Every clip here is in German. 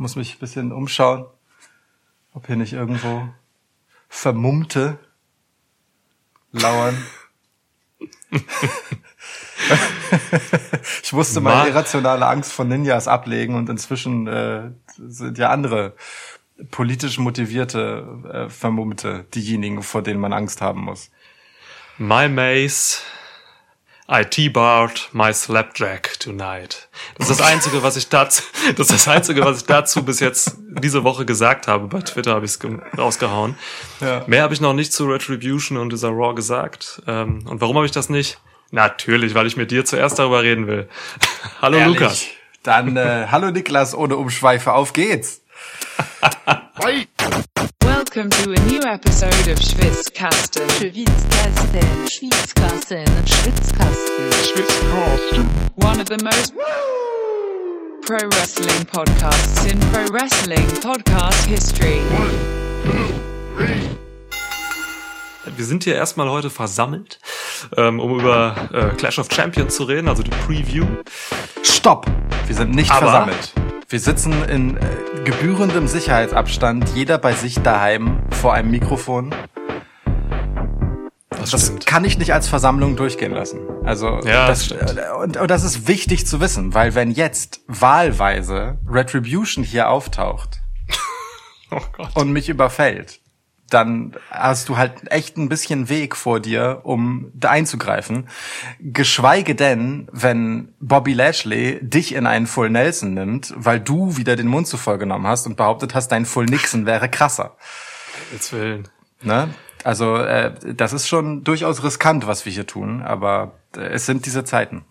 muss mich ein bisschen umschauen, ob hier nicht irgendwo Vermummte lauern. ich musste meine irrationale Angst vor Ninjas ablegen und inzwischen äh, sind ja andere politisch motivierte äh, Vermummte diejenigen, vor denen man Angst haben muss. My Mace, I T-barred my Slapjack tonight. Das ist das Einzige, was ich dazu, das ist das Einzige, was ich dazu bis jetzt diese Woche gesagt habe. Bei Twitter habe ich es rausgehauen. Ja. Mehr habe ich noch nicht zu Retribution und dieser Raw gesagt. Ähm, und warum habe ich das nicht? Natürlich, weil ich mit dir zuerst darüber reden will. hallo Ehrlich? Lukas. Dann äh, hallo Niklas, ohne Umschweife, auf geht's. Welcome to a new episode of Schwitzkasten. Schwitzkasten. Schwitzkasten. Schwitzkasten. Schwitzkasten. One of the most pro wrestling podcasts in pro wrestling podcast history. Wir sind hier erstmal heute versammelt, ähm, um über äh, Clash of Champions zu reden, also die Preview. Stopp! Wir sind nicht Aber versammelt. Wir sitzen in äh, gebührendem Sicherheitsabstand, jeder bei sich daheim vor einem Mikrofon. Das, das kann ich nicht als Versammlung durchgehen lassen. Also ja, das, das äh, und, und das ist wichtig zu wissen, weil wenn jetzt wahlweise Retribution hier auftaucht oh und mich überfällt, dann hast du halt echt ein bisschen Weg vor dir, um da einzugreifen. Geschweige denn, wenn Bobby Lashley dich in einen Full Nelson nimmt, weil du wieder den Mund zu voll genommen hast und behauptet hast, dein Full Nixon wäre krasser. Jetzt willen. Ne? Also äh, das ist schon durchaus riskant, was wir hier tun, aber äh, es sind diese Zeiten.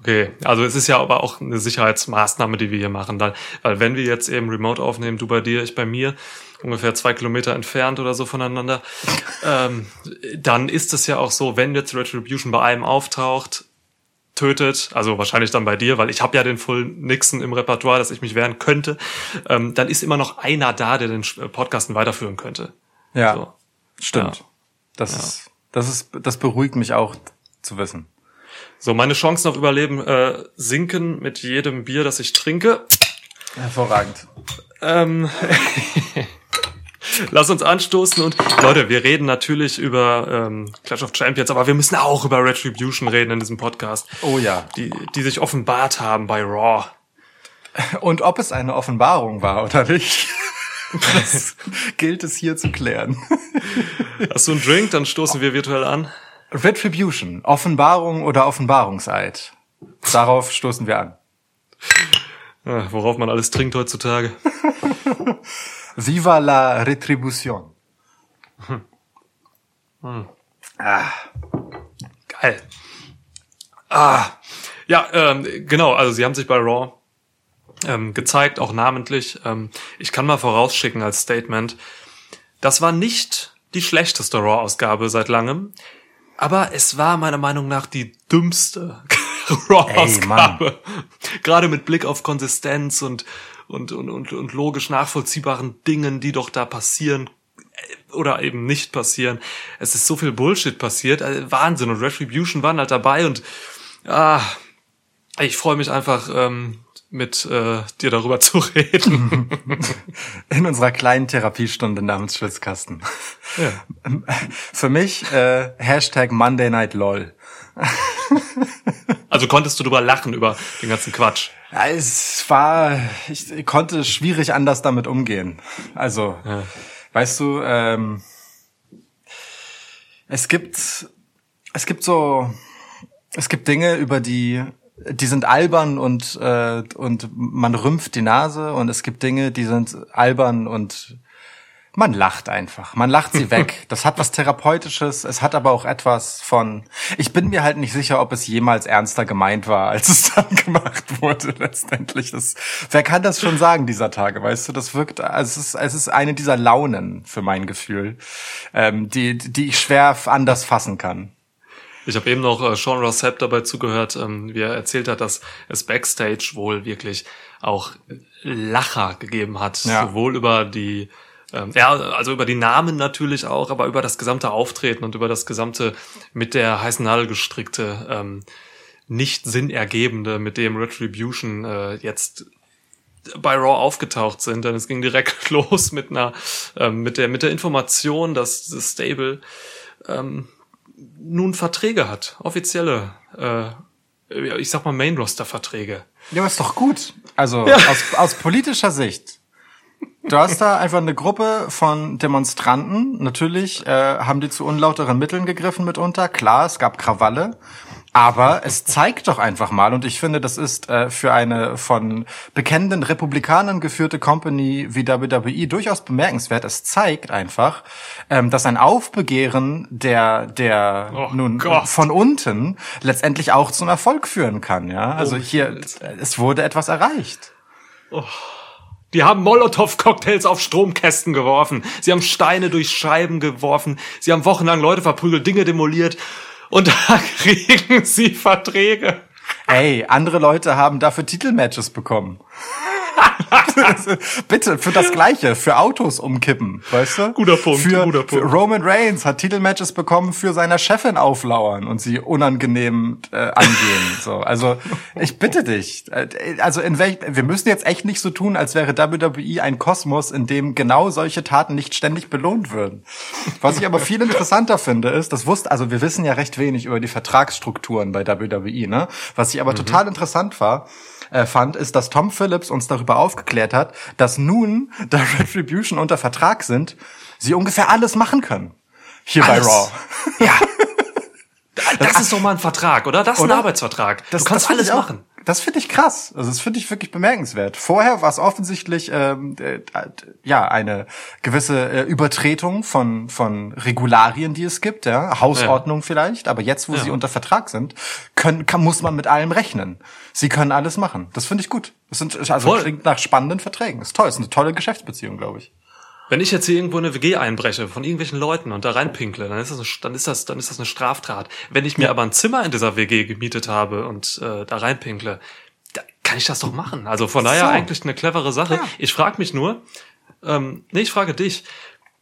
Okay, also es ist ja aber auch eine Sicherheitsmaßnahme, die wir hier machen, weil wenn wir jetzt eben Remote aufnehmen, du bei dir, ich bei mir, ungefähr zwei Kilometer entfernt oder so voneinander, ähm, dann ist es ja auch so, wenn jetzt Retribution bei einem auftaucht, tötet, also wahrscheinlich dann bei dir, weil ich habe ja den Full Nixon im Repertoire, dass ich mich wehren könnte, ähm, dann ist immer noch einer da, der den Podcasten weiterführen könnte. Ja, so. stimmt. Ja. Das, ja. Ist, das ist, das beruhigt mich auch zu wissen. So, meine Chancen auf Überleben äh, sinken mit jedem Bier, das ich trinke. Hervorragend. Ähm, Lass uns anstoßen und Leute, wir reden natürlich über ähm, Clash of Champions, aber wir müssen auch über Retribution reden in diesem Podcast. Oh ja. Die, die sich offenbart haben bei Raw. Und ob es eine Offenbarung war oder nicht. Das gilt es hier zu klären. Hast du einen Drink? Dann stoßen wir virtuell an. Retribution, Offenbarung oder Offenbarungseid. Darauf stoßen wir an. Ja, worauf man alles trinkt heutzutage. Viva la Retribution. Hm. Hm. Ah. Geil. Ah. Ja, ähm, genau, also sie haben sich bei Raw ähm, gezeigt, auch namentlich. Ähm, ich kann mal vorausschicken als Statement, das war nicht die schlechteste Raw-Ausgabe seit langem, aber es war meiner Meinung nach die dümmste Raw-Ausgabe. Gerade mit Blick auf Konsistenz und und, und, und, und logisch nachvollziehbaren Dingen, die doch da passieren äh, oder eben nicht passieren. Es ist so viel Bullshit passiert. Also Wahnsinn. Und Retribution waren halt dabei und ah, ich freue mich einfach, ähm, mit äh, dir darüber zu reden. In unserer kleinen Therapiestunde namens Schwitzkasten. Ja. Für mich äh, Hashtag Monday Night LOL. Also konntest du drüber lachen, über den ganzen Quatsch? Ja, es war, ich konnte schwierig anders damit umgehen. Also, ja. weißt du, ähm, es gibt, es gibt so, es gibt Dinge, über die, die sind albern und, äh, und man rümpft die Nase und es gibt Dinge, die sind albern und man lacht einfach. Man lacht sie weg. Das hat was Therapeutisches. Es hat aber auch etwas von, ich bin mir halt nicht sicher, ob es jemals ernster gemeint war, als es dann gemacht wurde, letztendlich. Das, wer kann das schon sagen dieser Tage? Weißt du, das wirkt, es ist, es ist eine dieser Launen für mein Gefühl, ähm, die, die ich schwer anders fassen kann. Ich habe eben noch äh, Sean Rossap dabei zugehört, ähm, wie er erzählt hat, dass es Backstage wohl wirklich auch Lacher gegeben hat, ja. sowohl über die ähm, ja, also über die Namen natürlich auch, aber über das gesamte Auftreten und über das gesamte mit der heißen Nadel gestrickte, ähm, nicht sinnergebende, mit dem Retribution äh, jetzt bei Raw aufgetaucht sind, denn es ging direkt los mit einer, ähm, mit der, mit der Information, dass das Stable ähm, nun Verträge hat, offizielle, äh, ich sag mal Main-Roster-Verträge. Ja, aber ist doch gut. Also aus, aus politischer Sicht. Du hast da einfach eine Gruppe von Demonstranten. Natürlich äh, haben die zu unlauteren Mitteln gegriffen mitunter. Klar, es gab Krawalle. Aber es zeigt doch einfach mal, und ich finde, das ist äh, für eine von bekennenden Republikanern geführte Company wie WWE durchaus bemerkenswert. Es zeigt einfach, ähm, dass ein Aufbegehren der der Oh nun Gott. von unten letztendlich auch zum Erfolg führen kann. Ja, also Oh, hier es wurde etwas erreicht. Die haben Molotow-Cocktails auf Stromkästen geworfen. Sie haben Steine durch Scheiben geworfen. Sie haben wochenlang Leute verprügelt, Dinge demoliert. Und da kriegen sie Verträge. Ey, andere Leute haben dafür Titelmatches bekommen. Bitte, für das Gleiche, für Autos umkippen, weißt du? Guter Punkt, Für, guter Punkt. Für Roman Reigns hat Titelmatches bekommen für seiner Chefin auflauern und sie unangenehm äh, angehen. So, also ich bitte dich. Äh, Also in welch, wir müssen jetzt echt nicht so tun, als wäre WWE ein Kosmos, in dem genau solche Taten nicht ständig belohnt würden. Was ich aber viel interessanter finde, ist, das wusste, also wir wissen ja recht wenig über die Vertragsstrukturen bei WWE, ne? Was ich aber total interessant war, äh, fand, ist, dass Tom Phillips uns darüber aufgeklärt hat, dass nun, da Retribution unter Vertrag sind, sie ungefähr alles machen können. Hier Alles. bei Raw. Ja. Das ist doch mal ein Vertrag, oder? Das ist ein Oder? Arbeitsvertrag. Das, du kannst das alles machen. Das finde ich krass. Also das finde ich wirklich bemerkenswert. Vorher war es offensichtlich ähm, äh, ja eine gewisse äh, Übertretung von von Regularien, die es gibt, ja Hausordnung vielleicht. Aber jetzt, wo Ja. sie unter Vertrag sind, können kann, muss man mit allem rechnen. Sie können alles machen. Das finde ich gut. Das sind also Voll. klingt nach spannenden Verträgen. Ist toll. Ist eine tolle Geschäftsbeziehung, glaube ich. Wenn ich jetzt hier irgendwo eine WG einbreche von irgendwelchen Leuten und da reinpinkle, dann ist das, eine, dann ist das, dann ist das eine Straftat. Wenn ich mir aber ein Zimmer in dieser WG gemietet habe und äh, da reinpinkle, da kann ich das doch machen. Also von daher So. eigentlich eine clevere Sache. Ja. Ich frage mich nur, ähm, nee, ich frage dich.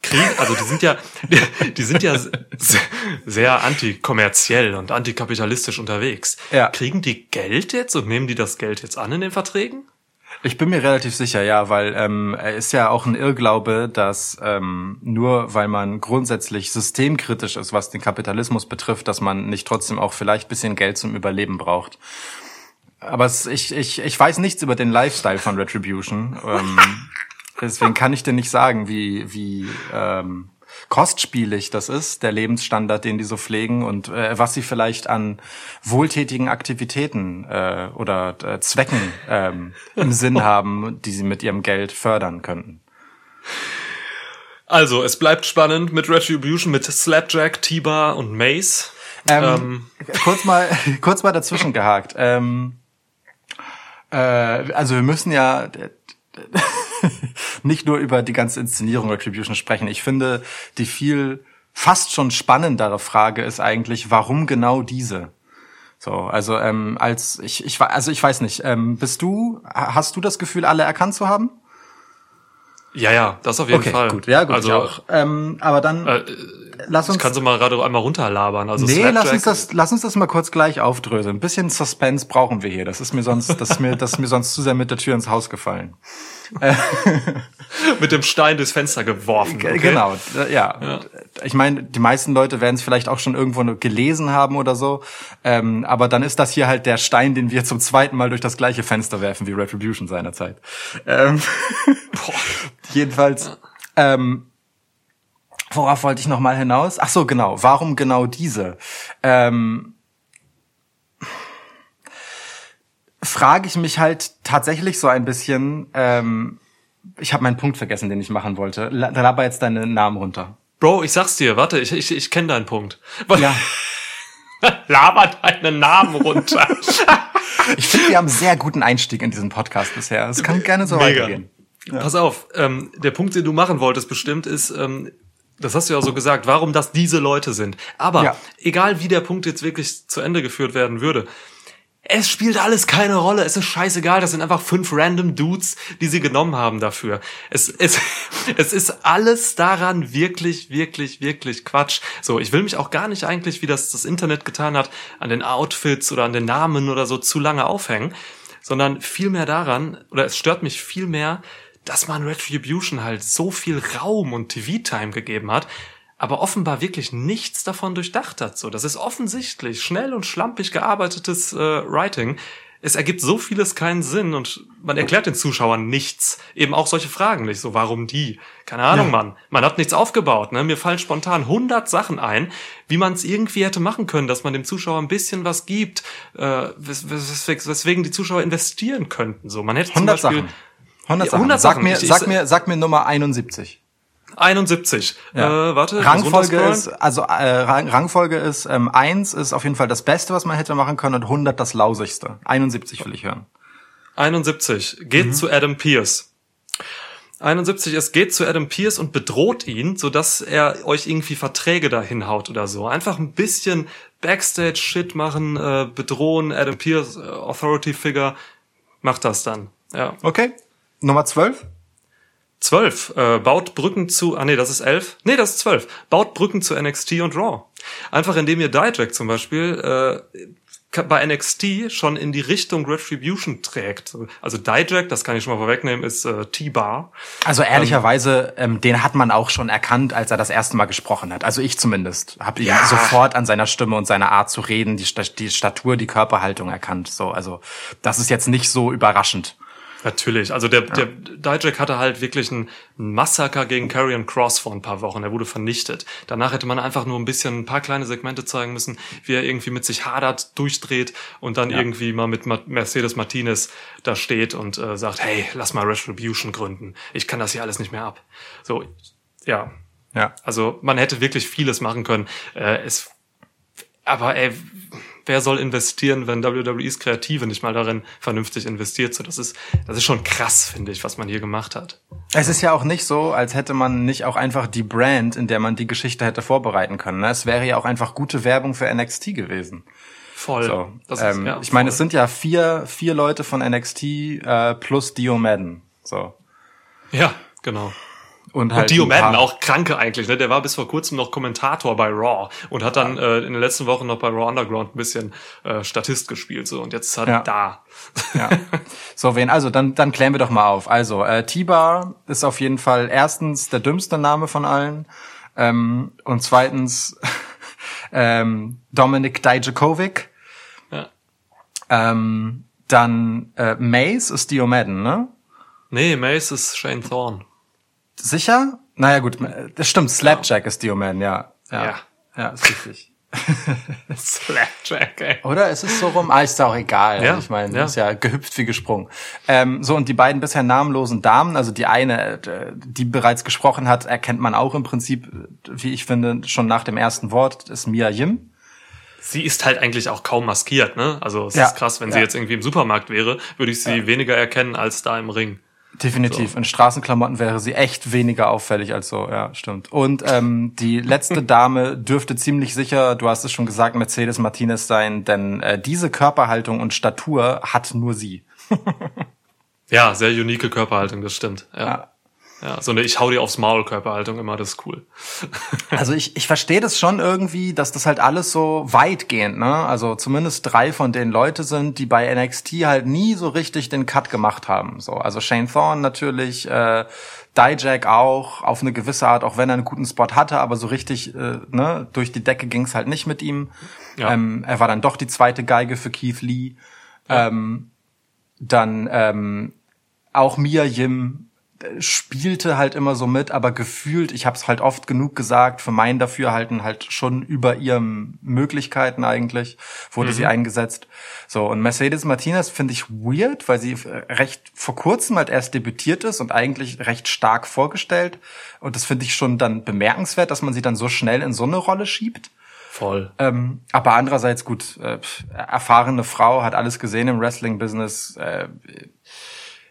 Krieg, also die sind ja, die, die sind ja sehr, sehr antikommerziell und antikapitalistisch unterwegs. Ja. Kriegen die Geld jetzt und nehmen die das Geld jetzt an in den Verträgen? Ich bin mir relativ sicher, ja, weil ähm, er ist ja auch ein Irrglaube, dass ähm, nur weil man grundsätzlich systemkritisch ist, was den Kapitalismus betrifft, dass man nicht trotzdem auch vielleicht bisschen Geld zum Überleben braucht. Aber es, ich, ich, ich weiß nichts über den Lifestyle von Retribution. Ähm, deswegen kann ich dir nicht sagen, wie, wie ähm, kostspielig das ist, der Lebensstandard, den die so pflegen und äh, was sie vielleicht an wohltätigen Aktivitäten äh, oder äh, Zwecken ähm, im Sinn haben, die sie mit ihrem Geld fördern könnten. Also, es bleibt spannend mit Retribution, mit Slapjack, T-Bar und Mace. Ähm, kurz mal, kurz mal dazwischen gehakt. Ähm, äh, also wir müssen ja nicht nur über die ganze Inszenierung Retribution sprechen. Ich finde, die viel fast schon spannendere Frage ist eigentlich, warum genau diese? So, also ähm, als ich, ich also ich weiß nicht, ähm, bist du, ha- hast du das Gefühl, alle erkannt zu haben? Ja, ja, das auf jeden Fall. gut, ja gut, Also, ich auch. Ähm, aber dann äh, lass uns ich kann sie mal gerade einmal runterlabern. Also Nee, lass uns das, lass uns das mal kurz gleich aufdröseln. Ein bisschen Suspense brauchen wir hier. Das ist mir sonst, das ist mir, das ist mir sonst zu sehr mit der Tür ins Haus gefallen. mit dem Stein durchs Fenster geworfen. Okay? Genau, äh, ja. Ich meine, die meisten Leute werden es vielleicht auch schon irgendwo gelesen haben oder so. Ähm, aber dann ist das hier halt der Stein, den wir zum zweiten Mal durch das gleiche Fenster werfen wie Retribution seinerzeit. Ähm, jedenfalls, ähm, worauf wollte ich noch mal hinaus? Ach so, genau. Warum genau diese? Ähm, frage ich mich halt tatsächlich so ein bisschen. Ähm, ich habe meinen Punkt vergessen, den ich machen wollte. La- Laber jetzt deinen Namen runter. Bro, ich sag's dir, warte, ich, ich, ich kenne deinen Punkt. Ja, Laber deinen Namen runter. ich finde, wir haben einen sehr guten Einstieg in diesen Podcast bisher. Es kann gerne so Mega. weitergehen. Pass auf, ähm, der Punkt, den du machen wolltest, bestimmt ist, ähm, das hast du ja so gesagt, warum das diese Leute sind. Aber Ja. egal wie der Punkt jetzt wirklich zu Ende geführt werden würde, es spielt alles keine Rolle. Es ist scheißegal. Das sind einfach fünf random Dudes, die sie genommen haben dafür. Es, es, es ist alles daran wirklich, wirklich, wirklich Quatsch. So, ich will mich auch gar nicht eigentlich, wie das das Internet getan hat, an den Outfits oder an den Namen oder so zu lange aufhängen. sondern vielmehr daran, oder es stört mich vielmehr, dass man Retribution halt so viel Raum und TV-Time gegeben hat, aber offenbar wirklich nichts davon durchdacht hat. So, das ist offensichtlich schnell und schlampig gearbeitetes äh, Writing. Es ergibt so vieles keinen Sinn und man erklärt den Zuschauern nichts. Eben auch solche Fragen nicht. So, warum die? Keine Ahnung, Ja. Mann. Man hat nichts aufgebaut. Ne? Mir fallen spontan 100 Sachen ein, wie man es irgendwie hätte machen können, dass man dem Zuschauer ein bisschen was gibt, äh, wes wes wes weswegen die Zuschauer investieren könnten. So, man hätte zum 100 Beispiel Sachen. 100 Ja, Sachen. 100 sag Sachen. mir, Ich- ich- sag mir, sag mir Nummer 71. 71. Ja. Äh, warte, Rangfolge ist, also äh, Rang, Rangfolge ist, ähm, 1 ist auf jeden Fall das Beste, was man hätte machen können und 100 das lausigste. 71 will ich hören. 71 geht Mhm. zu Adam Pierce. 71 es geht zu Adam Pierce und bedroht ihn, so dass er euch irgendwie Verträge dahin haut oder so. Einfach ein bisschen Backstage-Shit machen, äh, bedrohen, Adam Pierce, äh, Authority Figure, macht das dann. Ja. Okay. Nummer 12? 12. Äh, baut Brücken zu, ah nee, das ist 11. Nee, das ist 12. Baut Brücken zu NXT und Raw. Einfach indem ihr Dijak zum Beispiel äh, bei NXT schon in die Richtung Retribution trägt. Also Dijak, das kann ich schon mal vorwegnehmen, ist äh, T-Bar. Also ehrlicherweise, ähm, den hat man auch schon erkannt, als er das erste Mal gesprochen hat. Also ich zumindest habe ihn Ja. sofort an seiner Stimme und seiner Art zu reden, die, die Statur, die Körperhaltung erkannt. So, also das ist jetzt nicht so überraschend. Natürlich. Also der, der Dijak hatte halt wirklich einen Massaker gegen Karrion Cross vor ein paar Wochen. Er wurde vernichtet. Danach hätte man einfach nur ein bisschen ein paar kleine Segmente zeigen müssen, wie er irgendwie mit sich hadert, durchdreht und dann irgendwie mal mit Mercedes Martinez da steht und äh, sagt, hey, lass mal Retribution gründen. Ich kann das hier alles nicht mehr ab. So, ja. Ja. Also man hätte wirklich vieles machen können. Äh, es, aber ey, wer soll investieren, wenn WWEs Kreative nicht mal darin vernünftig investiert? So, das ist, das ist schon krass, finde ich, was man hier gemacht hat. Es ist ja auch nicht so, als hätte man nicht auch einfach die Brand, in der man die Geschichte hätte vorbereiten können. ne? Es wäre ja auch einfach gute Werbung für NXT gewesen. Voll. So, Das ähm, ja, ich meine, es sind ja vier, vier Leute von NXT äh, plus Dio Madden. So. ja, genau. Und, Und halt Dio ein paar- Madden, auch Kranke eigentlich, ne? Der war bis vor kurzem noch Kommentator bei Raw und hat dann äh, in den letzten Wochen noch bei Raw Underground ein bisschen äh, Statist gespielt so und jetzt ist er Ja. da. Ja. So, wen, also dann, dann klären wir doch mal auf. Also, äh, T-Bar ist auf jeden Fall erstens der dümmste Name von allen. Ähm, und zweitens ähm, Dominik Dijakovic. Ja. Ähm, dann äh, Mace ist Dio Madden, ne? Nee, Mace ist Shane Thorne. Sicher? Naja, gut, äh, das stimmt. Slapjack ist Dio Madden, ja. Ja, Ja. ja ist richtig. Slapjack, ey. Oder ist es so rum? Ah, ist auch egal. Ja, Also ich meine, ja. ist ja gehüpft wie gesprungen. Ähm, so, und die beiden bisher namenlosen Damen, also die eine, äh, die bereits gesprochen hat, erkennt man auch im Prinzip, äh, wie ich finde, schon nach dem ersten Wort, ist Mia Yim. Sie ist halt eigentlich auch kaum maskiert, ne? Also es Ja, ist krass, wenn sie ja. jetzt irgendwie im Supermarkt wäre, würde ich sie weniger erkennen als da im Ring. Definitiv. In Straßenklamotten wäre sie echt weniger auffällig als so, ja, stimmt. Und ähm, die letzte Dame dürfte ziemlich sicher, du hast es schon gesagt, Mercedes Martinez sein, denn äh, diese Körperhaltung und Statur hat nur sie. Ja, sehr unique Körperhaltung, das stimmt. Ja. Ja. Ja, so eine Ich hau dir aufs Maul Körperhaltung immer, das ist cool. Also ich, ich verstehe das schon irgendwie, dass das halt alles so weitgehend, ne? Also zumindest drei von den Leute sind, die bei NXT halt nie so richtig den Cut gemacht haben. So, also Shane Thorne natürlich, äh, Dijak auch, auf eine gewisse Art, auch wenn er einen guten Spot hatte, aber so richtig, äh, ne, durch die Decke ging's halt nicht mit ihm. Ja. Ähm, er war dann doch die zweite Geige für Keith Lee. Ähm, dann ähm, auch Mia Yim äh, spielte halt immer so mit, aber gefühlt, ich habe es halt oft genug gesagt, für mein Dafürhalten halt schon über ihren Möglichkeiten eigentlich wurde sie eingesetzt. So und Mercedes Martinez finde ich weird, weil sie recht vor kurzem halt erst debütiert ist und eigentlich recht stark vorgestellt und das finde ich schon dann bemerkenswert, dass man sie dann so schnell in so eine Rolle schiebt. Voll. Ähm, aber andererseits gut, äh, erfahrene Frau, hat alles gesehen im Wrestling-Business. Äh,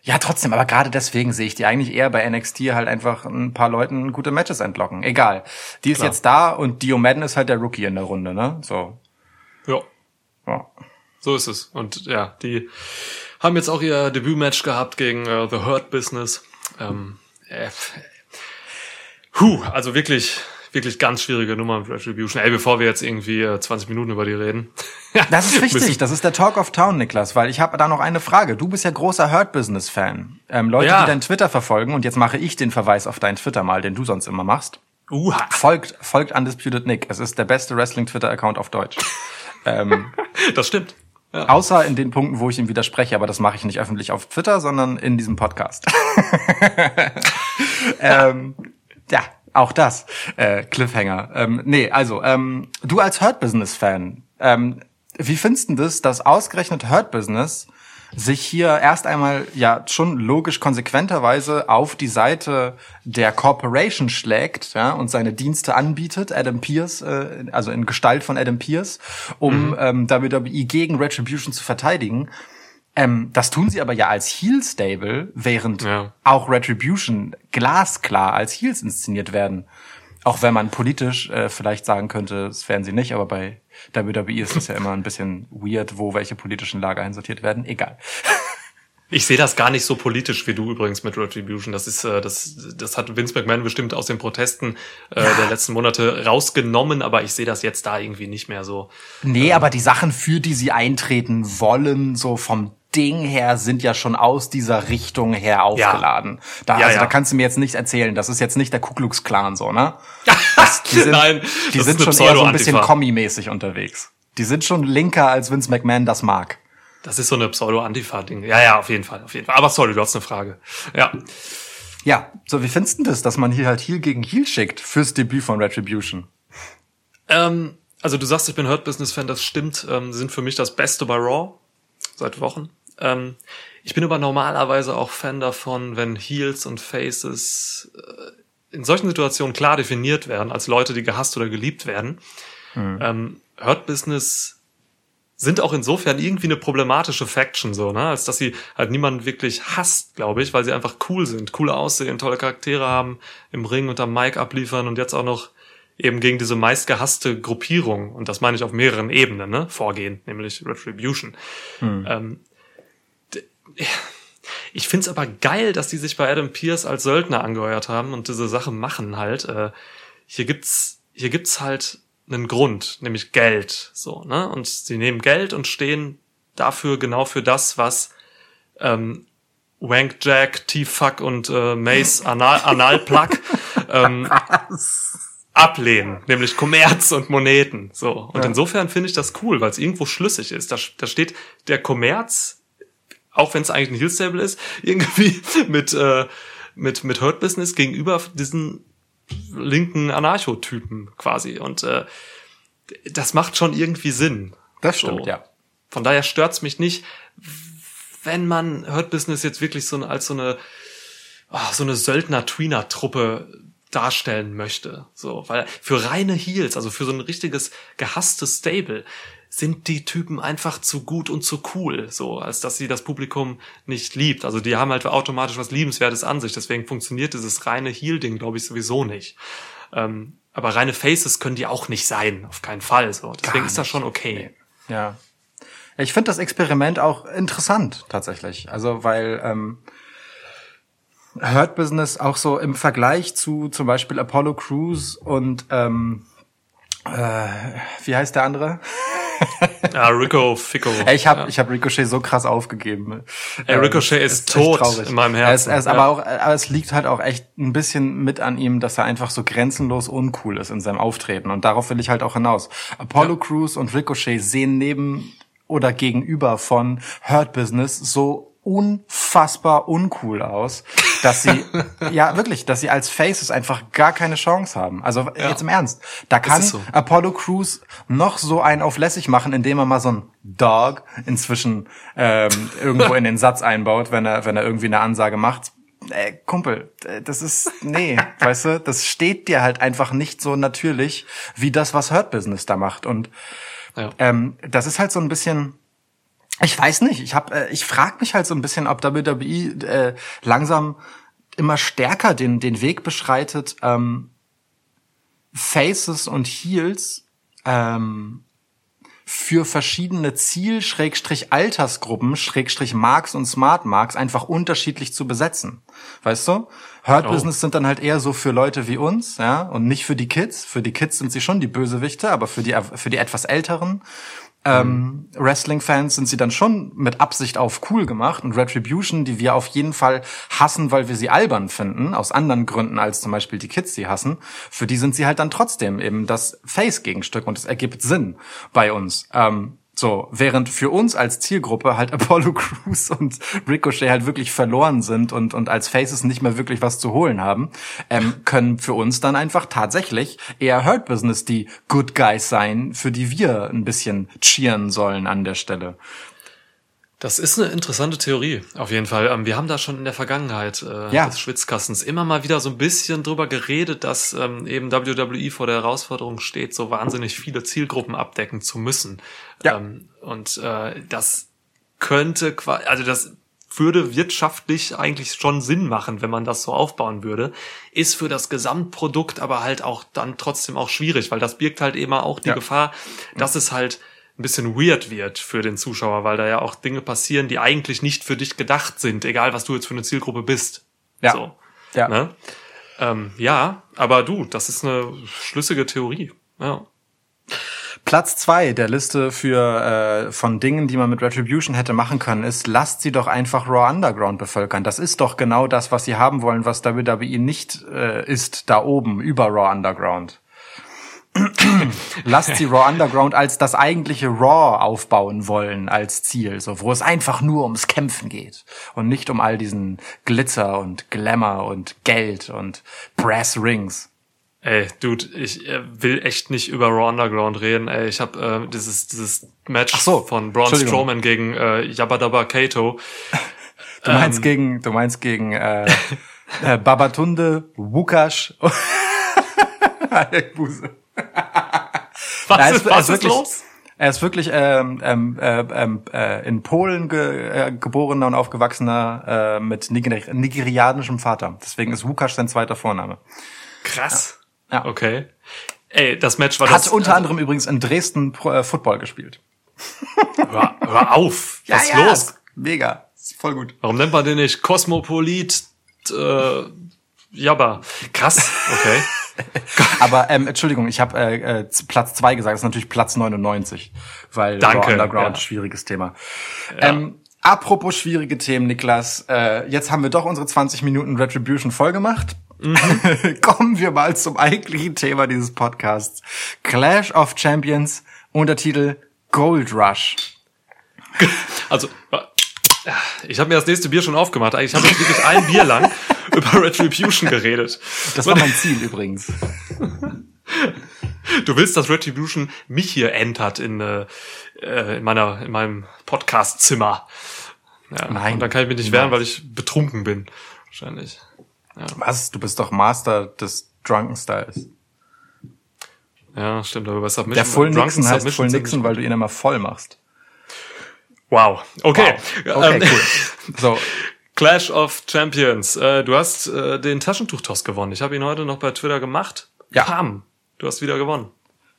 ja, trotzdem, aber gerade deswegen sehe ich die eigentlich eher bei NXT halt einfach ein paar Leuten gute Matches entlocken. Egal. Die ist Klar. jetzt da und Dio Madden ist halt der Rookie in der Runde, ne? So. Ja, Ja. so ist es. Und ja, die haben jetzt auch ihr Debütmatch gehabt gegen äh, The Hurt Business. Ähm, äh, huh, also wirklich, wirklich ganz schwierige Nummer mit Retribution. Ey, bevor wir jetzt irgendwie äh, 20 Minuten über die reden. Das ist wichtig, Müssen- das ist der Talk of Town, Niklas, weil ich habe da noch eine Frage. Du bist ja großer Hurt-Business-Fan. Ähm, Leute, Ja. die dein Twitter verfolgen, und jetzt mache ich den Verweis auf deinen Twitter mal, den du sonst immer machst. Uha. Folgt, folgt Undisputed Nick. Es ist der beste Wrestling-Twitter-Account auf Deutsch. ähm, Das stimmt. Ja. außer in den Punkten, wo ich ihm widerspreche, aber das mache ich nicht öffentlich auf Twitter, sondern in diesem Podcast. ähm, ja, auch das. Äh, Cliffhanger. Ähm, nee, also, ähm, du als Hurt Business-Fan, ähm, wie findest du das, dass ausgerechnet Hurt Business sich hier erst einmal ja schon logisch konsequenterweise auf die Seite der Corporation schlägt ja, und seine Dienste anbietet, Adam Pierce, äh, also in Gestalt von Adam Pierce, um ähm, WWE gegen Retribution zu verteidigen. Ähm, das tun sie aber ja als Heel-Stable, während Ja. auch Retribution glasklar als Heels inszeniert werden. Auch wenn man politisch äh, vielleicht sagen könnte, das wären sie nicht, aber bei WWE ist es ja immer ein bisschen weird, wo welche politischen Lager einsortiert werden. Egal. Ich sehe das gar nicht so politisch wie du übrigens mit Retribution. Das ist, äh, das, das hat Vince McMahon bestimmt aus den Protesten äh, der letzten Monate rausgenommen, aber ich sehe das jetzt da irgendwie nicht mehr so. Nee, aber die Sachen, für die sie eintreten wollen, so vom Ding her, sind ja schon aus dieser Richtung her aufgeladen. Da, Ja, also ja. da kannst du mir jetzt nicht erzählen, das ist jetzt nicht der Ku Klux Klan so, ne? Das, die sind, Nein, die sind schon eher so ein bisschen. Kommi-mäßig unterwegs. Die sind schon linker, als Vince McMahon das mag. Das ist so eine Pseudo-Antifa-Ding. Ja, ja, auf jeden Fall, auf jeden Fall. Aber sorry, du hast eine Frage. Ja. Ja, so wie findest du das, dass man hier halt Heel gegen Heel schickt fürs Debüt von Retribution? Ähm, also du sagst, ich bin Hurt Business Fan, das stimmt. Ähm, sind für mich das Beste bei Raw seit Wochen. Ähm, ich bin aber normalerweise auch Fan davon, wenn Heels und Faces äh, in solchen Situationen klar definiert werden, als Leute, die gehasst oder geliebt werden. Ähm, Hurt Business sind auch insofern irgendwie eine problematische Faction so, ne, als dass sie halt niemanden wirklich hasst, glaube ich, weil sie einfach cool sind, cool aussehen, tolle Charaktere haben, im Ring und am Mic abliefern und jetzt auch noch eben gegen diese meistgehasste Gruppierung, und das meine ich auf mehreren Ebenen, ne, vorgehen, nämlich Retribution. Ähm, d- ich find's aber geil, dass die sich bei Adam Pierce als Söldner angeheuert haben und diese Sache machen halt. Äh, hier gibt's, hier gibt's halt einen Grund, nämlich Geld, so, ne, und sie nehmen Geld und stehen dafür genau für das, was ähm, Wank Jack, T-Fuck und äh, Mace Anal, Analplug ähm, ablehnen, nämlich Kommerz und Moneten. So. Und insofern finde ich das cool, weil es irgendwo schlüssig ist. Da, da steht der Kommerz, auch wenn es eigentlich ein Heel-Stable ist, irgendwie mit, äh, mit, mit Hurt Business gegenüber diesen linken Anarchotypen quasi. Und äh, das macht schon irgendwie Sinn. Das stimmt, So. ja. Von daher stört's mich nicht, wenn man Hurt Business jetzt wirklich so als so eine, ah, so eine Söldner-Tweener-Truppe darstellen möchte. So, weil für reine Heels, also für so ein richtiges gehasstes Stable, sind die Typen einfach zu gut und zu cool, so, als dass sie das Publikum nicht liebt. Also die haben halt automatisch was Liebenswertes an sich, deswegen funktioniert dieses reine Heel-Ding, glaube ich, sowieso nicht. Ähm, aber reine Faces können die auch nicht sein, auf keinen Fall. So. Deswegen ist das schon okay. Ja. Ich finde das Experiment auch interessant, tatsächlich. Also, weil ähm, Hurt Business auch so im Vergleich zu zum Beispiel Apollo Crews und ähm, äh, wie heißt der andere? Ja, Rico Fico. Ey, ich habe ja. ich hab Ricochet so krass aufgegeben. Ey, Ricochet ist echt tot in meinem Er ist, Herzen. er ist Ja. aber auch, aber es liegt halt auch echt ein bisschen mit an ihm, dass er einfach so grenzenlos uncool ist in seinem Auftreten. Und darauf will ich halt auch hinaus. Apollo Ja. Crews und Ricochet sehen neben oder gegenüber von Hurt Business so unfassbar uncool aus, dass sie, ja wirklich, dass sie als Faces einfach gar keine Chance haben. Also jetzt im Ernst. Da kann so. Apollo Crews noch so einen auf lässig machen, indem er mal so ein Dog inzwischen ähm, irgendwo in den Satz einbaut, wenn er, wenn er irgendwie eine Ansage macht. Äh, Kumpel, äh, das ist, nee, weißt du, das steht dir halt einfach nicht so natürlich, wie das, was Hurt Business da macht. Und Ja. ähm, das ist halt so ein bisschen, ich weiß nicht, ich hab, äh, ich frage mich halt so ein bisschen, ob WWE äh, langsam immer stärker den den Weg beschreitet, ähm, Faces und Heels ähm, für verschiedene Ziel-, Schrägstrich Altersgruppen, Schrägstrich Marks und Smart Marks einfach unterschiedlich zu besetzen. Weißt du? Hurt Oh. Business sind dann halt eher so für Leute wie uns, ja, und nicht für die Kids. Für die Kids sind sie schon die Bösewichte, aber für die, für die etwas älteren ähm, Wrestling-Fans sind sie dann schon mit Absicht auf cool gemacht und Retribution, die wir auf jeden Fall hassen, weil wir sie albern finden, aus anderen Gründen als zum Beispiel die Kids sie hassen, für die sind sie halt dann trotzdem eben das Face-Gegenstück und es ergibt Sinn bei uns. Ähm, so, während für uns als Zielgruppe halt Apollo Crews und Ricochet halt wirklich verloren sind und, und als Faces nicht mehr wirklich was zu holen haben, ähm, können für uns dann einfach tatsächlich eher Hurt Business die Good Guys sein, für die wir ein bisschen cheeren sollen an der Stelle. Das ist eine interessante Theorie, auf jeden Fall. Ähm, Wir haben da schon in der Vergangenheit äh, Ja. des Schwitzkastens immer mal wieder so ein bisschen drüber geredet, dass ähm, eben WWE vor der Herausforderung steht, so wahnsinnig viele Zielgruppen abdecken zu müssen. Ja. Ähm, und äh, das könnte, qua- also das würde wirtschaftlich eigentlich schon Sinn machen, wenn man das so aufbauen würde, ist für das Gesamtprodukt aber halt auch dann trotzdem auch schwierig, weil das birgt halt eben auch die Ja. Gefahr, dass es halt ein bisschen weird wird für den Zuschauer, weil da ja auch Dinge passieren, die eigentlich nicht für dich gedacht sind, egal was du jetzt für eine Zielgruppe bist. Ja. So, Ja. ne? ähm, ja, aber du, das ist eine schlüssige Theorie. Ja. Platz zwei der Liste für äh, von Dingen, die man mit Retribution hätte machen können, ist, lasst sie doch einfach Raw Underground bevölkern. Das ist doch genau das, was sie haben wollen, was WWE nicht äh, ist da oben über Raw Underground. Lasst sie Raw Underground als das eigentliche Raw aufbauen wollen als Ziel, so wo es einfach nur ums Kämpfen geht und nicht um all diesen Glitzer und Glamour und Geld und Brass Rings. Ey, Dude, ich äh, will echt nicht über Raw Underground reden. Ey, ich habe äh, dieses dieses Match so, von Braun. Strowman gegen äh, Yabba Dabba Kato. Du meinst gegen, du meinst gegen äh, äh, Babatunde, Wukash. Buße. Was Er ist, was ist wirklich, los? Er ist wirklich ähm, ähm, äh, ähm, äh, in Polen ge äh, geborener und aufgewachsener äh, mit Niger nigerianischem Vater. Deswegen ist Wukash sein zweiter Vorname. Krass. Ja. Okay. Ey, das Match war Hat das. unter anderem übrigens in Dresden Pro, äh, Football gespielt. Hör, hör auf. Was ist los? ist Mega. Ist voll gut. Warum nennt man den nicht Kosmopolit? Äh, Jabba. Krass. Okay. Aber ähm, Entschuldigung, ich habe äh, äh, Platz zwei gesagt. Das ist natürlich Platz 99, weil Danke, Raw Underground ja. schwieriges Thema. Ähm, apropos schwierige Themen, Niklas. Äh, jetzt haben wir doch unsere 20 Minuten Retribution voll gemacht. Mhm. Kommen wir mal zum eigentlichen Thema dieses Podcasts. Clash of Champions, Untertitel Gold Rush. Also, ich habe mir das nächste Bier schon aufgemacht. Eigentlich habe ich wirklich ein Bier lang über Retribution geredet. Das war mein Ziel übrigens. Du willst, dass Retribution mich hier entert in, äh, äh, in meiner, in meinem Podcast-Zimmer. Ja, Nein. Und dann kann ich mich nicht wehren, weil ich betrunken bin. Wahrscheinlich. Was? Du bist doch Master des Drunken Styles. Ja, stimmt, aber bei Submission. Der Full Nixon heißt Submission Full Nixon, weil du ihn immer voll machst. Wow. Okay. Wow. Okay, Ähm, cool. So, Clash of Champions. Äh, du hast äh, den Taschentuchtoss gewonnen. Ich habe ihn heute noch bei Twitter gemacht. Ja. Pam. Du hast wieder gewonnen.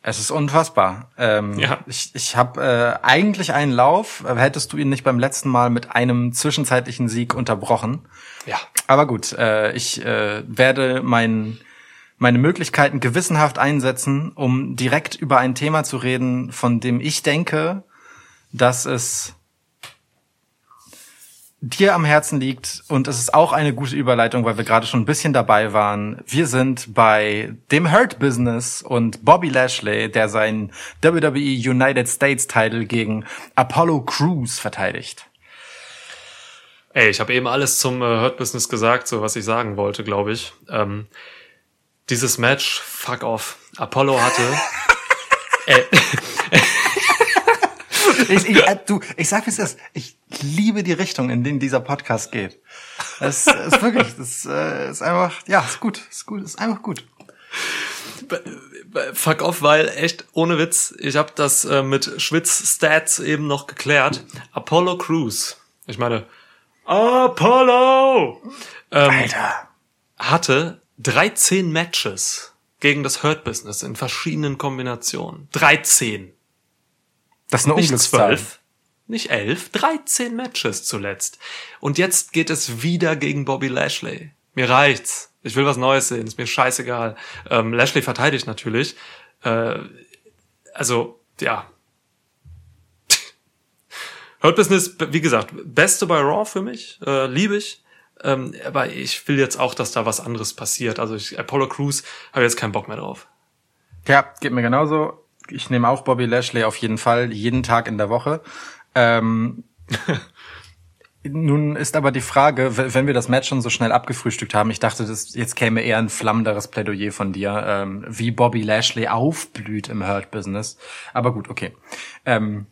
Es ist unfassbar. Ähm, Ja. Ich, ich habe äh, eigentlich einen Lauf. äh, Hättest du ihn nicht beim letzten Mal mit einem zwischenzeitlichen Sieg unterbrochen. Ja. Aber gut, äh, ich äh, werde mein, meine Möglichkeiten gewissenhaft einsetzen, um direkt über ein Thema zu reden, von dem ich denke, dass es dir am Herzen liegt und es ist auch eine gute Überleitung, weil wir gerade schon ein bisschen dabei waren. Wir sind bei dem Hurt Business und Bobby Lashley, der seinen WWE United States Title gegen Apollo Crews verteidigt. Ey, ich habe eben alles zum äh, Hurt Business gesagt, so was ich sagen wollte, glaube ich. Ähm, dieses Match, fuck off. Apollo hatte. äh, Ich, ich, äh, du, ich sag wie es ist. Ich liebe die Richtung, in die dieser Podcast geht. Es ist wirklich, das äh, ist einfach, ja, ist gut, ist gut, ist einfach gut. fuck off, weil echt ohne Witz, ich habe das äh, mit Schwitz Stats eben noch geklärt. Apollo Crews. Ich meine, Apollo ähm, Alter. hatte 13 Matches gegen das Hurt Business in verschiedenen Kombinationen. 13. Das ist eine nicht Unglückszahl. zwölf, nicht elf, 13 Matches zuletzt. Und jetzt geht es wieder gegen Bobby Lashley. Mir reicht's. Ich will was Neues sehen. Ist mir scheißegal. Ähm, Lashley verteidigt natürlich. Äh, also, ja. Hurt Business, wie gesagt, beste bei Raw für mich. Äh, Liebe ich. Ähm, aber ich will jetzt auch, dass da was anderes passiert. Also ich, Apollo Crews habe jetzt keinen Bock mehr drauf. Ja, geht mir genauso. Ich nehme auch Bobby Lashley auf jeden Fall, jeden Tag in der Woche. Ähm, nun ist aber die Frage, wenn wir das Match schon so schnell abgefrühstückt haben, ich dachte, das, jetzt käme eher ein flammenderes Plädoyer von dir, ähm, wie Bobby Lashley aufblüht im Hurt-Business. Aber gut, okay. Ähm,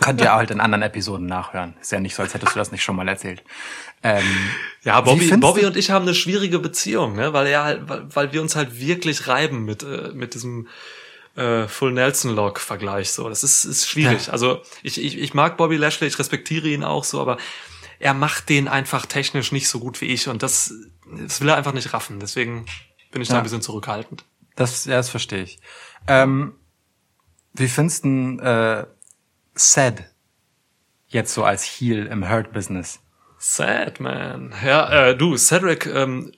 könnt ihr halt in anderen Episoden nachhören. Ist ja nicht so, als hättest du das nicht schon mal erzählt. Ähm, Ja, Bobby, Bobby du- und ich haben eine schwierige Beziehung, ne? weil er halt, weil, weil wir uns halt wirklich reiben mit äh, mit diesem äh, Full Nelson Log Vergleich. So, das ist ist schwierig. Ja. Also ich, ich ich mag Bobby Lashley, ich respektiere ihn auch so, aber er macht den einfach technisch nicht so gut wie ich und das das will er einfach nicht raffen. Deswegen bin ich da Ja. ein bisschen zurückhaltend. Das, ja, das verstehe ich. Ähm, wie findest du äh, Sad jetzt so als Heel im Hurt-Business? Sad, man. Ja, äh, du, Cedric ähm,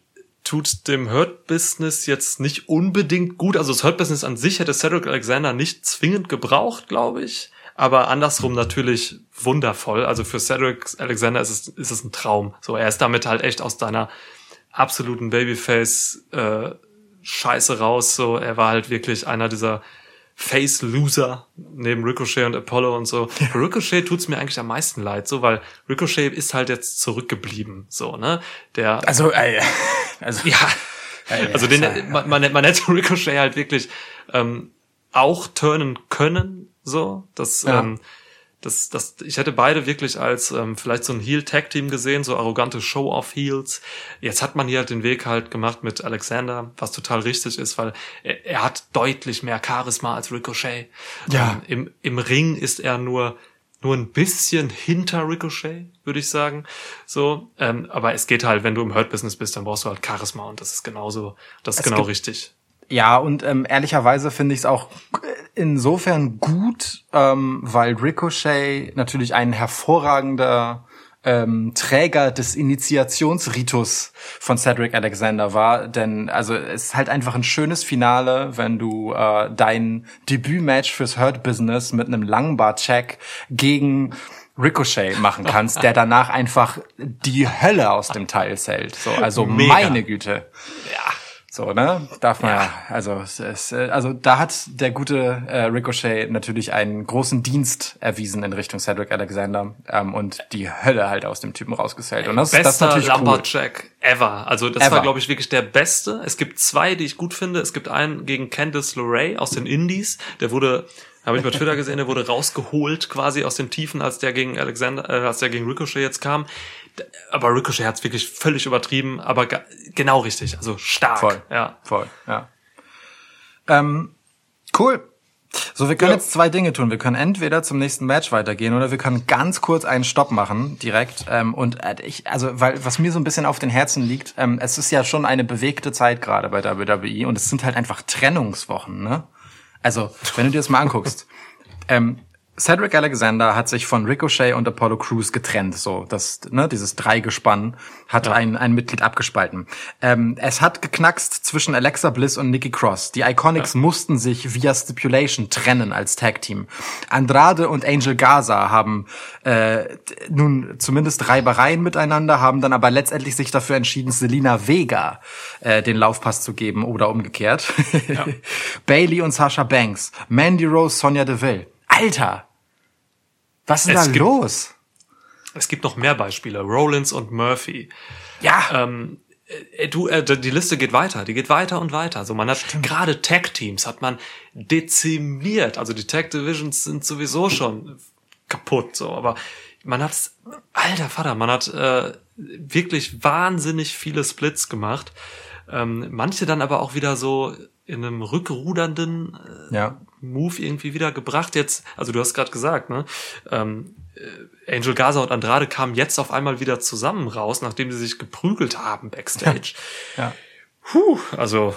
tut dem Hurt-Business jetzt nicht unbedingt gut. Also das Hurt-Business an sich hätte Cedric Alexander nicht zwingend gebraucht, glaube ich. Aber andersrum natürlich wundervoll. Also für Cedric Alexander ist es, ist es ein Traum. So, er ist damit halt echt aus deiner absoluten Babyface äh, Scheiße raus. So, er war halt wirklich einer dieser Face-Loser neben Ricochet und Apollo und so. Für Ricochet tut's mir eigentlich am meisten leid, so, weil Ricochet ist halt jetzt zurückgeblieben, so, ne? Der, Also, äh, also, ja, ja, also den, ja. man, man, man hätte Ricochet halt wirklich ähm, auch turnen können, so, das, Ja. ähm, das, das, ich hätte beide wirklich als ähm, vielleicht so ein Heel-Tag-Team gesehen, so arrogante Show-off-Heels. Jetzt hat man hier halt den Weg halt gemacht mit Alexander, was total richtig ist, weil er, er hat deutlich mehr Charisma als Ricochet. Ja. Ähm, im, Im Ring ist er nur nur ein bisschen hinter Ricochet, würde ich sagen. So, ähm, aber es geht halt, wenn du im Hurt-Business bist, dann brauchst du halt Charisma und das ist genauso, das ist Es genau richtig. Ja, und ähm, ehrlicherweise finde ich es auch insofern gut, ähm, weil Ricochet natürlich ein hervorragender ähm, Träger des Initiationsritus von Cedric Alexander war, denn also es ist halt einfach ein schönes Finale, wenn du äh, dein Debütmatch fürs Hurt Business mit einem Langbar-Check gegen Ricochet machen kannst, der danach einfach die Hölle aus dem Teil hält. So, also Mega. meine Güte. Ja. So, ne? Darf man ja. Also, es ist, äh, also da hat der gute äh, Ricochet natürlich einen großen Dienst erwiesen in Richtung Cedric Alexander ähm, und die Hölle halt aus dem Typen rausgesellt. Und das, das ist Bester natürlich cool. Lumberjack ever. Also das Ever. war, glaube ich, wirklich der beste. Es gibt zwei, die ich gut finde. Es gibt einen gegen Candice LeRae aus den Indies. Der wurde, habe ich bei Twitter gesehen, der wurde rausgeholt quasi aus den Tiefen, als der gegen Alexander, äh, als der gegen Ricochet jetzt kam. Aber Ricochet hat es wirklich völlig übertrieben, aber genau richtig. Also stark. Voll. Ja. Voll, ja. Ähm, cool. So, wir können Ja. jetzt zwei Dinge tun. Wir können entweder zum nächsten Match weitergehen oder wir können ganz kurz einen Stopp machen, direkt. Ähm, und äh, ich, also, weil was mir so ein bisschen auf den Herzen liegt, ähm, es ist ja schon eine bewegte Zeit gerade bei WWE und es sind halt einfach Trennungswochen, ne? Also, wenn du dir das mal anguckst. ähm, Cedric Alexander hat sich von Ricochet und Apollo Crews getrennt. So, das, ne, dieses Dreigespann hat ein, ein Mitglied abgespalten. Ähm, es hat geknackst zwischen Alexa Bliss und Nikki Cross. Die Iconics mussten sich via Stipulation trennen als Tag Team. Andrade und Angel Gaza haben äh, nun zumindest Reibereien miteinander, haben dann aber letztendlich sich dafür entschieden, Selina Vega äh, den Laufpass zu geben oder umgekehrt. Bailey und Sasha Banks, Mandy Rose, Sonja Deville. Alter! Was ist Es da gibt- los? Es gibt noch mehr Beispiele. Rollins und Murphy. Ja, ähm, äh, du, äh, die Liste geht weiter, die geht weiter und weiter. So, man hat gerade Tag Teams hat man dezimiert. Also die Tag Divisions sind sowieso schon kaputt, so, aber man hat, alter Vater, man hat äh, wirklich wahnsinnig viele Splits gemacht. Ähm, manche dann aber auch wieder so in einem rückrudernden äh, ja. Move irgendwie wieder gebracht. Jetzt, also du hast gerade gesagt, ne? Ähm, äh, Angel Gaza und Andrade kamen jetzt auf einmal wieder zusammen raus, nachdem sie sich geprügelt haben backstage. Ja. Puh, also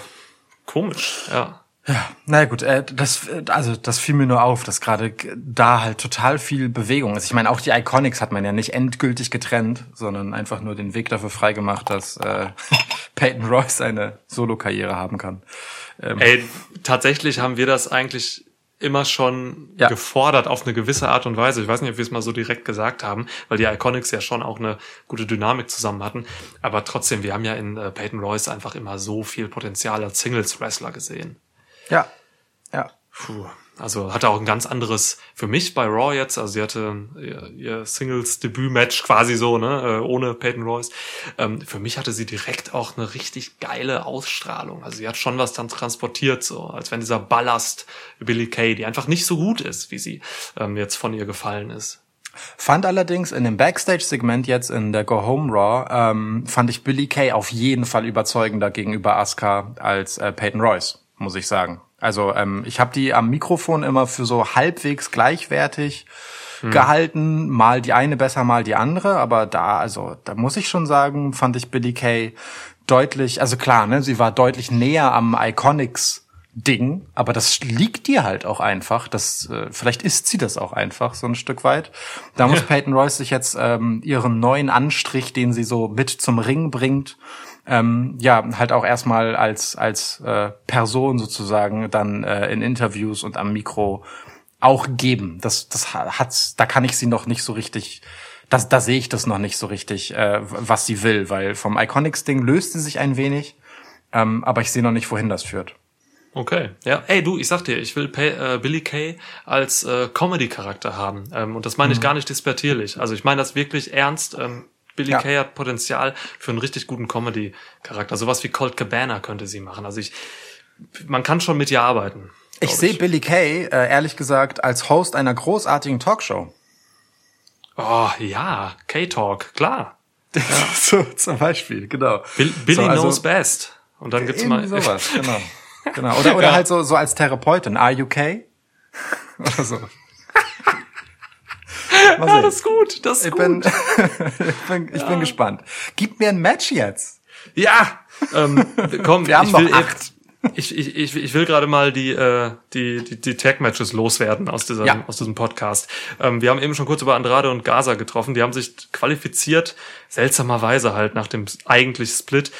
komisch, ja. Ja, na gut, äh, das also das fiel mir nur auf, dass gerade da halt total viel Bewegung ist. Ich meine, auch die Iconics hat man ja nicht endgültig getrennt, sondern einfach nur den Weg dafür freigemacht, dass äh, Peyton Royce eine Solo-Karriere haben kann. Ähm, Ey, tatsächlich haben wir das eigentlich immer schon ja. gefordert auf eine gewisse Art und Weise. Ich weiß nicht, ob wir es mal so direkt gesagt haben, weil die Iconics ja schon auch eine gute Dynamik zusammen hatten. Aber trotzdem, wir haben ja in äh, Peyton Royce einfach immer so viel Potenzial als Singles-Wrestler gesehen. Ja, ja. Puh. Also hatte auch ein ganz anderes für mich bei Raw jetzt. Also sie hatte ihr, ihr Singles-Debüt-Match quasi so, ne, äh, ohne Peyton Royce. Ähm, für mich hatte sie direkt auch eine richtig geile Ausstrahlung. Also sie hat schon was dann transportiert, so als wenn dieser Ballast Billy Kay, die einfach nicht so gut ist, wie sie ähm, jetzt von ihr gefallen ist. Fand allerdings in dem Backstage-Segment jetzt in der Go Home Raw, ähm, fand ich Billy Kay auf jeden Fall überzeugender gegenüber Asuka als äh, Peyton Royce, muss ich sagen. Also ähm, ich habe die am Mikrofon immer für so halbwegs gleichwertig hm. gehalten, mal die eine besser, mal die andere, aber da, also da muss ich schon sagen, fand ich Billy Kay deutlich, also klar, ne, sie war deutlich näher am Iconics Ding, aber das liegt dir halt auch einfach. Das äh, vielleicht ist sie das auch einfach so ein Stück weit. Da muss Peyton Royce sich jetzt ähm, ihren neuen Anstrich, den sie so mit zum Ring bringt, ähm, ja, halt auch erstmal als, als äh, Person sozusagen dann äh, in Interviews und am Mikro auch geben. Das, das hat's, da kann ich sie noch nicht so richtig, das, da sehe ich das noch nicht so richtig, äh, was sie will, weil vom Iconics-Ding löst sie sich ein wenig, ähm, aber ich sehe noch nicht, wohin das führt. Okay, ja. Ey, du, ich sag dir, ich will Pay, äh, Billy Kay als äh, Comedy-Charakter haben. Ähm, und das meine ich mhm. gar nicht dispertierlich. Also ich meine das wirklich ernst. Ähm, Billy ja. Kay hat Potenzial für einen richtig guten Comedy-Charakter. Sowas wie Colt Cabana könnte sie machen. Also ich, man kann schon mit ihr arbeiten. Ich sehe Billy Kay, äh, ehrlich gesagt, als Host einer großartigen Talkshow. Oh ja, K-Talk, klar. Ja. so, zum Beispiel, genau. Bill, Billy so, also, knows best. Und dann gibt's mal sowas, genau. genau. Oder, oder ja. halt so, so als Therapeutin. Are you okay? Oder so. Ja, das ist gut. Das ist ich gut. Bin, ich bin, ich ja. bin gespannt. Gib mir ein Match jetzt. Ja, ähm, komm, wir haben ich will, noch acht. Ich, ich, ich, ich will gerade mal die, äh, die, die, die Tag-Matches loswerden aus, dieser, ja. aus diesem Podcast. Ähm, wir haben eben schon kurz über Andrade und Gaza getroffen. Die haben sich qualifiziert, seltsamerweise halt nach dem eigentlichen Split,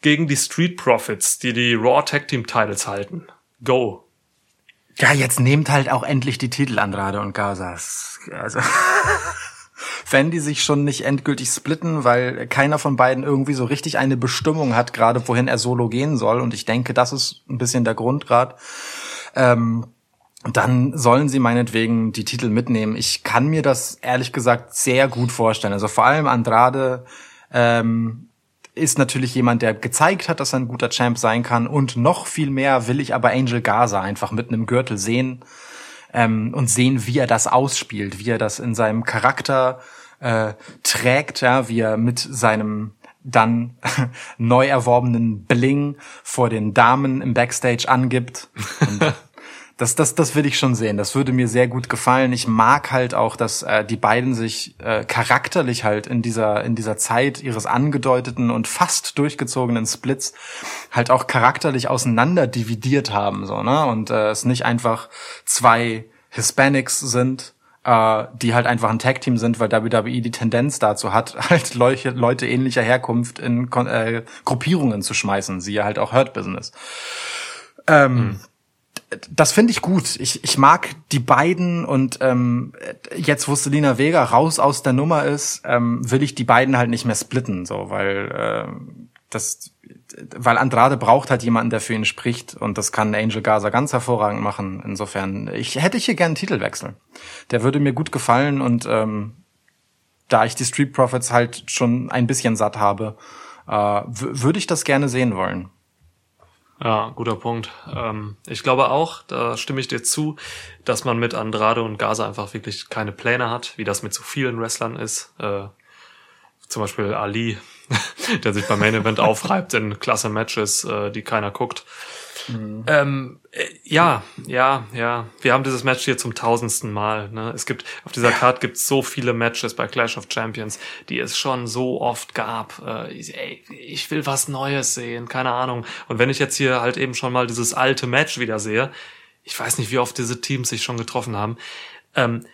gegen die Street Profits, die die Raw Tag Team Titles halten. Go. Ja, jetzt nehmt halt auch endlich die Titel Andrade und Gazas. Also, wenn die sich schon nicht endgültig splitten, weil keiner von beiden irgendwie so richtig eine Bestimmung hat, gerade wohin er solo gehen soll. Und ich denke, das ist ein bisschen der Grund gerade. Ähm, dann sollen sie meinetwegen die Titel mitnehmen. Ich kann mir das ehrlich gesagt sehr gut vorstellen. Also vor allem Andrade ähm, ist natürlich jemand, der gezeigt hat, dass er ein guter Champ sein kann. Und noch viel mehr will ich aber Angel Gaza einfach mit einem Gürtel sehen ähm, und sehen, wie er das ausspielt, wie er das in seinem Charakter äh, trägt, ja, wie er mit seinem dann neu erworbenen Bling vor den Damen im Backstage angibt. Und das, das, das will ich schon sehen. Das würde mir sehr gut gefallen. Ich mag halt auch, dass äh, die beiden sich äh, charakterlich halt in dieser, in dieser Zeit ihres angedeuteten und fast durchgezogenen Splits halt auch charakterlich auseinander dividiert haben, so, ne? Und äh, es nicht einfach zwei Hispanics sind, äh, die halt einfach ein Tag-Team sind, weil WWE die Tendenz dazu hat, halt Leute, Leute ähnlicher Herkunft in äh, Gruppierungen zu schmeißen, siehe halt auch Hurt Business. Ähm, mhm das finde ich gut. Ich, ich mag die beiden und ähm, jetzt, wo Selina Vega raus aus der Nummer ist, ähm, will ich die beiden halt nicht mehr splitten, so, weil äh, das, weil Andrade braucht halt jemanden, der für ihn spricht und das kann Angel Gaza ganz hervorragend machen. Insofern, ich hätte hier gerne einen Titelwechsel. Der würde mir gut gefallen und ähm, da ich die Street Profits halt schon ein bisschen satt habe, äh, würde ich das gerne sehen wollen. Ja, guter Punkt. Ähm, ich glaube auch, da stimme ich dir zu, dass man mit Andrade und Gaza einfach wirklich keine Pläne hat, wie das mit so vielen Wrestlern ist. Äh, zum Beispiel Ali, der sich beim Main Event aufreibt in klasse Matches, äh, die keiner guckt. Mhm. Ähm, äh, ja, ja, ja. Wir haben dieses Match hier zum tausendsten Mal. Ne? Es gibt auf dieser ja. Card gibt so viele Matches bei Clash of Champions, die es schon so oft gab. Äh, ey, ich will was Neues sehen, keine Ahnung. Und wenn ich jetzt hier halt eben schon mal dieses alte Match wieder sehe, ich weiß nicht, wie oft diese Teams sich schon getroffen haben. Ähm,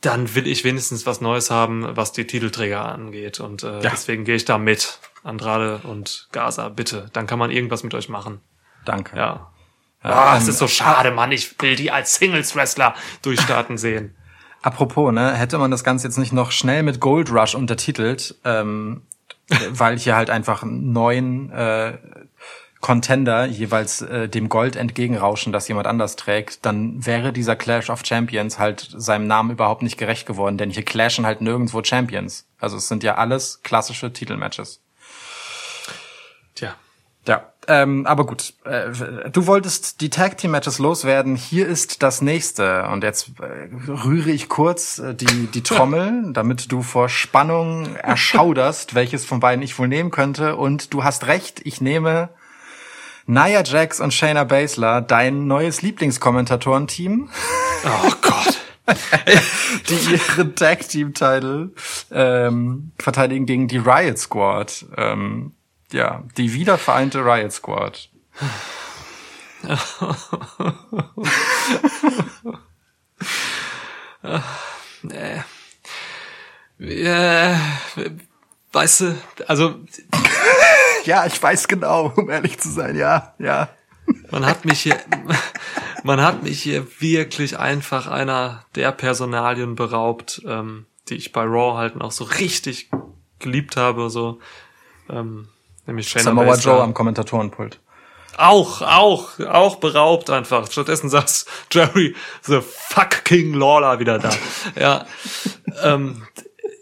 dann will ich wenigstens was Neues haben, was die Titelträger angeht. Und äh, ja. deswegen gehe ich da mit. Andrade und Gaza, bitte. Dann kann man irgendwas mit euch machen. Danke. Ja. Ja, oh, es ist so schade, Mann. Ich will die als Singles-Wrestler durchstarten sehen. Apropos, ne, hätte man das Ganze jetzt nicht noch schnell mit Gold Rush untertitelt, ähm, weil hier halt einfach neun äh, Contender jeweils äh, dem Gold entgegenrauschen, das jemand anders trägt, dann wäre dieser Clash of Champions halt seinem Namen überhaupt nicht gerecht geworden, denn hier clashen halt nirgendwo Champions. Also es sind ja alles klassische Titelmatches. Tja. Ja, ähm, aber gut. Äh, du wolltest die Tag Team Matches loswerden. Hier ist das nächste und jetzt äh, rühre ich kurz äh, die die Trommel, damit du vor Spannung erschauderst, welches von beiden ich wohl nehmen könnte. Und du hast recht, ich nehme Nia Jax und Shayna Baszler, dein neues Lieblingskommentatorenteam. Oh Gott. die ihren Tag Team Title ähm, verteidigen gegen die Riot Squad. Ähm, ja, die wiedervereinte Riot Squad. äh, äh, weißt du, also ja, ich weiß genau, um ehrlich zu sein, ja, ja. Man hat mich hier, man hat mich hier wirklich einfach einer der Personalien beraubt, ähm, die ich bei Raw halt auch so richtig geliebt habe, so, ähm, nämlich Shayna Samoa Baszler. Joe am Kommentatorenpult. Auch, auch, auch beraubt einfach. Stattdessen saß Jerry the fuck King Lawler wieder da. ja, ähm,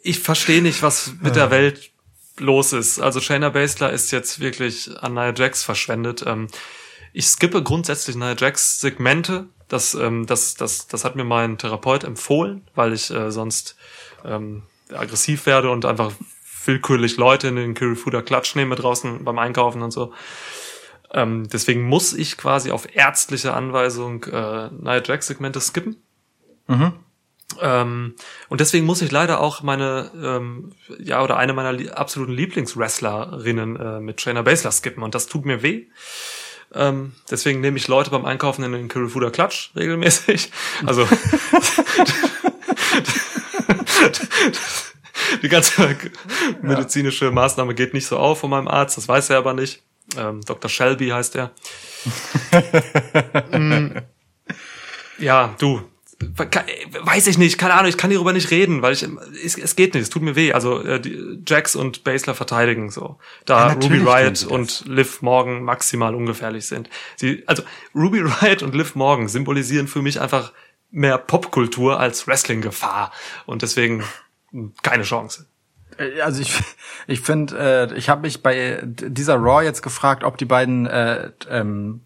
ich verstehe nicht, was mit der Welt los ist. Also Shayna Baszler ist jetzt wirklich an Nia Jax verschwendet. Ähm, ich skippe grundsätzlich Nia Jax Segmente. Das, ähm, das, das, das hat mir mein Therapeut empfohlen, weil ich äh, sonst ähm, aggressiv werde und einfach willkürlich Leute in den Kirifuda Klatsch nehme draußen beim Einkaufen und so. Ähm, deswegen muss ich quasi auf ärztliche Anweisung äh, Nia Jax Segmente skippen. Mhm. Ähm, und deswegen muss ich leider auch meine, ähm, ja, oder eine meiner li absoluten Lieblingswrestlerinnen äh, mit Trainer Baszler skippen. Und das tut mir weh. Ähm, deswegen nehme ich Leute beim Einkaufen in den Kirifuda Klatsch regelmäßig. Also die ganze medizinische Maßnahme geht nicht so auf von meinem Arzt, das weiß er aber nicht. Ähm, Dr. Shelby heißt er. mm, ja, du, weiß ich nicht, keine Ahnung, ich kann hierüber nicht reden, weil ich es, es geht nicht, es tut mir weh. Also äh, die Jax und Basler verteidigen so, da ja, Ruby Riot und Liv Morgan maximal ungefährlich sind. Sie, also Ruby Riot und Liv Morgan symbolisieren für mich einfach mehr Popkultur als Wrestling-Gefahr und deswegen keine Chance. Äh, also ich, ich finde, äh, ich habe mich bei dieser Raw jetzt gefragt, ob die beiden äh, ähm,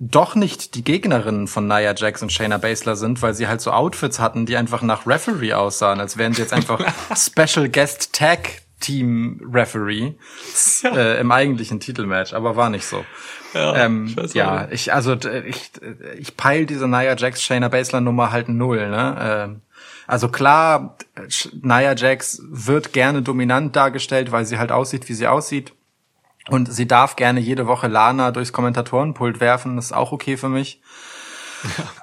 doch nicht die Gegnerinnen von Nia Jax und Shayna Baszler sind, weil sie halt so Outfits hatten, die einfach nach Referee aussahen, als wären sie jetzt einfach Special Guest Tag Team Referee ja. äh, im eigentlichen Titelmatch, aber war nicht so. Ja, ähm, ich ja ich also ich ich peil diese Nia Jax Shayna Baszler Nummer halt null, ne? Also klar, Nia Jax wird gerne dominant dargestellt, weil sie halt aussieht, wie sie aussieht. Und sie darf gerne jede Woche Lana durchs Kommentatorenpult werfen, das ist auch okay für mich.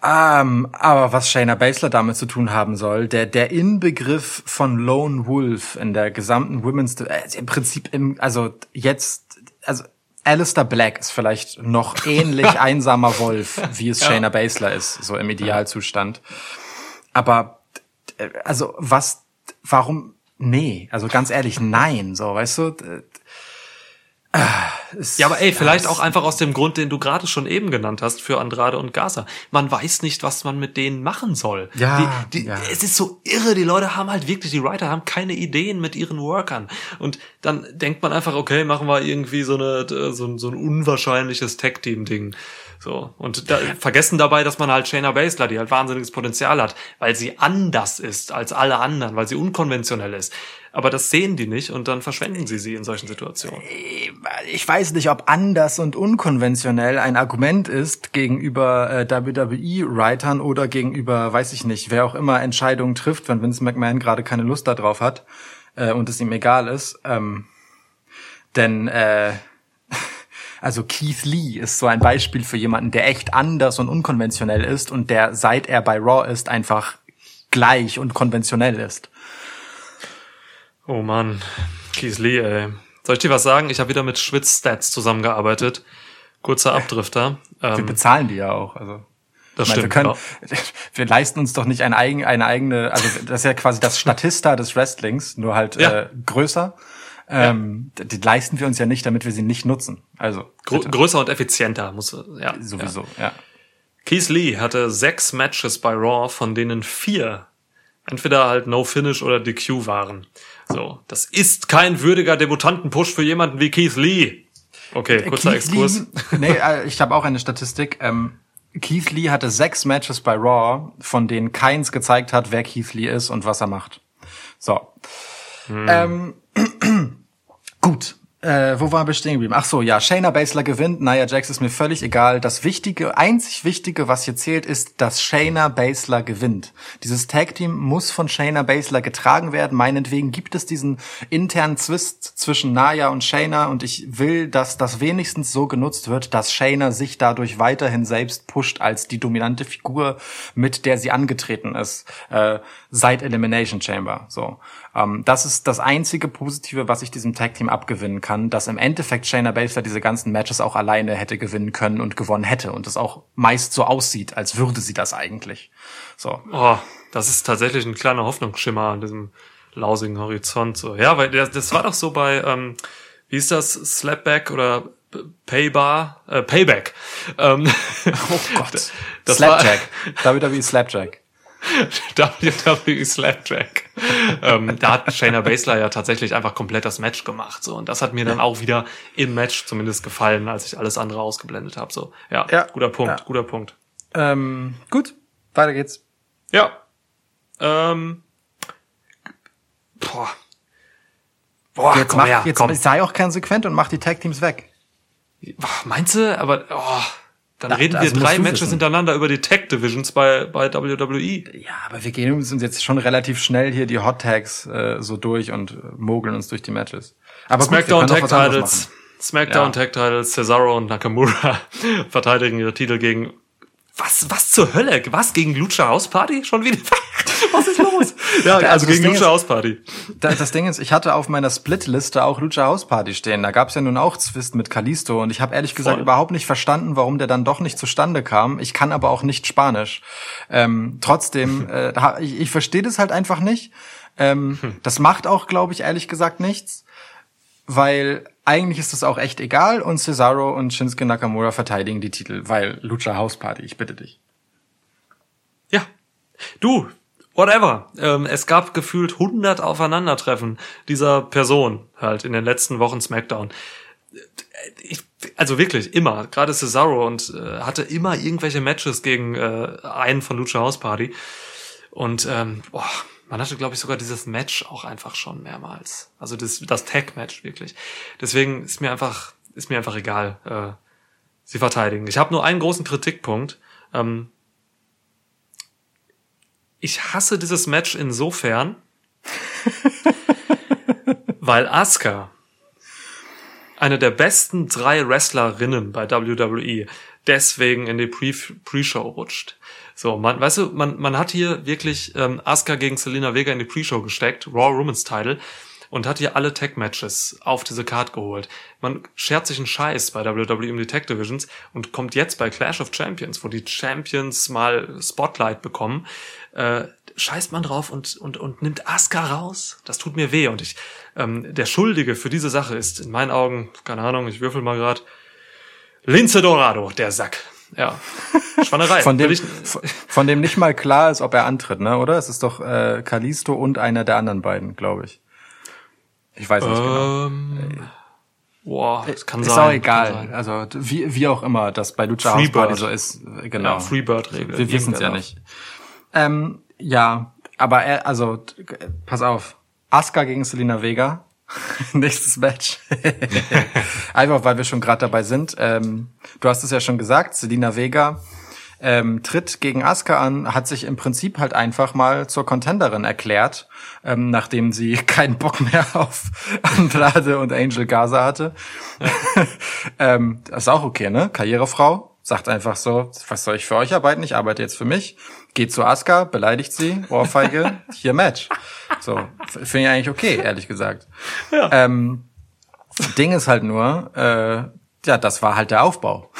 Ähm, aber was Shayna Baszler damit zu tun haben soll, der, der Inbegriff von Lone Wolf in der gesamten Women's, äh, im Prinzip im, also jetzt, also Alistair Black ist vielleicht noch ähnlich einsamer Wolf, wie es ja. Shayna Baszler ist, so im Idealzustand. Aber, also was, warum, nee, also ganz ehrlich, nein, so, weißt du, ja, aber ey, vielleicht auch einfach aus dem Grund, den du gerade schon eben genannt hast für Andrade und Gaza. Man weiß nicht, was man mit denen machen soll. Ja, die, die, ja. Es ist so irre, die Leute haben halt wirklich, die Writer haben keine Ideen mit ihren Workern. Und dann denkt man einfach, okay, machen wir irgendwie so, eine, so, so ein unwahrscheinliches Tag-Team-Ding. So. Und da, vergessen dabei, dass man halt Shayna Baszler, die halt wahnsinniges Potenzial hat, weil sie anders ist als alle anderen, weil sie unkonventionell ist. aber das sehen die nicht und dann verschwenden sie sie in solchen Situationen. Ich weiß nicht, ob anders und unkonventionell ein Argument ist gegenüber äh, WWE-Writern oder gegenüber, weiß ich nicht, wer auch immer Entscheidungen trifft, wenn Vince McMahon gerade keine Lust darauf hat äh, und es ihm egal ist. Ähm, denn äh, also Keith Lee ist so ein Beispiel für jemanden, der echt anders und unkonventionell ist und der, seit er bei Raw ist, einfach gleich und konventionell ist. Oh Mann, Keith Lee, ey. Soll ich dir was sagen? Ich habe wieder mit Schwitz Stats zusammengearbeitet. Kurzer Abdrifter. Wir Ähm, bezahlen die ja auch. Also das meine, stimmt. wir, können, ja. wir leisten uns doch nicht eine, eigen, eine eigene, also das ist ja quasi das Statista des Wrestlings, nur halt Ja. äh, größer. Ähm, Die leisten wir uns ja nicht, damit wir sie nicht nutzen. Also bitte. größer und effizienter muss ja sowieso, Ja. ja. Keith Lee hatte sechs Matches bei Raw, von denen vier entweder halt No Finish oder DQ waren. So, das ist kein würdiger Debutantenpush für jemanden wie Keith Lee. Okay, kurzer Keith Exkurs. Lee, nee, äh, ich habe auch eine Statistik. Ähm, Keith Lee hatte sechs Matches bei Raw, von denen keins gezeigt hat, wer Keith Lee ist und was er macht. So. Ähm, gut. Äh, wo waren wir stehen geblieben? Ach so, ja, Shayna Baszler gewinnt. Nia Jax ist mir völlig egal. Das Wichtige, einzig Wichtige, was hier zählt, ist, dass Shayna Baszler gewinnt. Dieses Tag-Team muss von Shayna Baszler getragen werden. Meinetwegen gibt es diesen internen Zwist zwischen Nia und Shayna und ich will, dass das wenigstens so genutzt wird, dass Shayna sich dadurch weiterhin selbst pusht als die dominante Figur, mit der sie angetreten ist, äh, seit Elimination Chamber. So. Ähm, das ist das einzige Positive, was ich diesem Tag Team abgewinnen kann, dass im Endeffekt Shayna Baszler diese ganzen Matches auch alleine hätte gewinnen können und gewonnen hätte und es auch meist so aussieht, als würde sie das eigentlich. So. Oh, das ist tatsächlich ein kleiner Hoffnungsschimmer an diesem lausigen Horizont. So, ja, weil das, das war doch so bei, ähm, wie ist das, Slapback oder Paybar, äh, Payback. Ähm, Oh Gott. Das Slapjack. WWE Slapjack. WWE Slapjack. ähm, da hat Shayna Baszler ja tatsächlich einfach komplett das Match gemacht. So. Und das hat mir dann auch wieder im Match zumindest gefallen, als ich alles andere ausgeblendet habe. So, ja, Ja. guter Punkt, Ja. guter Punkt. Ähm, gut, weiter geht's. Ja. Ähm, boah. Boah, Jetzt, komm mach, her, jetzt komm. sei auch konsequent und mach die Tag Teams weg. Boah, Meinst du? Aber oh, dann Da- reden wir drei Matches wissen. hintereinander über die Tech Divisions bei, bei. WWE. Ja, aber wir gehen uns jetzt schon relativ schnell hier die Hot Tags äh, so durch und äh, mogeln uns durch die Matches. Aber gut, SmackDown können Tag Titles. machen. SmackDown Ja. Tag Titles, Cesaro und Nakamura verteidigen ihre Titel gegen was, was zur Hölle? Was gegen Lucha House Party? Schon wieder? Was ist los? ja, also, also das gegen Ding Lucha ist- House Party. Da, das Ding ist, ich hatte auf meiner Split-Liste auch Lucha House Party stehen. Da gab's ja nun auch Zwist mit Kalisto und ich habe ehrlich gesagt Voll. überhaupt nicht verstanden, warum der dann doch nicht zustande kam. Ich kann aber auch nicht Spanisch. Ähm, trotzdem, äh, ich, ich verstehe das halt einfach nicht. Ähm, Das macht auch, glaube ich, ehrlich gesagt nichts, weil eigentlich ist es auch echt egal und Cesaro und Shinsuke Nakamura verteidigen die Titel, weil Lucha House Party, ich bitte dich. Ja. Du, whatever. Ähm, es gab gefühlt 100 Aufeinandertreffen dieser Person halt in den letzten Wochen SmackDown. Ich, also wirklich immer, gerade Cesaro und äh, hatte immer irgendwelche Matches gegen äh, einen von Lucha House Party. Und ähm, boah, man hatte, glaube ich, sogar dieses Match auch einfach schon mehrmals. Also das, das Tag-Match wirklich. Deswegen ist mir einfach, ist mir einfach egal. Äh, sie verteidigen. Ich habe nur einen großen Kritikpunkt. Ähm, ich hasse dieses Match insofern, weil Asuka eine der besten drei Wrestlerinnen bei WWE deswegen in die Pre- Pre-Show rutscht. So, man, weißt du, man, man hat hier wirklich ähm, Asuka gegen Selena Vega in die Pre-Show gesteckt, Raw Women's Title, und hat hier alle Tag-Matches auf diese Card geholt. Man schert sich einen Scheiß bei WWE um die Tag Divisions und kommt jetzt bei Clash of Champions, wo die Champions mal Spotlight bekommen, äh, scheißt man drauf und, und, und nimmt Asuka raus. Das tut mir weh. Und ich, ähm, der Schuldige für diese Sache ist in meinen Augen, keine Ahnung, ich würfel mal grad, Lince Dorado, der Sack. Ja. Schwannerei. Von dem, ich, von, dem nicht mal klar ist, ob er antritt, ne? Oder? Es ist doch äh, Kalisto und einer der anderen beiden, glaube ich. Ich weiß nicht genau. ähm, boah, das kann ist sein. auch kann egal. sein. Also wie, wie auch immer das bei Lucha House Freebird. Party so ist. äh, Genau. Ja, Freebird-Regel. Wir wissen es ja Irgendwer nicht. Ähm, ja, aber er, also pass auf. Asuka gegen Selina Vega. Nächstes Match. Einfach weil wir schon gerade dabei sind. Ähm, du hast es ja schon gesagt, Selina Vega ähm, tritt gegen Asuka an, hat sich im Prinzip halt einfach mal zur Contenderin erklärt, ähm, nachdem sie keinen Bock mehr auf Andrade und Angel Gaza hatte. Ja. ähm, ist auch okay, ne? Karrierefrau. Sagt einfach so, was soll ich für euch arbeiten? Ich arbeite jetzt für mich. Geht zu Asuka, beleidigt sie, Ohrfeige, hier Match. So, finde ich eigentlich okay, ehrlich gesagt. Ja. Ähm, Ding ist halt nur, äh, ja, das war halt der Aufbau.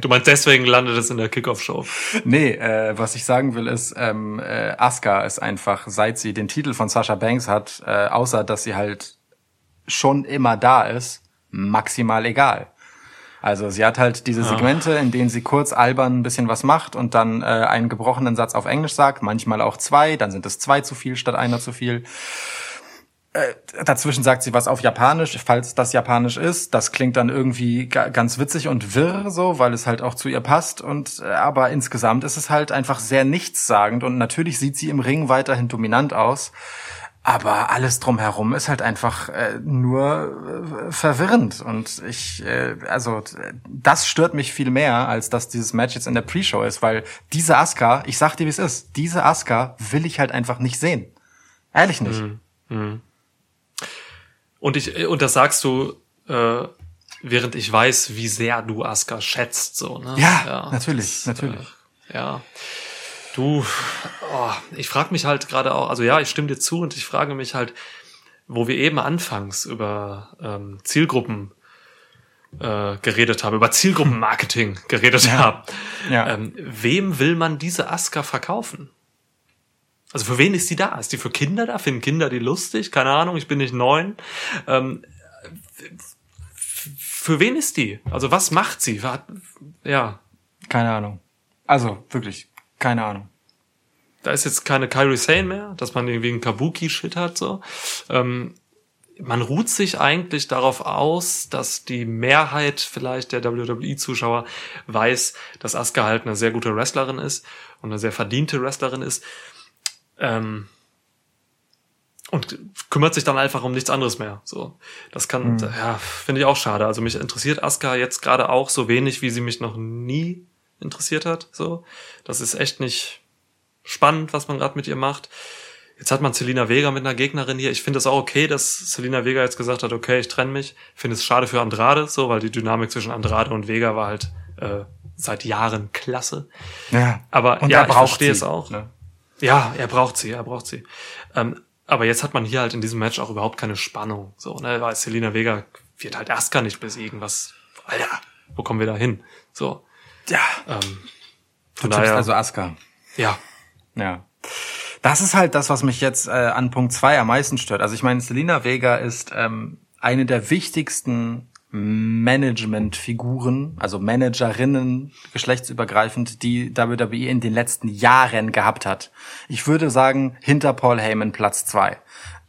Du meinst, deswegen landet es in der Kickoff-Show? Nee, äh, was ich sagen will ist, ähm, äh, Asuka ist einfach, seit sie den Titel von Sasha Banks hat, äh, außer dass sie halt schon immer da ist, maximal egal. Also sie hat halt diese ah. Segmente, in denen sie kurz albern ein bisschen was macht und dann äh, einen gebrochenen Satz auf Englisch sagt, manchmal auch zwei, dann sind es zwei zu viel statt einer zu viel. Äh, dazwischen sagt sie was auf Japanisch, falls das Japanisch ist. Das klingt dann irgendwie ganz witzig und wirr so, weil es halt auch zu ihr passt. Und äh, aber insgesamt ist es halt einfach sehr nichtssagend und natürlich sieht sie im Ring weiterhin dominant aus. Aber alles drumherum ist halt einfach äh, nur äh, verwirrend. Und ich, äh, also das stört mich viel mehr, als dass dieses Match jetzt in der Pre-Show ist, weil diese Asuka, ich sag dir, wie es ist, diese Asuka will ich halt einfach nicht sehen. Ehrlich nicht. Mhm. Mhm. Und ich, äh, und das sagst du, äh, während ich weiß, wie sehr du Asuka schätzt, so, ne? Ja, ja natürlich, das, natürlich. Äh, ja. Du, oh, ich frage mich halt gerade auch, also ja, ich stimme dir zu und ich frage mich halt, wo wir eben anfangs über ähm, Zielgruppen äh, geredet haben, über Zielgruppenmarketing geredet ja. haben. Ja. Ähm, wem will man diese Aska verkaufen? Also für wen ist die da? Ist die für Kinder da? Finden Kinder die lustig? Keine Ahnung, ich bin nicht neun. Ähm, für wen ist die? Also was macht sie? Ja. Keine Ahnung. Also wirklich, keine Ahnung. Da ist jetzt keine Kyrie Sane mehr, dass man irgendwie einen Kabuki-Shit hat, so. Ähm, man ruht sich eigentlich darauf aus, dass die Mehrheit vielleicht der WWE-Zuschauer weiß, dass Asuka halt eine sehr gute Wrestlerin ist und eine sehr verdiente Wrestlerin ist. Ähm, und kümmert sich dann einfach um nichts anderes mehr. So, das kann, mhm. ja, finde ich auch schade. Also mich interessiert Asuka jetzt gerade auch so wenig, wie sie mich noch nie interessiert hat. So, das ist echt nicht spannend, was man gerade mit ihr macht. Jetzt hat man Selina Vega mit einer Gegnerin hier. Ich finde es auch okay, dass Selina Vega jetzt gesagt hat, okay, ich trenne mich. Finde es schade für Andrade, so, weil die Dynamik zwischen Andrade und Vega war halt äh, seit Jahren klasse. Ja. Aber und ja, ich verstehe es auch. Ne? Ja, er braucht sie, er braucht sie. Ähm, aber jetzt hat man hier halt in diesem Match auch überhaupt keine Spannung. So, ne, weil Selina Vega wird halt erst gar nicht besiegen. Was, Alter, wo kommen wir da hin? So. Ja. Ähm, du daher, also Asuka. Ja. Ja. Das ist halt das, was mich jetzt äh, an Punkt zwei am meisten stört. Also ich meine, Selina Vega ist ähm, eine der wichtigsten Managementfiguren, also Managerinnen, geschlechtsübergreifend, die WWE in den letzten Jahren gehabt hat. Ich würde sagen, hinter Paul Heyman Platz zwei.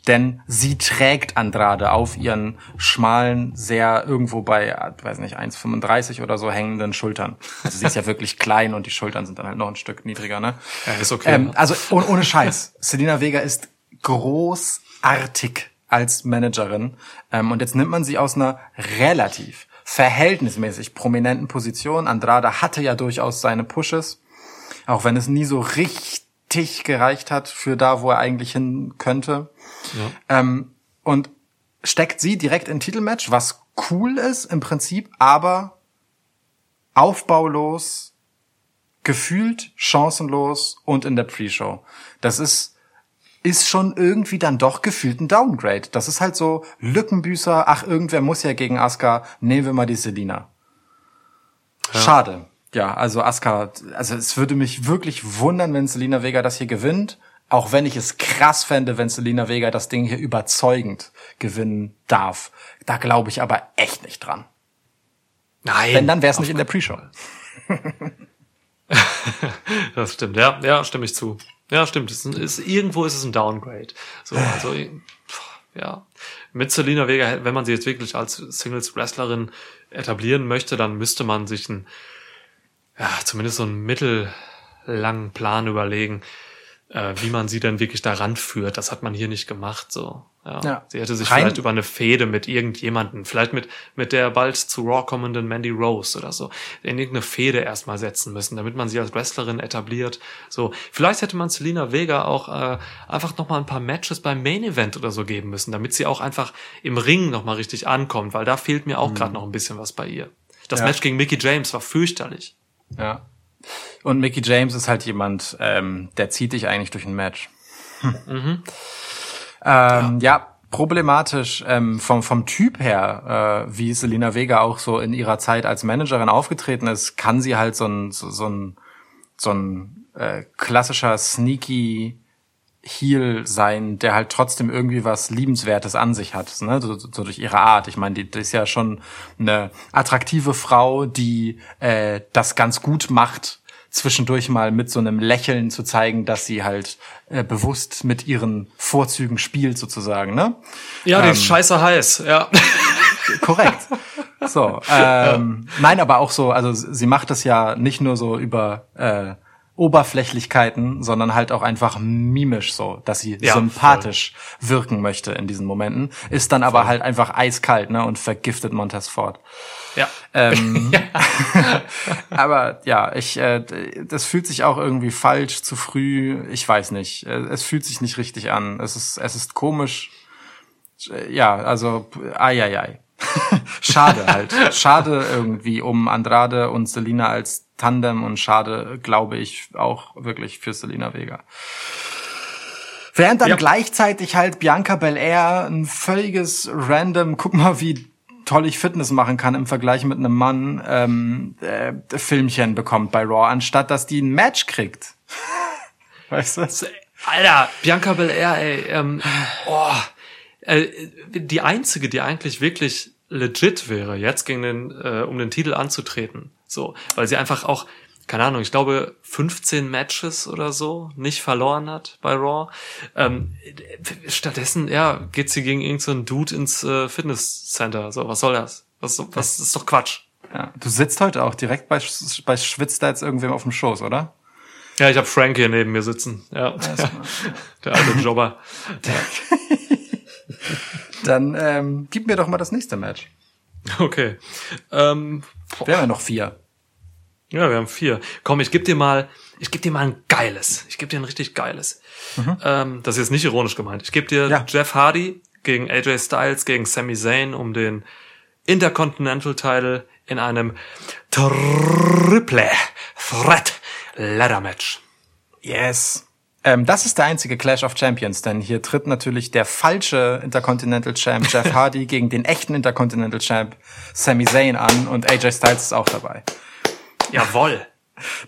Denn sie trägt Andrade auf ihren schmalen, sehr irgendwo bei, weiß nicht, 1,35 oder so hängenden Schultern. Also sie ist ja wirklich klein und die Schultern sind dann halt noch ein Stück niedriger, ne? Ja, ist okay. Ähm, also ohne, ohne Scheiß. Selina Vega ist großartig als Managerin. Ähm, und jetzt nimmt man sie aus einer relativ verhältnismäßig prominenten Position. Andrade hatte ja durchaus seine Pushes, auch wenn es nie so richtig gereicht hat für da, wo er eigentlich hin könnte. Ja. Ähm, und steckt sie direkt in Titelmatch, was cool ist im Prinzip, aber aufbaulos, gefühlt chancenlos und in der Pre-Show. Das ist ist schon irgendwie dann doch gefühlt ein Downgrade. Das ist halt so Lückenbüßer, ach, irgendwer muss ja gegen Asuka, nehmen wir mal die Selina. Ja. Schade. Ja, also Asuka, also es würde mich wirklich wundern, wenn Selina Vega das hier gewinnt. Auch wenn ich es krass fände, wenn Selina Vega das Ding hier überzeugend gewinnen darf. Da glaube ich aber echt nicht dran. Nein. Wenn, dann wäre es nicht in der Pre-Show. das stimmt, ja, ja, stimme ich zu. Ja, stimmt. Es ist, irgendwo ist es ein Downgrade. So, also, ja. Mit Selina Vega, wenn man sie jetzt wirklich als Singles-Wrestlerin etablieren möchte, dann müsste man sich ein, ja, zumindest so einen mittellangen Plan überlegen. Äh, wie man sie denn wirklich daran führt. Das hat man hier nicht gemacht. So, ja. Ja. Sie hätte sich Rein- vielleicht über eine Fehde mit irgendjemanden, vielleicht mit mit der bald zu Raw kommenden Mandy Rose oder so, in irgendeine Fehde erstmal setzen müssen, damit man sie als Wrestlerin etabliert. So, vielleicht hätte man Selina Vega auch äh, einfach noch mal ein paar Matches beim Main Event oder so geben müssen, damit sie auch einfach im Ring noch mal richtig ankommt, weil da fehlt mir auch gerade noch ein bisschen was bei ihr. Das Mhm. Ja. Match gegen Mickey James war fürchterlich. Ja. Und Mickey James ist halt jemand, ähm, der zieht dich eigentlich durch ein Match. Hm. Ähm, ja. problematisch ähm, vom, vom Typ her, äh, wie Selena Vega auch so in ihrer Zeit als Managerin aufgetreten ist, kann sie halt so ein, so, so ein, so ein äh, klassischer sneaky Heel sein, der halt trotzdem irgendwie was Liebenswertes an sich hat, ne? so, so durch ihre Art. Ich meine, die, die ist ja schon eine attraktive Frau, die äh, das ganz gut macht, zwischendurch mal mit so einem Lächeln zu zeigen, dass sie halt äh, bewusst mit ihren Vorzügen spielt, sozusagen. Ne? Ja, die ist scheiße heiß, ja. Korrekt. So, ähm, nein, aber auch so, also sie macht das ja nicht nur so über äh, Oberflächlichkeiten, sondern halt auch einfach mimisch so, dass sie Ja, sympathisch wirken möchte in diesen Momenten, ist dann aber halt einfach eiskalt, ne, und vergiftet Montez Ford. Ja. Ähm, aber ja, ich, äh, das fühlt sich auch irgendwie falsch, zu früh. Ich weiß nicht. Äh, Es fühlt sich nicht richtig an. Es ist, es ist komisch. Äh, Ja, also, ai, ai, ai. schade halt. Schade irgendwie um Andrade und Selina als Tandem und schade, glaube ich, auch wirklich für Selina Vega. Während dann Ja. gleichzeitig halt Bianca Belair ein völliges random, guck mal, wie toll ich Fitness machen kann im Vergleich mit einem Mann, ähm, äh, Filmchen bekommt bei Raw, anstatt dass die ein Match kriegt. Weißt du? Alter, Bianca Belair, ey, ähm, oh, äh, die einzige, die eigentlich wirklich legit wäre, jetzt gegen den, äh, um den Titel anzutreten. So, weil sie einfach auch, keine Ahnung, ich glaube 15 Matches oder so nicht verloren hat bei Raw. Ähm, stattdessen, ja, geht sie gegen irgendeinen so Dude ins äh, Fitnesscenter. So, was soll das? Was, was ist doch Quatsch. Ja. Du sitzt heute auch direkt bei, bei Schwitzt da jetzt irgendwem auf dem Schoß, oder? Ja, ich habe Frank hier neben mir sitzen. Ja, der alte Jobber. Dann ähm, gib mir doch mal das nächste Match. Okay. Ähm, Wir haben ja noch vier. Ja, wir haben vier. Komm, ich geb dir mal, ich geb dir mal ein geiles. Ich geb dir ein richtig geiles. Ähm, das ist jetzt nicht ironisch gemeint. Ich geb dir Ja. Jeff Hardy gegen AJ Styles gegen Sami Zayn um den Intercontinental Title in einem Triple Threat Ladder Match. Yes. Ähm, das ist der einzige Clash of Champions, denn hier tritt natürlich der falsche Intercontinental Champ Jeff Hardy gegen den echten Intercontinental Champ Sami Zayn an und AJ Styles ist auch dabei. Jawoll.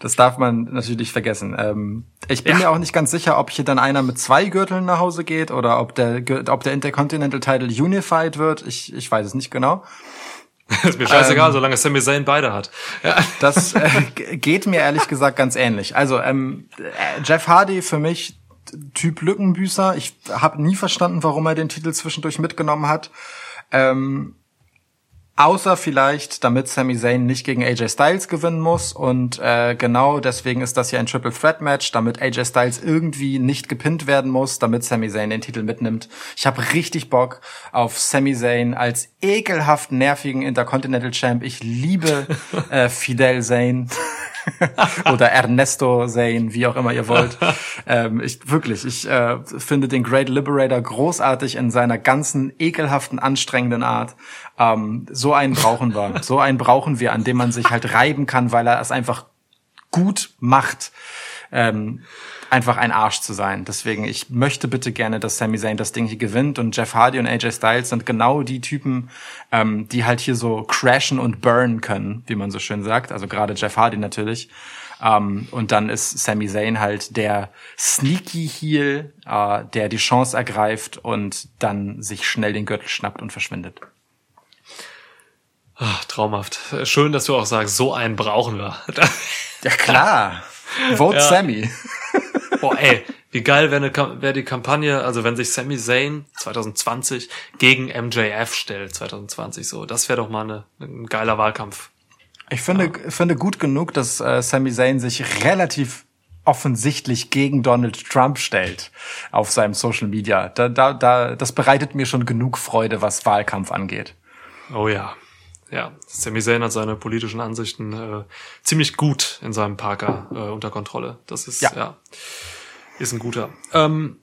Das darf man natürlich vergessen. Ähm, ich bin Ja. mir auch nicht ganz sicher, ob hier dann einer mit zwei Gürteln nach Hause geht oder ob der, ob der Intercontinental Title unified wird. Ich, ich weiß es nicht genau. ist mir scheißegal, solange Sami Zayn beide hat. Ja. Das äh, geht mir ehrlich gesagt ganz ähnlich. Also ähm, äh, Jeff Hardy für mich Typ Lückenbüßer. Ich habe nie verstanden, warum er den Titel zwischendurch mitgenommen hat. Ähm, außer vielleicht, damit Sami Zayn nicht gegen AJ Styles gewinnen muss. Und äh, genau deswegen ist das ja ein Triple Threat Match, damit AJ Styles irgendwie nicht gepinnt werden muss, damit Sami Zayn den Titel mitnimmt. Ich habe richtig Bock auf Sami Zayn als ekelhaft nervigen Intercontinental Champ. Ich liebe äh, Fidel Zayn. oder Ernesto Zayn, wie auch immer ihr wollt. ähm, ich wirklich, ich äh, finde den Great Liberator großartig in seiner ganzen ekelhaften, anstrengenden Art. Ähm, so einen brauchen wir, so einen brauchen wir, an dem man sich halt reiben kann, weil er es einfach gut macht. Ähm, einfach ein Arsch zu sein. Deswegen, ich möchte bitte gerne, dass Sami Zayn das Ding hier gewinnt und Jeff Hardy und AJ Styles sind genau die Typen, ähm, die halt hier so crashen und burnen können, wie man so schön sagt. Also gerade Jeff Hardy natürlich. Ähm, und dann ist Sami Zayn halt der sneaky Heel, äh, der die Chance ergreift und dann sich schnell den Gürtel schnappt und verschwindet. Ach, traumhaft. Schön, dass du auch sagst, so einen brauchen wir. Ja klar. Vote Ja. Sammy. Boah, ey, wie geil wäre wär wär die Kampagne, also wenn sich Sami Zayn 2020 gegen MJF stellt, 2020 so. Das wäre doch mal eine, ein geiler Wahlkampf. Ich finde, finde gut genug, dass äh, Sami Zayn sich relativ offensichtlich gegen Donald Trump stellt auf seinem Social Media. Da, da, da, das bereitet mir schon genug Freude, was Wahlkampf angeht. Oh ja. Ja, Sami Zayn hat seine politischen Ansichten äh, ziemlich gut in seinem Parker äh, unter Kontrolle. Das ist ja, ja ist ein guter. Ähm,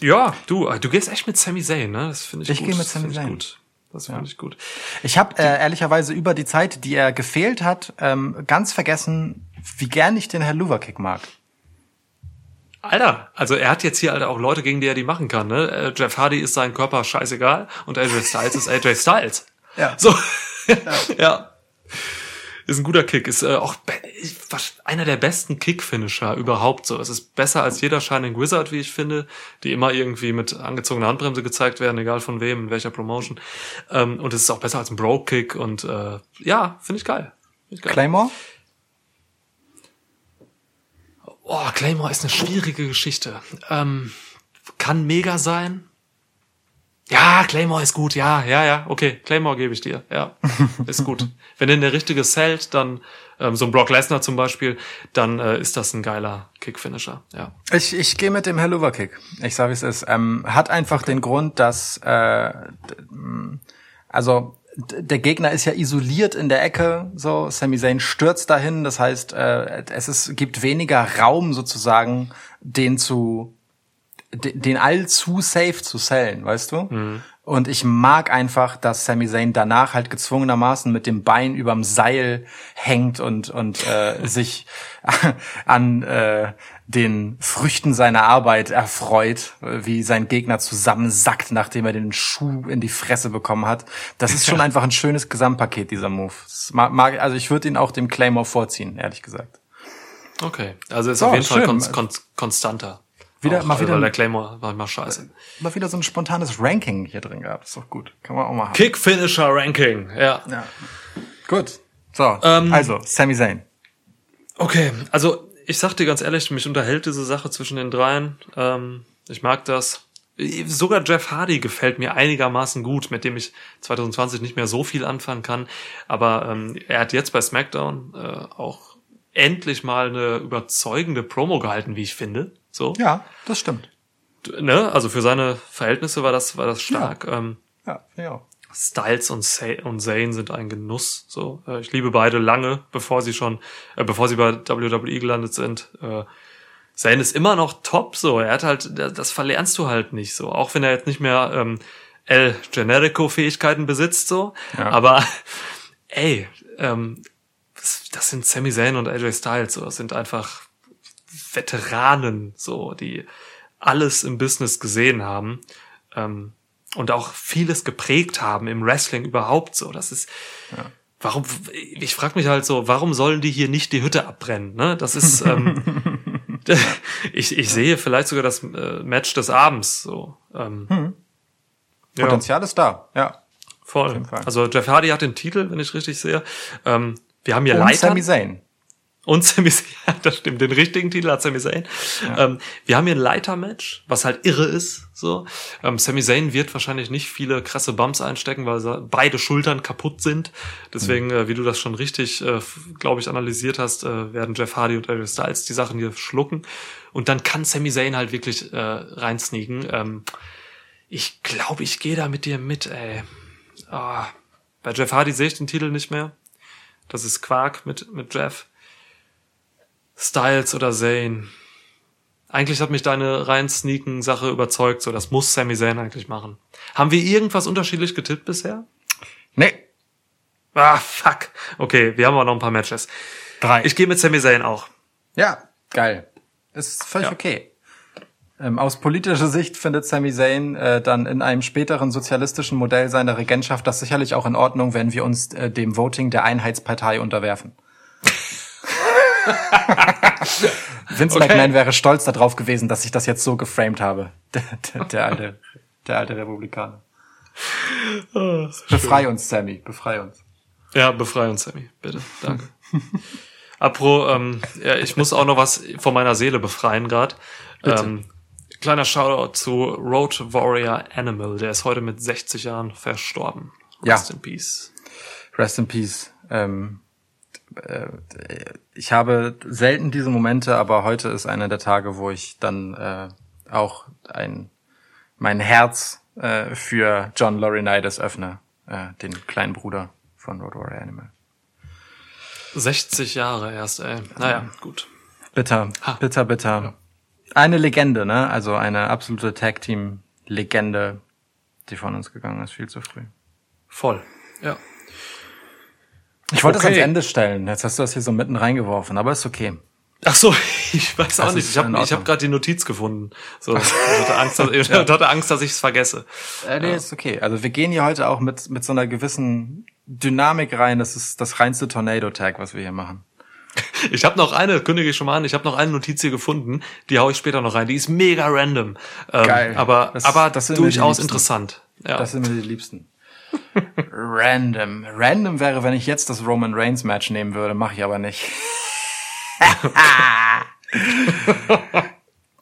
ja, du, du gehst echt mit Sami Zayn, ne? Das finde ich, ich gut. Ich gehe mit Sami Zayn. Gut. Das finde ja. ich gut. Ich habe äh, ehrlicherweise über die Zeit, die er gefehlt hat, ähm, ganz vergessen, wie gern ich den Herr Luverkick mag. Alter, also er hat jetzt hier halt auch Leute, gegen die er die machen kann. Ne? Äh, Jeff Hardy ist sein Körper scheißegal und AJ Styles ist AJ Styles. Ja. So. Ja. ja. Ist ein guter Kick. Ist äh, auch einer der besten Kick-Finisher überhaupt so. Es ist besser als jeder Shining Wizard, wie ich finde, die immer irgendwie mit angezogener Handbremse gezeigt werden, egal von wem, in welcher Promotion. Ähm, und es ist auch besser als ein Bro-Kick und äh, ja, finde ich geil. Find ich geil. Claymore? Oh, Claymore ist eine schwierige Geschichte. Ähm, kann mega sein. Ja, Claymore ist gut, ja, ja, ja, okay, Claymore gebe ich dir, ja, ist gut. Wenn denn der richtige zählt, dann ähm, so ein Brock Lesnar zum Beispiel, dann äh, ist das ein geiler Kick-Finisher, ja. Ich, ich gehe mit dem Helluva Kick. Ich sage, wie es ist. Ähm, hat einfach den Grund, dass äh, also der Gegner ist ja isoliert in der Ecke, so Sami Zayn stürzt dahin, das heißt, äh, es ist, gibt weniger Raum sozusagen, den zu den allzu safe zu sellen, weißt du? Mhm. Und ich mag einfach, dass Sami Zayn danach halt gezwungenermaßen mit dem Bein überm Seil hängt und und äh, sich an äh, den Früchten seiner Arbeit erfreut, wie sein Gegner zusammensackt, nachdem er den Schuh in die Fresse bekommen hat. Das ist schon einfach ein schönes Gesamtpaket dieser Move. Mag, also ich würde ihn auch dem Claymore vorziehen, ehrlich gesagt. Okay, also ist so, auf jeden Fall kon kon konstanter. Wieder, auch, mal wieder, weil der Claymore war immer scheiße. Mal wieder so ein spontanes Ranking hier drin gehabt. Ist doch gut. Kann man auch mal haben. Kick-Finisher-Ranking, ja. ja. Gut. So, ähm, also, Sami Zayn. Okay, also ich sag dir ganz ehrlich, mich unterhält diese Sache zwischen den dreien. Ähm, ich mag das. Sogar Jeff Hardy gefällt mir einigermaßen gut, mit dem ich 2020 nicht mehr so viel anfangen kann. Aber ähm, er hat jetzt bei SmackDown äh, auch endlich mal eine überzeugende Promo gehalten, wie ich finde. So. Ja, das stimmt. Ne? Also für seine Verhältnisse war das, war das stark. Ja, ähm, ja, ja. Styles und, und Zane sind ein Genuss. So, äh, ich liebe beide lange, bevor sie schon, äh, bevor sie bei WWE gelandet sind. Äh, Zane ist immer noch top. So, er hat halt, das verlernst du halt nicht. So, auch wenn er jetzt nicht mehr ähm, El Generico Fähigkeiten besitzt. So, ja. aber ey, ähm, das, das sind Sami Zayn und AJ Styles. So, das sind einfach Veteranen, so, die alles im Business gesehen haben ähm, und auch vieles geprägt haben im Wrestling überhaupt so. Das ist, ja. warum, ich frage mich halt so, warum sollen die hier nicht die Hütte abbrennen? Ne? Das ist, ähm, ich, ich sehe vielleicht sogar das äh, Match des Abends so. Ähm, hm. Potenzial ja. ist da, ja. Voll. Also Jeff Hardy hat den Titel, wenn ich richtig sehe. Ähm, wir haben hier Und Leiter. Sami Zayn. Und Sami Zayn, ja, das stimmt, den richtigen Titel hat Sami Zayn. Ja. Ähm, wir haben hier ein Leitermatch, was halt irre ist. So, ähm, Sami Zayn wird wahrscheinlich nicht viele krasse Bumps einstecken, weil beide Schultern kaputt sind. Deswegen, mhm. äh, wie du das schon richtig, äh, glaube ich, analysiert hast, äh, werden Jeff Hardy und AJ Styles die Sachen hier schlucken. Und dann kann Sami Zayn halt wirklich äh, reinsneaken. Ähm, ich glaube, ich gehe da mit dir mit, ey. Oh, bei Jeff Hardy sehe ich den Titel nicht mehr. Das ist Quark mit, mit Jeff. Styles oder Zane. Eigentlich hat mich deine rein sneaken Sache überzeugt, so das muss Sami Zayn eigentlich machen. Haben wir irgendwas unterschiedlich getippt bisher? Nee. Ah, fuck. Okay, wir haben aber noch ein paar Matches. Drei. Ich gehe mit Sami Zayn auch. Ja, geil. Ist völlig ja. okay. Ähm, aus politischer Sicht findet Sami Zayn äh, dann in einem späteren sozialistischen Modell seiner Regentschaft das sicherlich auch in Ordnung, wenn wir uns äh, dem Voting der Einheitspartei unterwerfen. Vince okay. McMahon wäre stolz darauf gewesen, dass ich das jetzt so geframed habe. Der, der, der alte, der alte Republikaner. Oh, befrei schön. uns, Sammy, befrei uns. Ja, befrei uns, Sammy, bitte, danke. Apro, ähm, ja, ich muss auch noch was von meiner Seele befreien gerade. Ähm, kleiner Shoutout zu Road Warrior Animal, der ist heute mit 60 Jahren verstorben. Rest ja. in Peace. Rest in Peace. Ähm, äh, ich habe selten diese Momente, aber heute ist einer der Tage, wo ich dann äh, auch ein mein Herz äh, für John Laurinaitis öffne, äh, den kleinen Bruder von Road Warrior Animal. 60 Jahre erst, ey. Naja, gut. Bitter, Ha. bitter, bitter. Eine Legende, ne? Also eine absolute Tag-Team-Legende, die von uns gegangen ist, viel zu früh. Voll. Ja. Ich wollte es Okay. ans Ende stellen. Jetzt hast du das hier so mitten reingeworfen, aber ist okay. Ach so, ich weiß auch Das nicht. ist Ich habe hab gerade die Notiz gefunden. So, ich hatte Angst, dass, ich hatte Angst, dass ich es vergesse. Äh, nee, ist okay. Also wir gehen hier heute auch mit, mit so einer gewissen Dynamik rein. Das ist das reinste Tornado-Tag, was wir hier machen. Ich habe noch eine, kündige ich schon mal an, ich habe noch eine Notiz hier gefunden, die hau ich später noch rein. Die ist mega random. Ähm, Geil. Aber, Das- aber das durchaus interessant. Ja. Das sind mir die Liebsten. Random. Random wäre, wenn ich jetzt das Roman Reigns Match nehmen würde, mache ich aber nicht.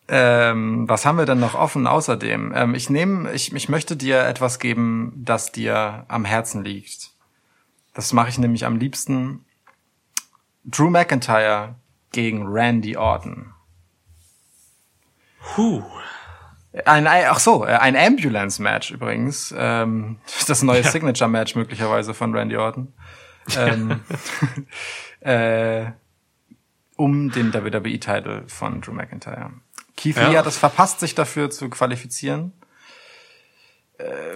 ähm, was haben wir denn noch offen außerdem? Ähm, ich nehme, ich, ich möchte dir etwas geben, das dir am Herzen liegt. Das mache ich nämlich am liebsten. Drew McIntyre gegen Randy Orton. Puh. Ein, ach so, äh, ein Ambulance-Match übrigens. Ähm, das neue Ja. Signature-Match möglicherweise von Randy Orton. Ähm, äh, um den WWE-Titel von Drew McIntyre. Keith Ja. Lee hat es verpasst, sich dafür zu qualifizieren. Äh,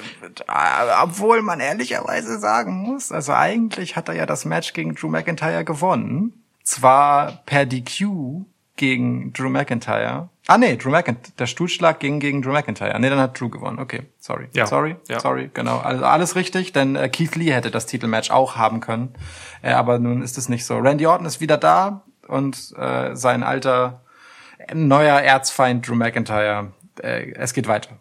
obwohl man ehrlicherweise sagen muss, also eigentlich hat er ja das Match gegen Drew McIntyre gewonnen. Zwar per DQ gegen Drew McIntyre. Ah nee, Drew McIntyre. Der Stuhlschlag ging gegen Drew McIntyre. Nee, dann hat Drew gewonnen. Okay, sorry. Ja. Sorry, Ja. sorry, genau. Also alles richtig, denn äh, Keith Lee hätte das Titelmatch auch haben können. Äh, aber nun ist es nicht so. Randy Orton ist wieder da und äh, sein alter neuer Erzfeind Drew McIntyre. Äh, es geht weiter.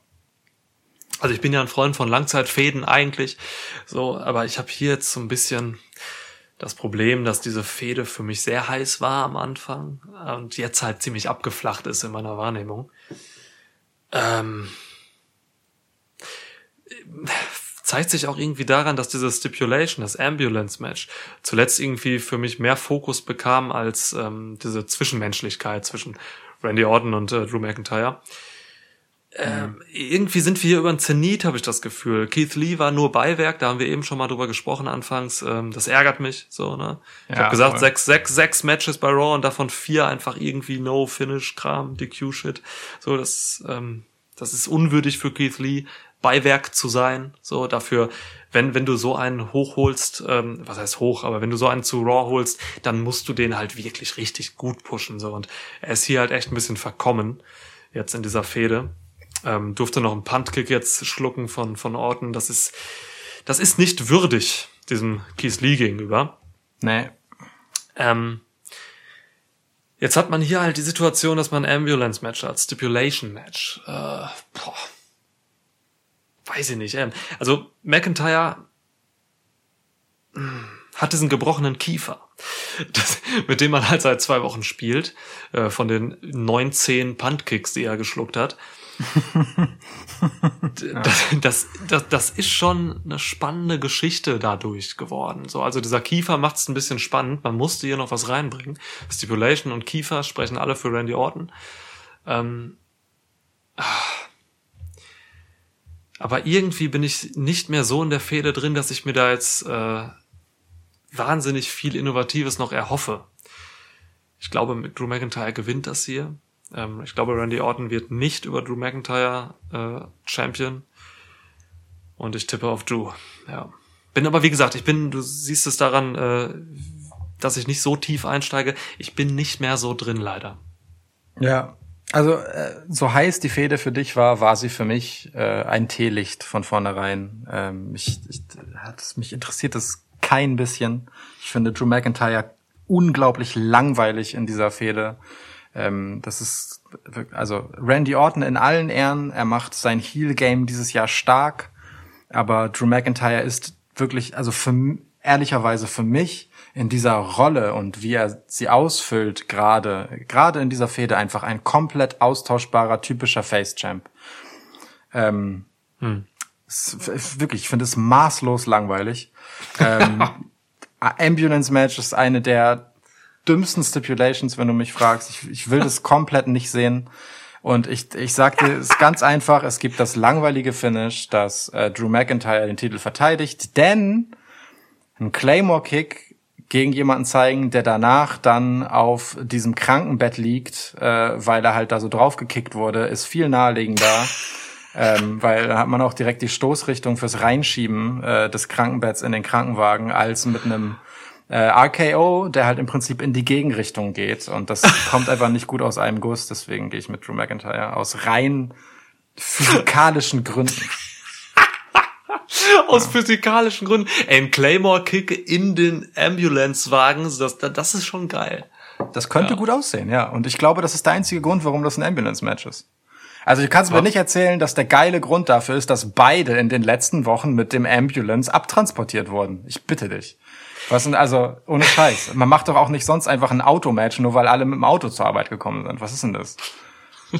Also ich bin ja ein Freund von Langzeitfäden eigentlich, so, aber ich habe hier jetzt so ein bisschen das Problem, dass diese Fehde für mich sehr heiß war am Anfang und jetzt halt ziemlich abgeflacht ist in meiner Wahrnehmung. Ähm, zeigt sich auch irgendwie daran, dass diese Stipulation, das Ambulance-Match, zuletzt irgendwie für mich mehr Fokus bekam als ähm, diese Zwischenmenschlichkeit zwischen Randy Orton und äh, Drew McIntyre. Ähm, irgendwie sind wir hier über den Zenit, habe ich das Gefühl. Keith Lee war nur Beiwerk, da haben wir eben schon mal drüber gesprochen anfangs. Ähm, das ärgert mich so, ne? Ich Ja, habe gesagt, voll. sechs, sechs, sechs Matches bei Raw und davon vier einfach irgendwie No-Finish-Kram, DQ-Shit. So, das, ähm, das ist unwürdig für Keith Lee, Beiwerk zu sein. So, dafür, wenn, wenn du so einen hochholst, ähm, was heißt hoch, aber wenn du so einen zu Raw holst, dann musst du den halt wirklich richtig gut pushen. So, und er ist hier halt echt ein bisschen verkommen, jetzt in dieser Fehde. Ähm, durfte noch einen Puntkick jetzt schlucken von, von Orton. Das ist, das ist nicht würdig, diesem Keith Lee gegenüber. Nee. Ähm, jetzt hat man hier halt die Situation, dass man ein Ambulance-Match hat, Stipulation-Match. Äh, boah. Weiß ich nicht. Ähm, also McIntyre mh, hat diesen gebrochenen Kiefer, das, mit dem man halt seit zwei Wochen spielt, äh, von den 19 Puntkicks, die er geschluckt hat. Das, das, das, das ist schon eine spannende Geschichte dadurch geworden. So, also dieser Kiefer macht es ein bisschen spannend. Man musste hier noch was reinbringen. Stipulation und Kiefer sprechen alle für Randy Orton. Ähm, ah. aber irgendwie bin ich nicht mehr so in der Fehde drin, dass ich mir da jetzt äh, wahnsinnig viel Innovatives noch erhoffe. Ich glaube, Drew McIntyre gewinnt das hier. Ähm, ich glaube, Randy Orton wird nicht über Drew McIntyre äh, Champion. Und ich tippe auf Drew. Ja. Bin aber, wie gesagt, ich bin, du siehst es daran, äh, dass ich nicht so tief einsteige. Ich bin nicht mehr so drin, leider. Ja. Also äh, so heiß die Fehde für dich war, war sie für mich äh, ein Teelicht von vornherein. Ähm, ich, ich, hat mich interessiert es kein bisschen. Ich finde Drew McIntyre unglaublich langweilig in dieser Fehde. Ähm, das ist also Randy Orton in allen Ehren. Er macht sein Heel Game dieses Jahr stark, aber Drew McIntyre ist wirklich, also für ehrlicherweise für mich in dieser Rolle und wie er sie ausfüllt, gerade gerade in dieser Fehde einfach ein komplett austauschbarer typischer Face Champ. Ähm, ist wirklich, ich finde es maßlos langweilig. ähm, Ambulance Match ist eine der dümmsten Stipulations, wenn du mich fragst. Ich, ich will das komplett nicht sehen. Und ich, ich sagte, es ist ganz einfach, es gibt das langweilige Finish, dass äh, Drew McIntyre den Titel verteidigt, denn ein Claymore-Kick gegen jemanden zeigen, der danach dann auf diesem Krankenbett liegt, äh, weil er halt da so draufgekickt wurde, ist viel naheliegender. ähm, weil da hat man auch direkt die Stoßrichtung fürs Reinschieben äh, des Krankenbetts in den Krankenwagen als mit einem äh, RKO, der halt im Prinzip in die Gegenrichtung geht. Und das kommt einfach nicht gut aus einem Guss. Deswegen gehe ich mit Drew McIntyre aus rein physikalischen Gründen. Aus physikalischen Gründen. Ein Claymore-Kick in den Ambulance-Wagen, das, das ist schon geil. Das könnte ja. gut aussehen, ja. Und ich glaube, das ist der einzige Grund, warum das ein Ambulance-Match ist. Also du kannst mir nicht erzählen, dass der geile Grund dafür ist, dass beide in den letzten Wochen mit dem Ambulance abtransportiert wurden. Ich bitte dich. Was sind also ohne Scheiß? Man macht doch auch nicht sonst einfach ein Automatch, nur weil alle mit dem Auto zur Arbeit gekommen sind. Was ist denn das?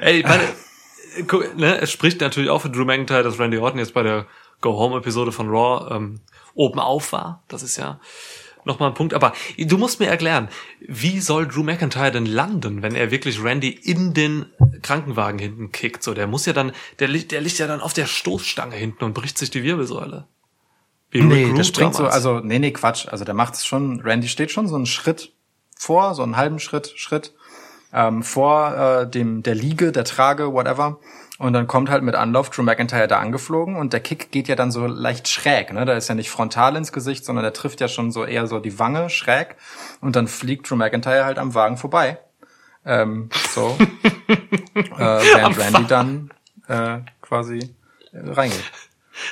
Ey, meine, ne, es spricht natürlich auch für Drew McIntyre, dass Randy Orton jetzt bei der Go Home Episode von Raw ähm, oben auf war. Das ist ja nochmal ein Punkt. Aber du musst mir erklären, wie soll Drew McIntyre denn landen, wenn er wirklich Randy in den Krankenwagen hinten kickt? So, der muss ja dann, der, der liegt ja dann auf der Stoßstange hinten und bricht sich die Wirbelsäule. Wie nee, der springt so, also, nee, nee, Quatsch. Also der macht es schon, Randy steht schon so einen Schritt vor, so einen halben Schritt, Schritt, ähm, vor äh, dem, der Liege, der Trage, whatever. Und dann kommt halt mit Anlauf Drew McIntyre da angeflogen und der Kick geht ja dann so leicht schräg, ne? Da ist ja nicht frontal ins Gesicht, sondern der trifft ja schon so eher so die Wange schräg und dann fliegt Drew McIntyre halt am Wagen vorbei. Ähm, so. äh, während Randy dann äh, quasi äh,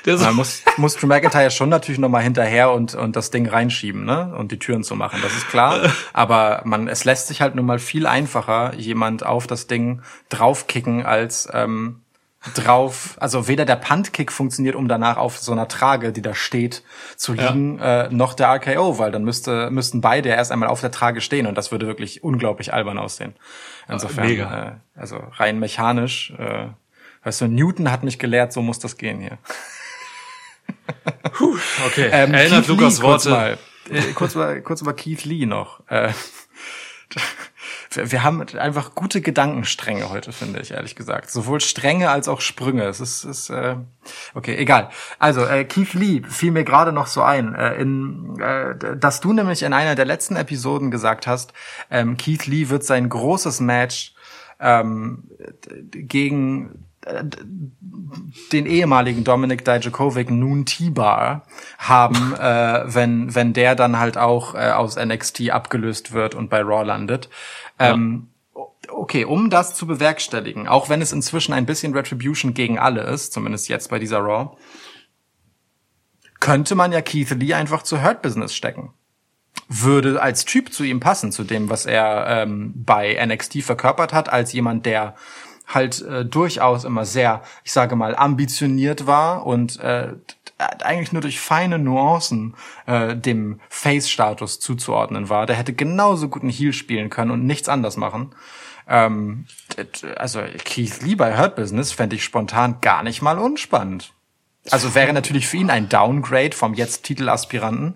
reingeht. Man muss, muss Drew McIntyre schon natürlich nochmal hinterher und, und das Ding reinschieben, ne? Und die Türen zu machen, das ist klar. Aber man, es lässt sich halt nun mal viel einfacher jemand auf das Ding draufkicken als ähm, drauf, also weder der Puntkick funktioniert, um danach auf so einer Trage, die da steht, zu liegen, ja. äh, noch der RKO, weil dann müsste, müssten beide erst einmal auf der Trage stehen und das würde wirklich unglaublich albern aussehen. Insofern, Mega. Äh, also rein mechanisch, äh, weißt du, Newton hat mich gelehrt, so muss das gehen hier. Puh, okay, ähm, erinnert Keith Lukas Lee, Worte. Kurz mal, äh, kurz mal, kurz mal Keith Lee noch. Äh, wir haben einfach gute Gedankenstränge heute, finde ich, ehrlich gesagt. Sowohl Stränge als auch Sprünge. Es ist, ist äh, okay, egal. Also, äh, Keith Lee fiel mir gerade noch so ein, äh, in, äh, dass du nämlich in einer der letzten Episoden gesagt hast, ähm, Keith Lee wird sein großes Match ähm, gegen den ehemaligen Dominik Dijakovic nun T-Bar haben, äh, wenn, wenn der dann halt auch äh, aus NXT abgelöst wird und bei Raw landet. Ähm, okay, um das zu bewerkstelligen, auch wenn es inzwischen ein bisschen Retribution gegen alle ist, zumindest jetzt bei dieser Raw, könnte man ja Keith Lee einfach zu Hurt Business stecken. Würde als Typ zu ihm passen, zu dem, was er ähm, bei NXT verkörpert hat, als jemand, der halt äh, durchaus immer sehr, ich sage mal, ambitioniert war und äh, eigentlich nur durch feine Nuancen äh, dem Face-Status zuzuordnen war. Der hätte genauso gut einen Heal spielen können und nichts anders machen. Ähm, also Keith Lee bei Hurt Business fände ich spontan gar nicht mal unspannend. Also wäre natürlich für ihn ein Downgrade vom jetzt Titelaspiranten,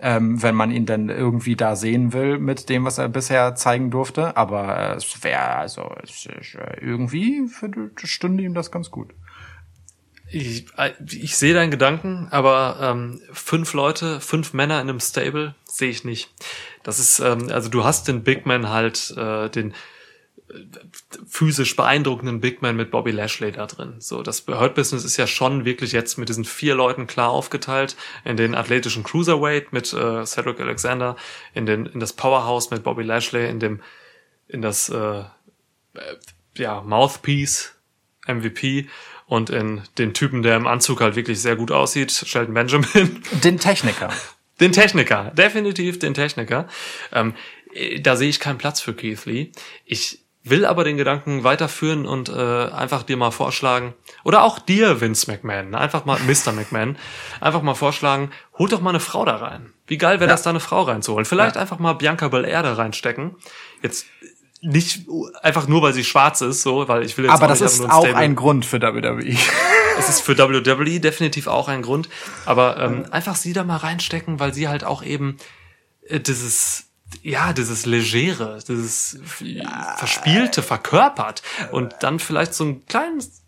ähm, wenn man ihn dann irgendwie da sehen will mit dem, was er bisher zeigen durfte. Aber es wäre also es, äh, irgendwie Stunde ihm das ganz gut. Ich, äh, ich sehe deinen Gedanken, aber ähm, fünf Leute, fünf Männer in einem Stable sehe ich nicht. Das ist, ähm, also du hast den Big Man halt, äh, den physisch beeindruckenden Big Man mit Bobby Lashley da drin. So, das Hurt Business ist ja schon wirklich jetzt mit diesen vier Leuten klar aufgeteilt in den athletischen Cruiserweight mit äh, Cedric Alexander, in den in das Powerhouse mit Bobby Lashley, in dem in das äh, ja Mouthpiece MVP und in den Typen, der im Anzug halt wirklich sehr gut aussieht, Sheldon Benjamin. Den Techniker. Den Techniker, definitiv den Techniker. Ähm, da sehe ich keinen Platz für Keith Lee. Ich will aber den Gedanken weiterführen und äh, einfach dir mal vorschlagen, oder auch dir, Vince McMahon, einfach mal Mr. McMahon, einfach mal vorschlagen, hol doch mal eine Frau da rein. Wie geil wäre ja. das, da eine Frau reinzuholen? Vielleicht ja. einfach mal Bianca Belair da reinstecken. Jetzt nicht einfach nur, weil sie schwarz ist, so, weil ich will jetzt Aber das ist auch Stable. ein Grund für WWE. es ist für WWE definitiv auch ein Grund. Aber ähm, einfach sie da mal reinstecken, weil sie halt auch eben äh, dieses ja, dieses Legere, dieses Verspielte verkörpert und dann vielleicht so ein kleines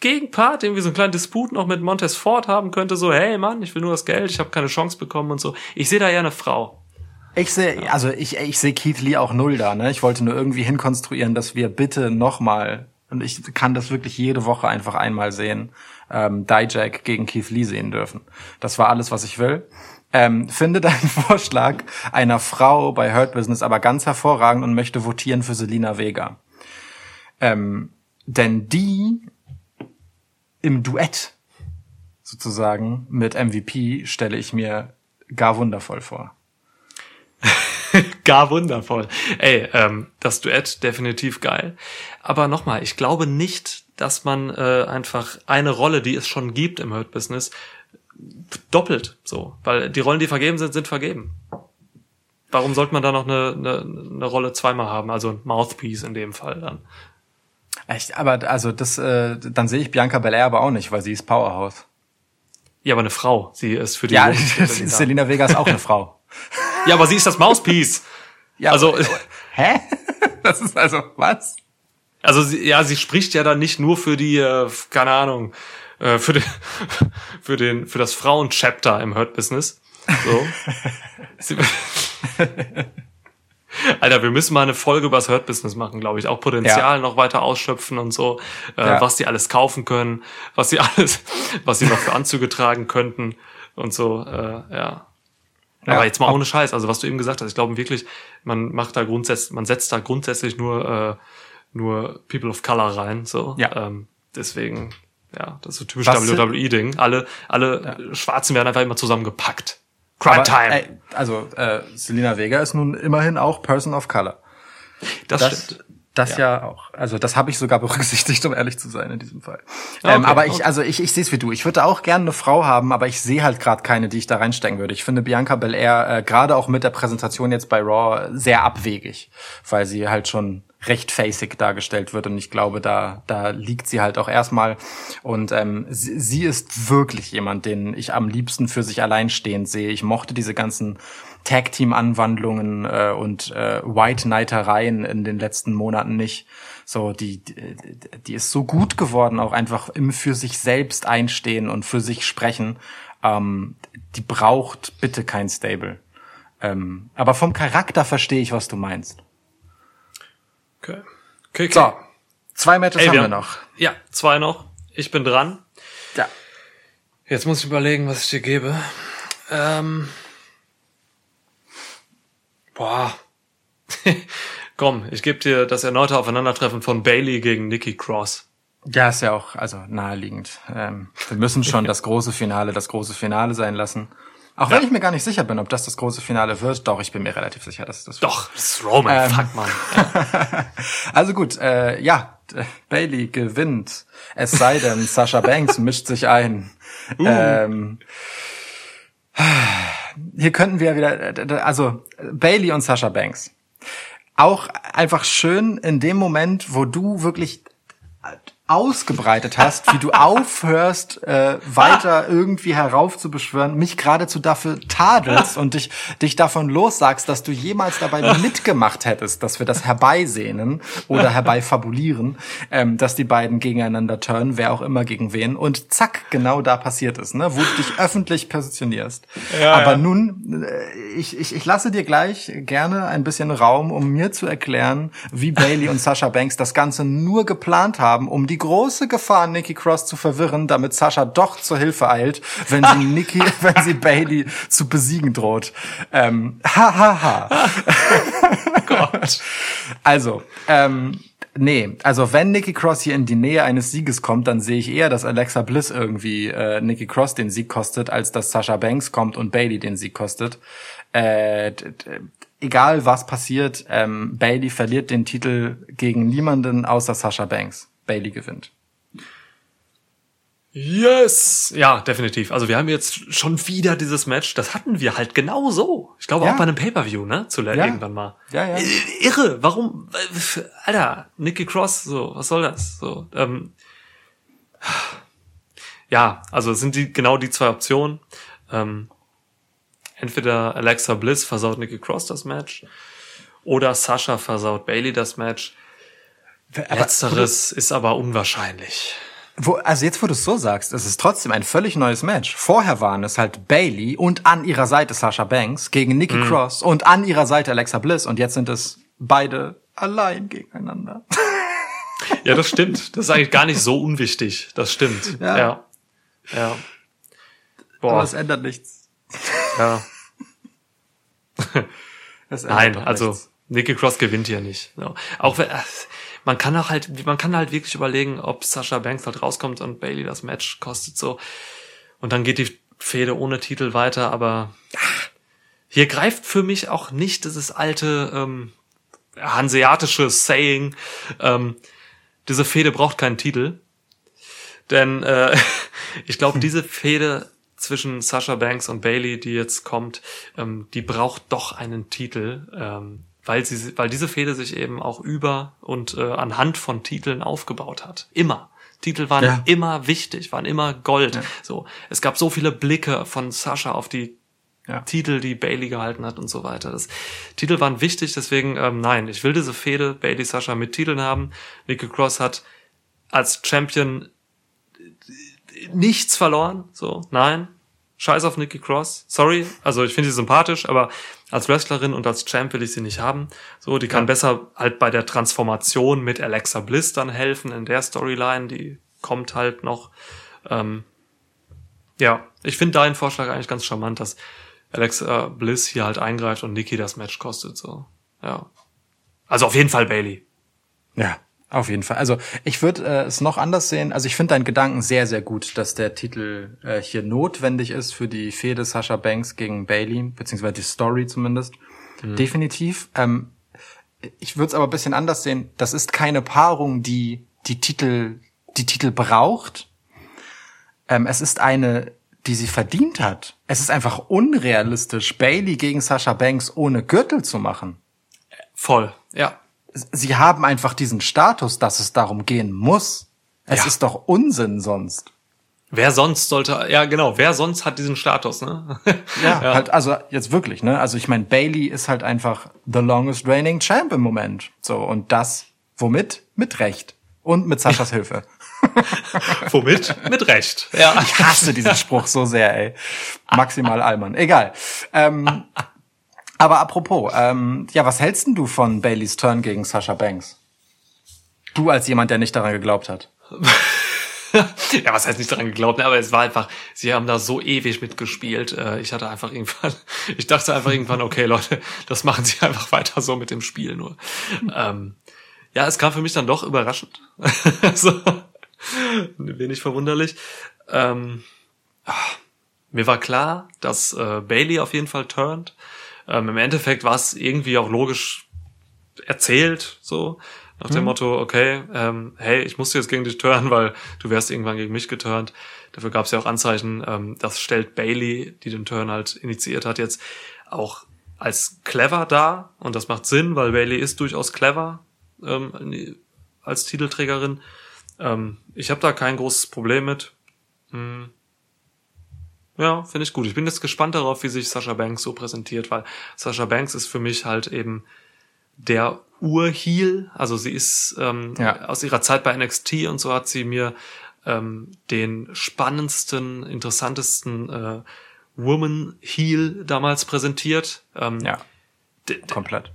Gegenpart, irgendwie so einen kleinen Disput noch mit Montez Ford haben könnte, so, hey Mann, ich will nur das Geld, ich habe keine Chance bekommen und so. Ich sehe da eher eine Frau. Ich sehe, also ich, ich sehe Keith Lee auch null da, ne? Ich wollte nur irgendwie hinkonstruieren, dass wir bitte nochmal, und ich kann das wirklich jede Woche einfach einmal sehen, ähm, Dijak gegen Keith Lee sehen dürfen. Das war alles, was ich will. Ähm, finde deinen Vorschlag einer Frau bei Hurt Business aber ganz hervorragend und möchte votieren für Selina Vega. Ähm, denn die im Duett sozusagen mit MVP stelle ich mir gar wundervoll vor. Gar wundervoll. Ey, ähm, das Duett definitiv geil. Aber nochmal, ich glaube nicht, dass man äh, einfach eine Rolle, die es schon gibt im Hurt Business, doppelt so, weil die Rollen, die vergeben sind, sind vergeben. Warum sollte man da noch eine, eine, eine Rolle zweimal haben? Also ein Mouthpiece in dem Fall dann. Echt, aber also das, äh, dann sehe ich Bianca Belair aber auch nicht, weil sie ist Powerhouse. Ja, aber eine Frau. Sie ist für die. Ja, Selina Vega ist auch eine Frau. ja, aber sie ist das Mouthpiece. Ja, Also, hä? Das ist also was? also sie, ja, sie spricht ja dann nicht nur für die, äh, keine Ahnung, äh, für den, für den, für das Frauen-Chapter im Hurt Business. So. Alter, wir müssen mal eine Folge über das Hurt Business machen, glaube ich. Auch Potenzial Ja. noch weiter ausschöpfen und so, äh, Ja. was die alles kaufen können, was sie alles, was sie noch für Anzüge tragen könnten und so, äh, ja. Ja. Aber jetzt mal ohne Scheiß, also was du eben gesagt hast, ich glaube wirklich, man macht da grundsätzlich, man setzt da grundsätzlich nur, äh, nur People of Color rein, so. Ja. Ähm, deswegen, ja, das ist so typisch WWE-Ding. Alle, alle äh, Schwarzen werden einfach immer zusammengepackt. Crime Aber, Time. Ey, also äh, Selina Vega ist nun immerhin auch Person of Color. das, Das, stimmt. das ja. auch. Also das habe ich sogar berücksichtigt, um ehrlich zu sein in diesem Fall. Ah, ähm, okay, aber ich, okay. also ich, ich sehe es wie du. Ich würde auch gerne eine Frau haben, aber ich sehe halt gerade keine, die ich da reinstecken würde. Ich finde Bianca Belair äh, gerade auch mit der Präsentation jetzt bei Raw sehr abwegig, weil sie halt schon recht facig dargestellt wird und ich glaube, da da liegt sie halt auch erstmal und ähm, sie, sie ist wirklich jemand, den ich am liebsten für sich allein stehend sehe. Ich mochte diese ganzen Tag Team Anwandlungen äh, und äh, White Knighterei in den letzten Monaten nicht. So die die, die ist so gut geworden, auch einfach im für sich selbst einstehen und für sich sprechen. Ähm, die braucht bitte kein Stable. Ähm, aber vom Charakter verstehe ich, was du meinst. Okay. Okay, okay. So, zwei Matches Ey, haben wir haben- noch. Ja, zwei noch. Ich bin dran. Ja. Jetzt muss ich überlegen, was ich dir gebe. Ähm. Boah. Komm, ich gebe dir das erneute Aufeinandertreffen von Bailey gegen Nikki Cross. Ja, ist ja auch also naheliegend. Ähm, wir müssen schon das große Finale das große Finale sein lassen. Auch wenn ich mir gar nicht sicher bin, ob das das große Finale wird. Doch, ich bin mir relativ sicher, dass es das wird. Doch, das ist Roman, Ähm. fuck man. Ja. Also gut, äh, ja, Bailey gewinnt. Es sei denn, Sasha Banks mischt sich ein. Ähm, hier könnten wir wieder, äh, also Bailey und Sasha Banks. Auch einfach schön in dem Moment, wo du wirklich ausgebreitet hast, wie du aufhörst, äh, weiter irgendwie heraufzubeschwören, mich geradezu dafür tadelst und dich, dich davon lossagst, dass du jemals dabei mitgemacht hättest, dass wir das herbeisehnen oder herbeifabulieren, ähm, dass die beiden gegeneinander turnen, wer auch immer gegen wen. Und zack, genau da passiert es, ne? wo du dich öffentlich positionierst. Aber nun, äh, ich, ich, ich lasse dir gleich gerne ein bisschen Raum, um mir zu erklären, wie Bailey und Sasha Banks das Ganze nur geplant haben, um die große Gefahr, Nikki Cross zu verwirren, damit Sasha doch zur Hilfe eilt, wenn sie Nikki, wenn sie Bailey zu besiegen droht. Ähm, ha, ha, ha. Gott. Also, ähm, nee, also wenn Nikki Cross hier in die Nähe eines Sieges kommt, dann sehe ich eher, dass Alexa Bliss irgendwie äh, Nikki Cross den Sieg kostet, als dass Sasha Banks kommt und Bailey den Sieg kostet. Äh, egal was passiert, ähm, Bailey verliert den Titel gegen niemanden außer Sasha Banks. Bailey gewinnt. Yes! Ja, definitiv. Also wir haben jetzt schon wieder dieses Match. Das hatten wir halt genau so. Ich glaube Ja. auch bei einem Pay-Per-View, ne? Zuletzt Ja. irgendwann mal. Ja, ja. I- Irre. Warum? äh, Alter, Nikki Cross, so, was soll das? So, ähm, ja, also es sind die genau die zwei Optionen. Ähm, entweder Alexa Bliss versaut Nikki Cross das Match oder Sascha versaut Bailey das Match. Aber- Letzteres ist aber unwahrscheinlich. Wo, also jetzt, wo du es so sagst, es ist trotzdem ein völlig neues Match. Vorher waren es halt Bailey und an ihrer Seite Sasha Banks gegen Nikki Mhm. Cross und an ihrer Seite Alexa Bliss und jetzt sind es beide allein gegeneinander. Ja, das stimmt. Das ist eigentlich gar nicht so unwichtig. Das stimmt. Ja. Ja. Ja. Aber Boah, es ändert nichts. ja. Es ändert Nein, also nichts. Nikki Cross gewinnt hier nicht. Auch wenn, äh, man kann auch halt, man kann halt wirklich überlegen, ob Sasha Banks halt rauskommt und Bailey das Match kostet so. Und dann geht die Fehde ohne Titel weiter, aber hier greift für mich auch nicht dieses alte ähm, hanseatische Saying, ähm, diese Fehde braucht keinen Titel. Denn äh, ich glaube, diese Fehde zwischen Sasha Banks und Bailey, die jetzt kommt, ähm, die braucht doch einen Titel, ähm, weil sie, weil diese Fehde sich eben auch über und äh, anhand von Titeln aufgebaut hat. Immer. Titel waren Ja. immer wichtig, waren immer Gold. So, es gab so viele Blicke von Sasha auf die Ja. Titel, die Bailey gehalten hat und so weiter. Das Titel waren wichtig, deswegen ähm, nein, ich will diese Fehde Bailey Sasha mit Titeln haben. Nikki Cross hat als Champion nichts verloren, so nein. Scheiß auf Nikki Cross. Sorry, also ich finde sie sympathisch, aber als Wrestlerin und als Champ will ich sie nicht haben. So, die kann besser halt bei der Transformation mit Alexa Bliss dann helfen in der Storyline, die kommt halt noch. Ähm, ja, ich finde deinen Vorschlag eigentlich ganz charmant, dass Alexa Bliss hier halt eingreift und Nikki das Match kostet. So, ja. Also auf jeden Fall Bailey. Ja, auf jeden Fall. Also ich würde äh, es noch anders sehen. Also ich finde deinen Gedanken sehr, sehr gut, dass der Titel äh, hier notwendig ist für die Fehde Sasha Banks gegen Bailey, beziehungsweise die Story zumindest. Definitiv. Ähm, ich würde es aber ein bisschen anders sehen. Das ist keine Paarung, die die Titel, die Titel braucht. Ähm, es ist eine, die sie verdient hat. Es ist einfach unrealistisch, Bailey gegen Sasha Banks ohne Gürtel zu machen Voll, ja. Sie haben einfach diesen Status, dass es darum gehen muss. Es Ja. ist doch Unsinn sonst. Wer sonst sollte, ja genau, wer sonst hat diesen Status, ne? Ja, halt, also jetzt wirklich, ne? Also ich meine, Bailey ist halt einfach the longest reigning champ im Moment. So, und das womit? Mit Recht. Und mit Saschas Hilfe. Womit? Mit Recht. Ja. Ich hasse diesen Spruch so sehr, ey. Maximal Allmann. Egal. Ähm, aber apropos, ähm, ja, was hältst denn du von Baileys Turn gegen Sasha Banks? Du als jemand, der nicht daran geglaubt hat. ja, was heißt nicht daran geglaubt, ne? aber es war einfach, sie haben da so ewig mitgespielt. Äh, Ich hatte einfach irgendwann, ich dachte einfach irgendwann, okay, Leute, das machen sie einfach weiter so mit dem Spiel nur. Ähm, ja, es kam für mich dann doch überraschend. so, wenig verwunderlich. Ähm, ah, mir war klar, dass äh, Bailey auf jeden Fall turnt. Ähm, Im Endeffekt war es irgendwie auch logisch erzählt, so nach dem Motto, okay, ähm, hey, ich musste jetzt gegen dich turnen, weil du wärst irgendwann gegen mich geturnt. Dafür gab es ja auch Anzeichen, ähm, das stellt Bailey, die den Turn halt initiiert hat, jetzt auch als clever dar und das macht Sinn, weil Bailey ist durchaus clever ähm, als Titelträgerin. Ähm, ich habe da kein großes Problem mit. Hm. Ja, finde ich gut. Ich bin jetzt gespannt darauf, wie sich Sasha Banks so präsentiert, weil Sasha Banks ist für mich halt eben der Urheal. Also sie ist ähm, Ja. aus ihrer Zeit bei NXT und so hat sie mir ähm, den spannendsten, interessantesten äh, Woman Heel damals präsentiert. Ähm, Ja, komplett.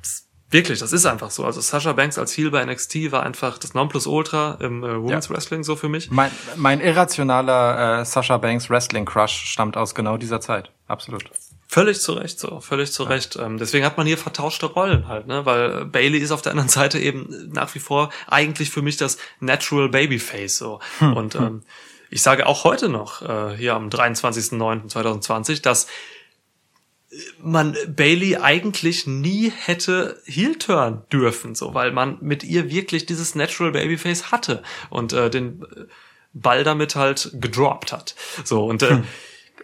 Wirklich, das ist einfach so. Also Sasha Banks als Heel bei NXT war einfach das Nonplusultra im äh, Women's Ja. Wrestling so für mich. Mein, mein irrationaler äh, Sasha Banks Wrestling Crush stammt aus genau dieser Zeit. Absolut. Völlig zu Recht so, völlig zu Recht. Ähm, deswegen hat man hier vertauschte Rollen halt, ne? Weil äh, Bailey ist auf der anderen Seite eben nach wie vor eigentlich für mich das Natural Babyface so. Und ähm, ich sage auch heute noch, äh, hier am 23.09.2020, dass man Bailey eigentlich nie hätte heel turn dürfen, so, weil man mit ihr wirklich dieses Natural Babyface hatte und äh, den äh, Ball damit halt gedroppt hat. So und äh,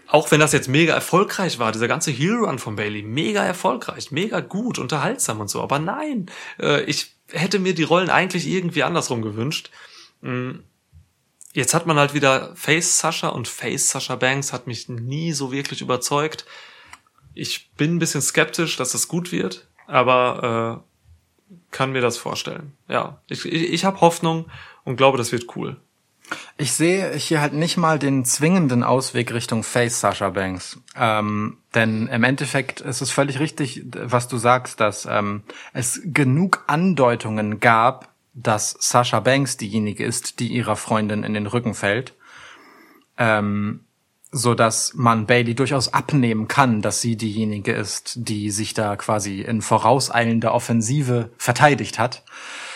auch wenn das jetzt mega erfolgreich war, dieser ganze Heel Run von Bailey, mega erfolgreich, mega gut, unterhaltsam und so. Aber nein, äh, ich hätte mir die Rollen eigentlich irgendwie andersrum gewünscht. Mm. jetzt hat man halt wieder Face Sasha und Face Sasha Banks hat mich nie so wirklich überzeugt. Ich bin ein bisschen skeptisch, dass das gut wird, aber äh, kann mir das vorstellen. Ja, ich, ich, ich habe Hoffnung und glaube, das wird cool. Ich sehe hier halt nicht mal den zwingenden Ausweg Richtung Face Sasha Banks. Ähm, denn im Endeffekt ist es völlig richtig, was du sagst, dass ähm, es genug Andeutungen gab, dass Sasha Banks diejenige ist, die ihrer Freundin in den Rücken fällt. Ähm, so dass man Bailey durchaus abnehmen kann, dass sie diejenige ist, die sich da quasi in vorauseilender Offensive verteidigt hat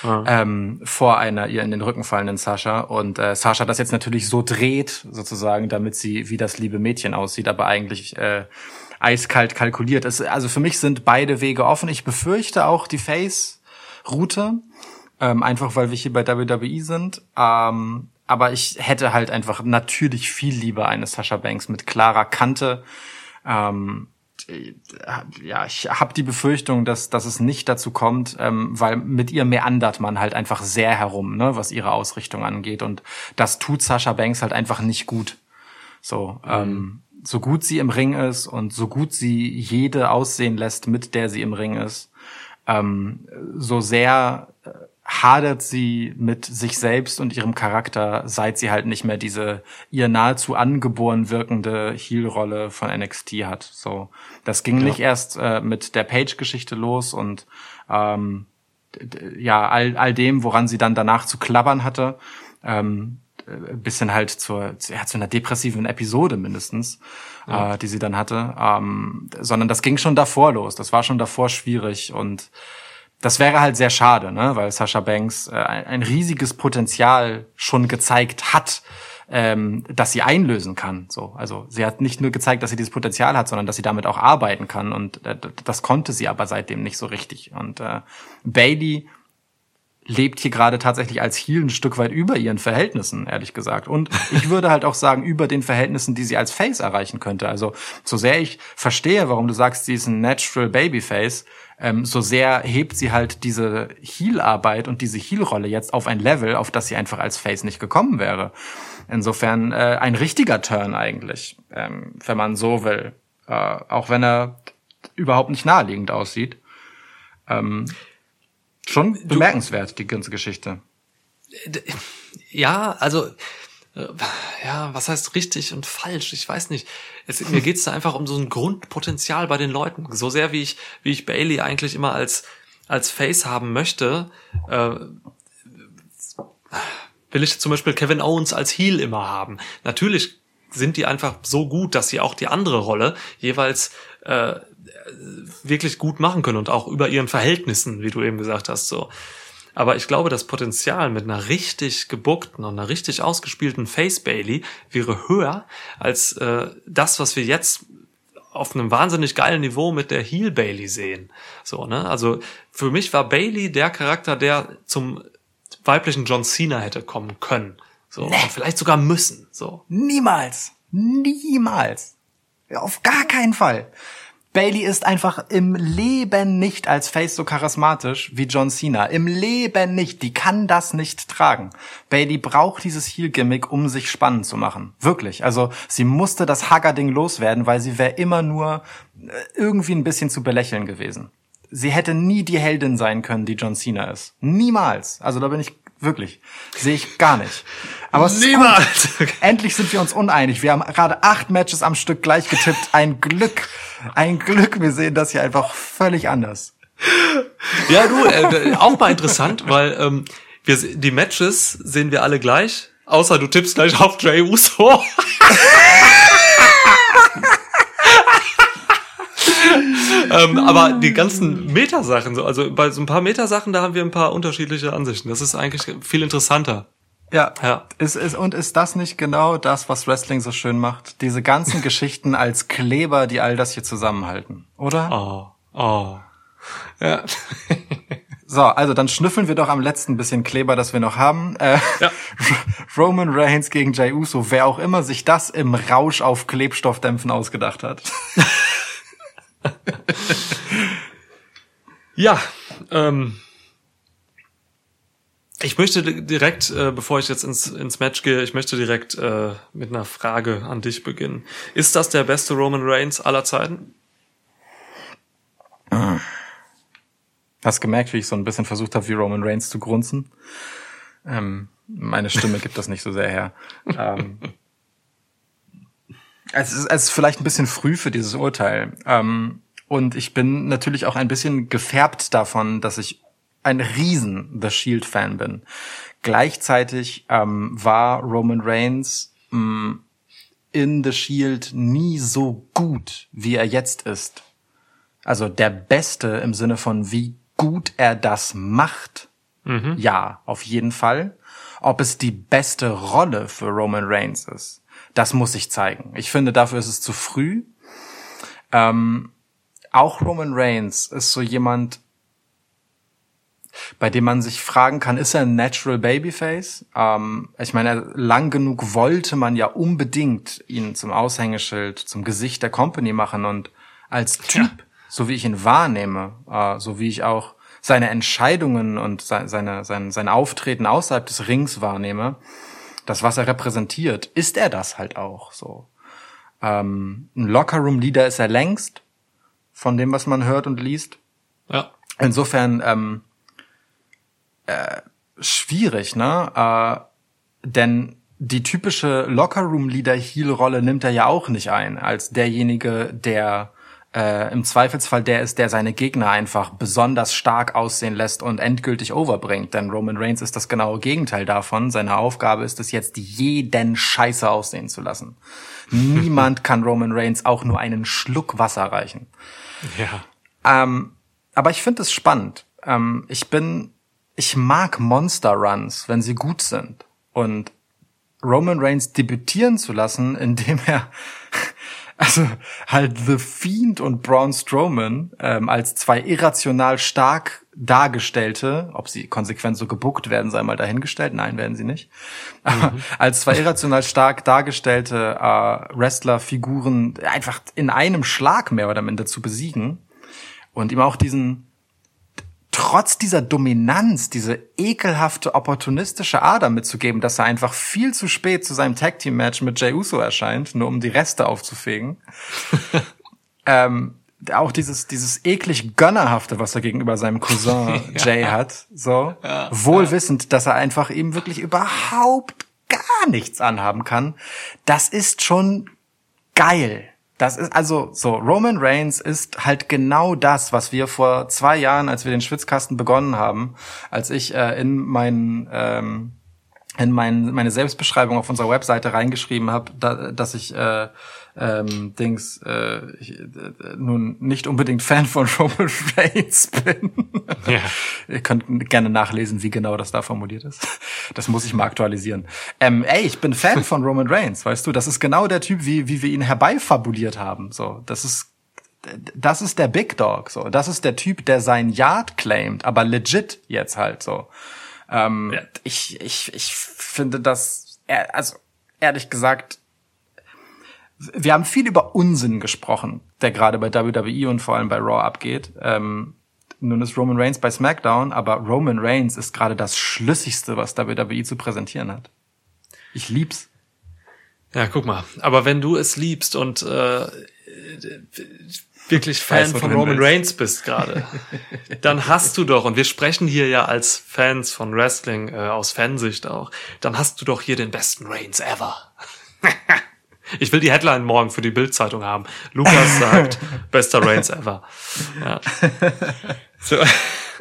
ja. ähm, vor einer ihr in den Rücken fallenden Sascha und äh, Sascha das jetzt natürlich so dreht sozusagen, damit sie wie das liebe Mädchen aussieht, aber eigentlich äh, eiskalt kalkuliert ist. Also für mich sind beide Wege offen. Ich befürchte auch die Face-Route, ähm, einfach weil wir hier bei WWE sind. Ähm, aber ich hätte halt einfach natürlich viel lieber eine Sasha Banks mit klarer Kante. Ähm, ja, ich habe die Befürchtung, dass, dass es nicht dazu kommt, ähm, weil mit ihr meandert man halt einfach sehr herum, ne, was ihre Ausrichtung angeht. Und das tut Sasha Banks halt einfach nicht gut. So, mhm. ähm, so gut sie im Ring ist und so gut sie jede aussehen lässt, mit der sie im Ring ist, ähm, so sehr äh, hadert sie mit sich selbst und ihrem Charakter, seit sie halt nicht mehr diese ihr nahezu angeboren wirkende Heel-Rolle von NXT hat. So, das ging ja. nicht erst äh, mit der Page-Geschichte los und ähm, ja all, all dem, woran sie dann danach zu klappern hatte. Ähm, bis hin halt zur, ja, zu einer depressiven Episode mindestens, ja. äh, die sie dann hatte. Ähm, sondern das ging schon davor los. Das war schon davor schwierig und das wäre halt sehr schade, ne? weil Sasha Banks äh, ein, ein riesiges Potenzial schon gezeigt hat, ähm, dass sie einlösen kann. So, also sie hat nicht nur gezeigt, dass sie dieses Potenzial hat, sondern dass sie damit auch arbeiten kann und äh, das konnte sie aber seitdem nicht so richtig. Und äh, Bailey lebt hier gerade tatsächlich als Heel ein Stück weit über ihren Verhältnissen, ehrlich gesagt. Und ich würde halt auch sagen, über den Verhältnissen, die sie als Face erreichen könnte. Also, so sehr ich verstehe, warum du sagst, sie ist ein Natural Babyface, ähm, so sehr hebt sie halt diese Heel-Arbeit und diese Heel-Rolle jetzt auf ein Level, auf das sie einfach als Face nicht gekommen wäre. Insofern äh, ein richtiger Turn eigentlich, ähm, wenn man so will. Äh, auch wenn er überhaupt nicht naheliegend aussieht. Ähm, schon bemerkenswert, die ganze Geschichte. Ja, also äh, ja, was heißt richtig und falsch? Ich weiß nicht. Es, mir geht's da einfach um so ein Grundpotenzial bei den Leuten. So sehr wie ich, wie ich Bailey eigentlich immer als als Face haben möchte, äh, will ich zum Beispiel Kevin Owens als Heel immer haben. Natürlich sind die einfach so gut, dass sie auch die andere Rolle jeweils äh, wirklich gut machen können und auch über ihren Verhältnissen, wie du eben gesagt hast, so. Aber ich glaube, das Potenzial mit einer richtig gebuckten und einer richtig ausgespielten Face Bailey wäre höher als äh, das, was wir jetzt auf einem wahnsinnig geilen Niveau mit der Heel Bailey sehen. So, ne? Also für mich war Bailey der Charakter, der zum weiblichen John Cena hätte kommen können. So, nee. und vielleicht sogar müssen. So. Niemals. Niemals. Auf gar keinen Fall. Bailey ist einfach im Leben nicht als Face so charismatisch wie John Cena. Im Leben nicht. Die kann das nicht tragen. Bailey braucht dieses Heel-Gimmick, um sich spannend zu machen. Wirklich. Also sie musste das Hagger-Ding loswerden, weil sie wäre immer nur äh, irgendwie ein bisschen zu belächeln gewesen. Sie hätte nie die Heldin sein können, die John Cena ist. Niemals. Also da bin ich Wirklich. Sehe ich gar nicht. Aber es Niemals. Endlich sind wir uns uneinig. Wir haben gerade acht Matches am Stück gleich getippt. Ein Glück. Ein Glück. Wir sehen das hier einfach völlig anders. Ja, du, äh, auch mal interessant, weil ähm, wir, die Matches sehen wir alle gleich. Außer du tippst gleich auf Jay Uso. ähm, aber die ganzen Metasachen, so, also bei so ein paar Metasachen, da haben wir ein paar unterschiedliche Ansichten. Das ist eigentlich viel interessanter. Ja, ja. Ist, ist, und ist das nicht genau das, was Wrestling so schön macht? Diese ganzen Geschichten als Kleber, die all das hier zusammenhalten, oder? Oh, oh. Ja. So, also dann schnüffeln wir doch am letzten bisschen Kleber, das wir noch haben. Äh, ja. Roman Reigns gegen Jay Uso, wer auch immer sich das im Rausch auf Klebstoffdämpfen ausgedacht hat. ja, ähm, Ich möchte direkt, äh, bevor ich jetzt ins, ins Match gehe, ich möchte direkt äh, mit einer Frage an dich beginnen. Ist das der beste Roman Reigns aller Zeiten? Hast gemerkt, wie ich so ein bisschen versucht habe, wie Roman Reigns zu grunzen? Ähm, meine Stimme gibt das nicht so sehr her. Ähm, es, ist, es ist vielleicht ein bisschen früh für dieses Urteil. Ähm, und ich bin natürlich auch ein bisschen gefärbt davon, dass ich ein riesen The Shield-Fan bin. Gleichzeitig ähm, war Roman Reigns mh, mm, in The Shield nie so gut, wie er jetzt ist. Also der Beste im Sinne von, wie gut er das macht. Mhm. Ja, auf jeden Fall. Ob es die beste Rolle für Roman Reigns ist, das muss ich zeigen. Ich finde, dafür ist es zu früh. Ähm, auch Roman Reigns ist so jemand, bei dem man sich fragen kann, ist er ein Natural Babyface? Ähm, ich meine, lang genug wollte man ja unbedingt ihn zum Aushängeschild, zum Gesicht der Company machen und als Typ, ja. so wie ich ihn wahrnehme, äh, so wie ich auch seine Entscheidungen und seine, seine, sein, sein Auftreten außerhalb des Rings wahrnehme, das, was er repräsentiert, ist er das halt auch so. Ähm, ein Lockerroom-Leader ist er längst, von dem, was man hört und liest. Ja. Insofern ähm, äh, schwierig, ne? Äh, denn die typische Lockerroom-Leader-Heel-Rolle nimmt er ja auch nicht ein, als derjenige, der äh, im Zweifelsfall der ist, der seine Gegner einfach besonders stark aussehen lässt und endgültig overbringt. Denn Roman Reigns ist das genaue Gegenteil davon. Seine Aufgabe ist es jetzt, jeden Scheiße aussehen zu lassen. Niemand kann Roman Reigns auch nur einen Schluck Wasser reichen. Ja. Ähm, aber ich finde es spannend. Ähm, ich bin ich mag Monster Runs, wenn sie gut sind. Und Roman Reigns debütieren zu lassen, indem er also halt The Fiend und Braun Strowman ähm, als zwei irrational stark dargestellte, ob sie konsequent so gebuckt werden, sei mal dahingestellt, nein, werden sie nicht, mhm. als zwei irrational stark dargestellte äh, Wrestler-Figuren einfach in einem Schlag mehr oder minder zu besiegen und ihm auch diesen trotz dieser Dominanz, diese ekelhafte opportunistische Ader mitzugeben, dass er einfach viel zu spät zu seinem Tag Team Match mit Jay Uso erscheint, nur um die Reste aufzufegen. ähm, auch dieses dieses eklig gönnerhafte, was er gegenüber seinem Cousin Jay ja. hat, so ja, wohl wissend, dass er einfach ihm wirklich überhaupt gar nichts anhaben kann. Das ist schon geil. Das ist also so, Roman Reigns ist halt genau das, was wir vor zwei Jahren, als wir den Schwitzkasten begonnen haben, als ich äh, in meinen ähm, in mein, meine Selbstbeschreibung auf unserer Webseite reingeschrieben habe, da, dass ich äh, ähm, Dings äh, ich, äh, nun nicht unbedingt Fan von Roman Reigns bin. Ja. Ihr könnt gerne nachlesen, wie genau das da formuliert ist. Das muss ich mal aktualisieren. Ähm, ey, ich bin Fan von Roman Reigns, weißt du, das ist genau der Typ, wie, wie wir ihn herbeifabuliert haben. So, das ist das ist der Big Dog, so. Das ist der Typ, der sein Yard claimt, aber legit jetzt halt so. Ähm, ja. ich, ich, ich finde das, also ehrlich gesagt, wir haben viel über Unsinn gesprochen, der gerade bei WWE und vor allem bei Raw abgeht. Ähm, nun ist Roman Reigns bei SmackDown, aber Roman Reigns ist gerade das Schlüssigste, was WWE zu präsentieren hat. Ich lieb's. Ja, guck mal. Aber wenn du es liebst und äh, wirklich Fan weiß, von Roman Reigns bist gerade, dann hast du doch, und wir sprechen hier ja als Fans von Wrestling, äh, aus Fansicht auch, dann hast du doch hier den besten Reigns ever. ich will die Headline morgen für die Bildzeitung haben. Lukas sagt, bester Reigns ever. Ja. So.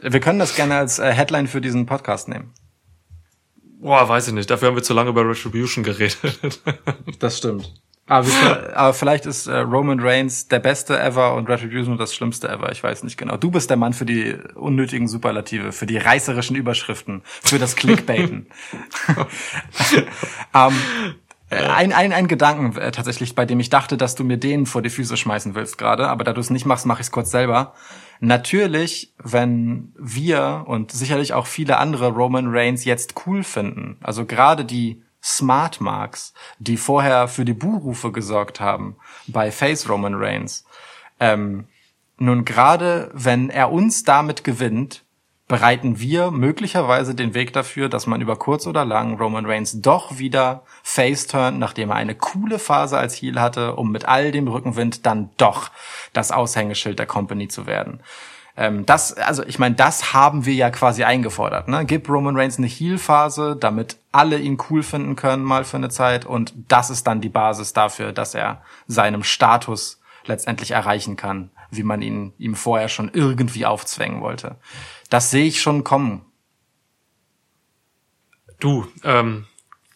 Wir können das gerne als äh, Headline für diesen Podcast nehmen. Boah, weiß ich nicht. Dafür haben wir zu lange über Retribution geredet. Das stimmt. Aber, können, aber vielleicht ist äh, Roman Reigns der beste ever und Retribution das schlimmste ever. Ich weiß nicht genau. Du bist der Mann für die unnötigen Superlative, für die reißerischen Überschriften, für das Clickbaiten. ähm, ein, ein, ein Gedanken äh, tatsächlich, bei dem ich dachte, dass du mir den vor die Füße schmeißen willst gerade, aber da du es nicht machst, mache ich es kurz selber. Natürlich, wenn wir und sicherlich auch viele andere Roman Reigns jetzt cool finden, also gerade die Smart Marks, die vorher für die Buhrufe gesorgt haben bei Face Roman Reigns. Ähm, nun gerade, wenn er uns damit gewinnt, bereiten wir möglicherweise den Weg dafür, dass man über kurz oder lang Roman Reigns doch wieder face turnt, nachdem er eine coole Phase als Heel hatte, um mit all dem Rückenwind dann doch das Aushängeschild der Company zu werden. Ähm, das, also ich meine, das haben wir ja quasi eingefordert. Ne? Gib Roman Reigns eine Heel-Phase, damit alle ihn cool finden können mal für eine Zeit und das ist dann die Basis dafür, dass er seinem Status letztendlich erreichen kann, wie man ihn ihm vorher schon irgendwie aufzwängen wollte. Das sehe ich schon kommen. Du, ähm,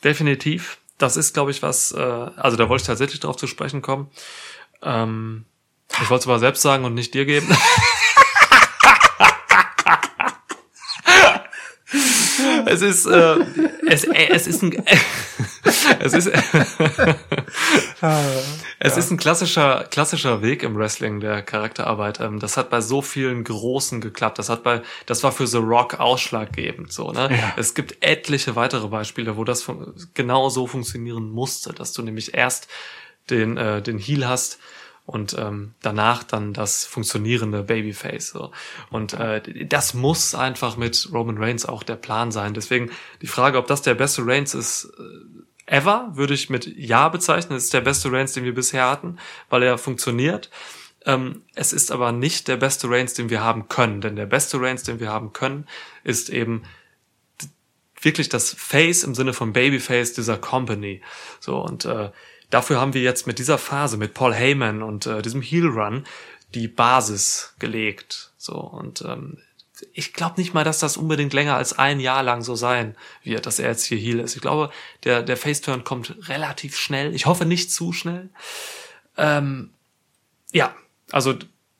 definitiv. Das ist, glaube ich, was, äh, also da wollte ich tatsächlich drauf zu sprechen kommen. Ähm, ich wollte es aber selbst sagen und nicht dir geben. es ist, äh, es, äh, es ist ein, es ist, es ist ein klassischer, klassischer Weg im Wrestling der Charakterarbeit. Ähm, das hat bei so vielen Großen geklappt. Das hat bei, das war für The Rock ausschlaggebend, so, ne? Ja. Es gibt etliche weitere Beispiele, wo das genau so funktionieren musste, dass du nämlich erst den, äh, den Heel hast, und ähm, danach dann das funktionierende Babyface. So. Und äh, das muss einfach mit Roman Reigns auch der Plan sein. Deswegen die Frage, ob das der beste Reigns ist, äh, ever, würde ich mit Ja bezeichnen. Es ist der beste Reigns, den wir bisher hatten, weil er funktioniert. Ähm, es ist aber nicht der beste Reigns, den wir haben können. Denn der beste Reigns, den wir haben können, ist eben wirklich das Face im Sinne von Babyface dieser Company. So und äh, dafür haben wir jetzt mit dieser Phase mit Paul Heyman und äh, diesem Heel Run die Basis gelegt. So und ähm, ich glaube nicht mal, dass das unbedingt länger als ein Jahr lang so sein wird, dass er jetzt hier Heel ist. Ich glaube, der der Faceturn kommt relativ schnell. Ich hoffe nicht zu schnell. Ähm, ja, also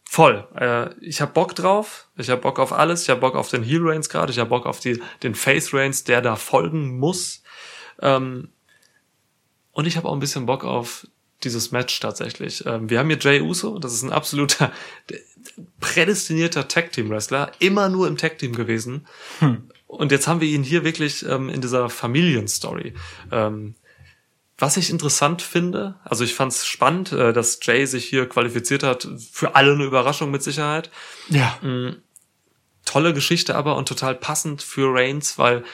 voll. Äh, ich habe Bock drauf. Ich habe Bock auf alles. Ich habe Bock auf den Heel Reigns gerade. Ich habe Bock auf die, den Face Reigns, der da folgen muss. Ähm, und ich habe auch ein bisschen Bock auf dieses Match tatsächlich. Ähm, wir haben hier Jay Uso. Das ist ein absoluter prädestinierter Tag Team Wrestler. Immer nur im Tag Team gewesen. Und jetzt haben wir ihn hier wirklich ähm, in dieser Familienstory. Ähm, was ich interessant finde, also ich fand es spannend, äh, dass Jay sich hier qualifiziert hat. Für alle eine Überraschung mit Sicherheit. Ja. Tolle Geschichte aber und total passend für Reigns, weil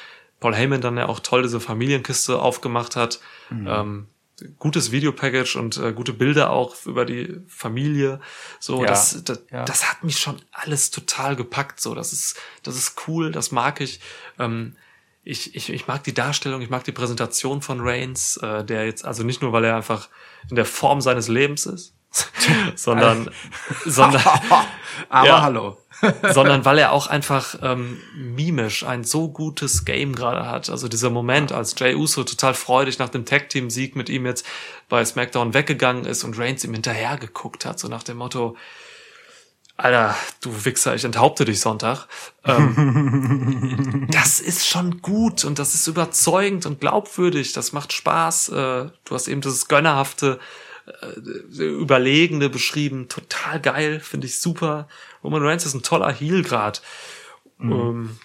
Paul Heyman dann ja auch toll diese Familienkiste aufgemacht hat. Ähm, gutes Videopackage und äh, gute Bilder auch über die Familie. So, Ja, das, das, ja. das hat mich schon alles total gepackt. So, das ist, das ist cool, das mag ich. Ähm, ich, ich, ich mag die Darstellung, ich mag die Präsentation von Reigns, äh, der jetzt, also nicht nur, weil er einfach in der Form seines Lebens ist, sondern, sondern, Aber Ja. hallo. sondern weil er auch einfach ähm, mimisch ein so gutes Game gerade hat. Also dieser Moment, als Jay Uso total freudig nach dem Tag-Team-Sieg mit ihm jetzt bei SmackDown weggegangen ist und Reigns ihm hinterher geguckt hat, so nach dem Motto, Alter, du Wichser, ich enthaupte dich Sonntag. Ähm, das ist schon gut und das ist überzeugend und glaubwürdig. Das macht Spaß. Äh, du hast eben dieses gönnerhafte, äh, überlegene beschrieben. Total geil, finde ich super. Roman Reigns ist ein toller Heel grad. Ähm,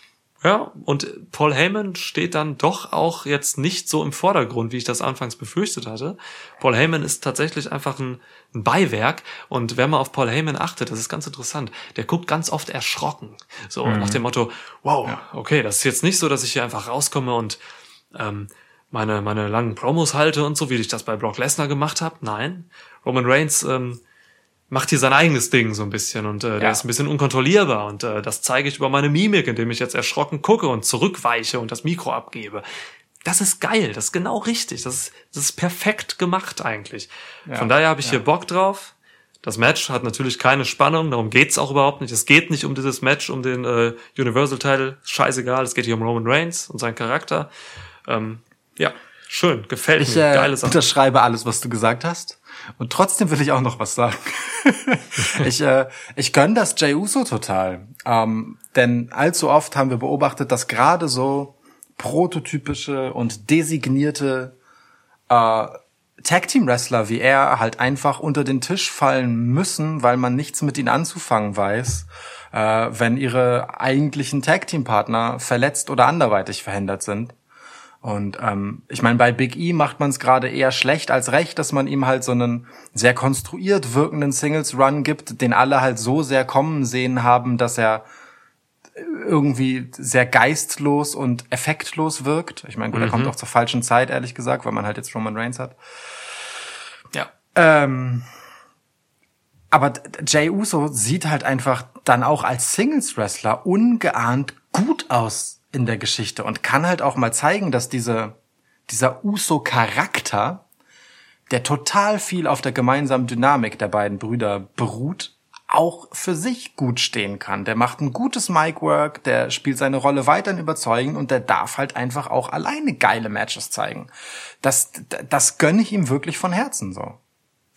ja, und Paul Heyman steht dann doch auch jetzt nicht so im Vordergrund, wie ich das anfangs befürchtet hatte. Paul Heyman ist tatsächlich einfach ein, ein Beiwerk und wer mal auf Paul Heyman achtet, das ist ganz interessant, der guckt ganz oft erschrocken. So nach dem Motto, wow, okay, das ist jetzt nicht so, dass ich hier einfach rauskomme und ähm, meine, meine langen Promos halte und so, wie ich das bei Brock Lesnar gemacht habe. Nein, Roman Reigns ähm, macht hier sein eigenes Ding so ein bisschen und äh, der Ja. ist ein bisschen unkontrollierbar und äh, das zeige ich über meine Mimik, indem ich jetzt erschrocken gucke und zurückweiche und das Mikro abgebe. Das ist geil, das ist genau richtig, das ist, das ist perfekt gemacht eigentlich. Von daher habe ich hier Bock drauf. Das Match hat natürlich keine Spannung, darum geht's auch überhaupt nicht. Es geht nicht um dieses Match, um den äh, Universal-Title, scheißegal, es geht hier um Roman Reigns und seinen Charakter. Ähm, ja, schön, gefällt Ich mir, äh, geile Sache. unterschreibe alles, was du gesagt hast. Und trotzdem will ich auch noch was sagen. ich äh, ich gönn das Jay Uso total. Ähm, denn allzu oft haben wir beobachtet, dass gerade so prototypische und designierte äh, Tag-Team-Wrestler wie er halt einfach unter den Tisch fallen müssen, weil man nichts mit ihnen anzufangen weiß, äh, wenn ihre eigentlichen Tag-Team-Partner verletzt oder anderweitig verhindert sind. Und ähm, ich meine, bei Big E macht man es gerade eher schlecht als recht, dass man ihm halt so einen sehr konstruiert wirkenden Singles-Run gibt, den alle halt so sehr kommen sehen haben, dass er irgendwie sehr geistlos und effektlos wirkt. Ich meine, gut, er kommt auch zur falschen Zeit, ehrlich gesagt, weil man halt jetzt Roman Reigns hat. Ja. Ähm, aber Jay Uso sieht halt einfach dann auch als Singles-Wrestler ungeahnt gut aus in der Geschichte und kann halt auch mal zeigen, dass diese, dieser Uso-Charakter, der total viel auf der gemeinsamen Dynamik der beiden Brüder beruht, auch für sich gut stehen kann. Der macht ein gutes Mic-Work, der spielt seine Rolle weiterhin überzeugend und der darf halt einfach auch alleine geile Matches zeigen. Das, das gönne ich ihm wirklich von Herzen so.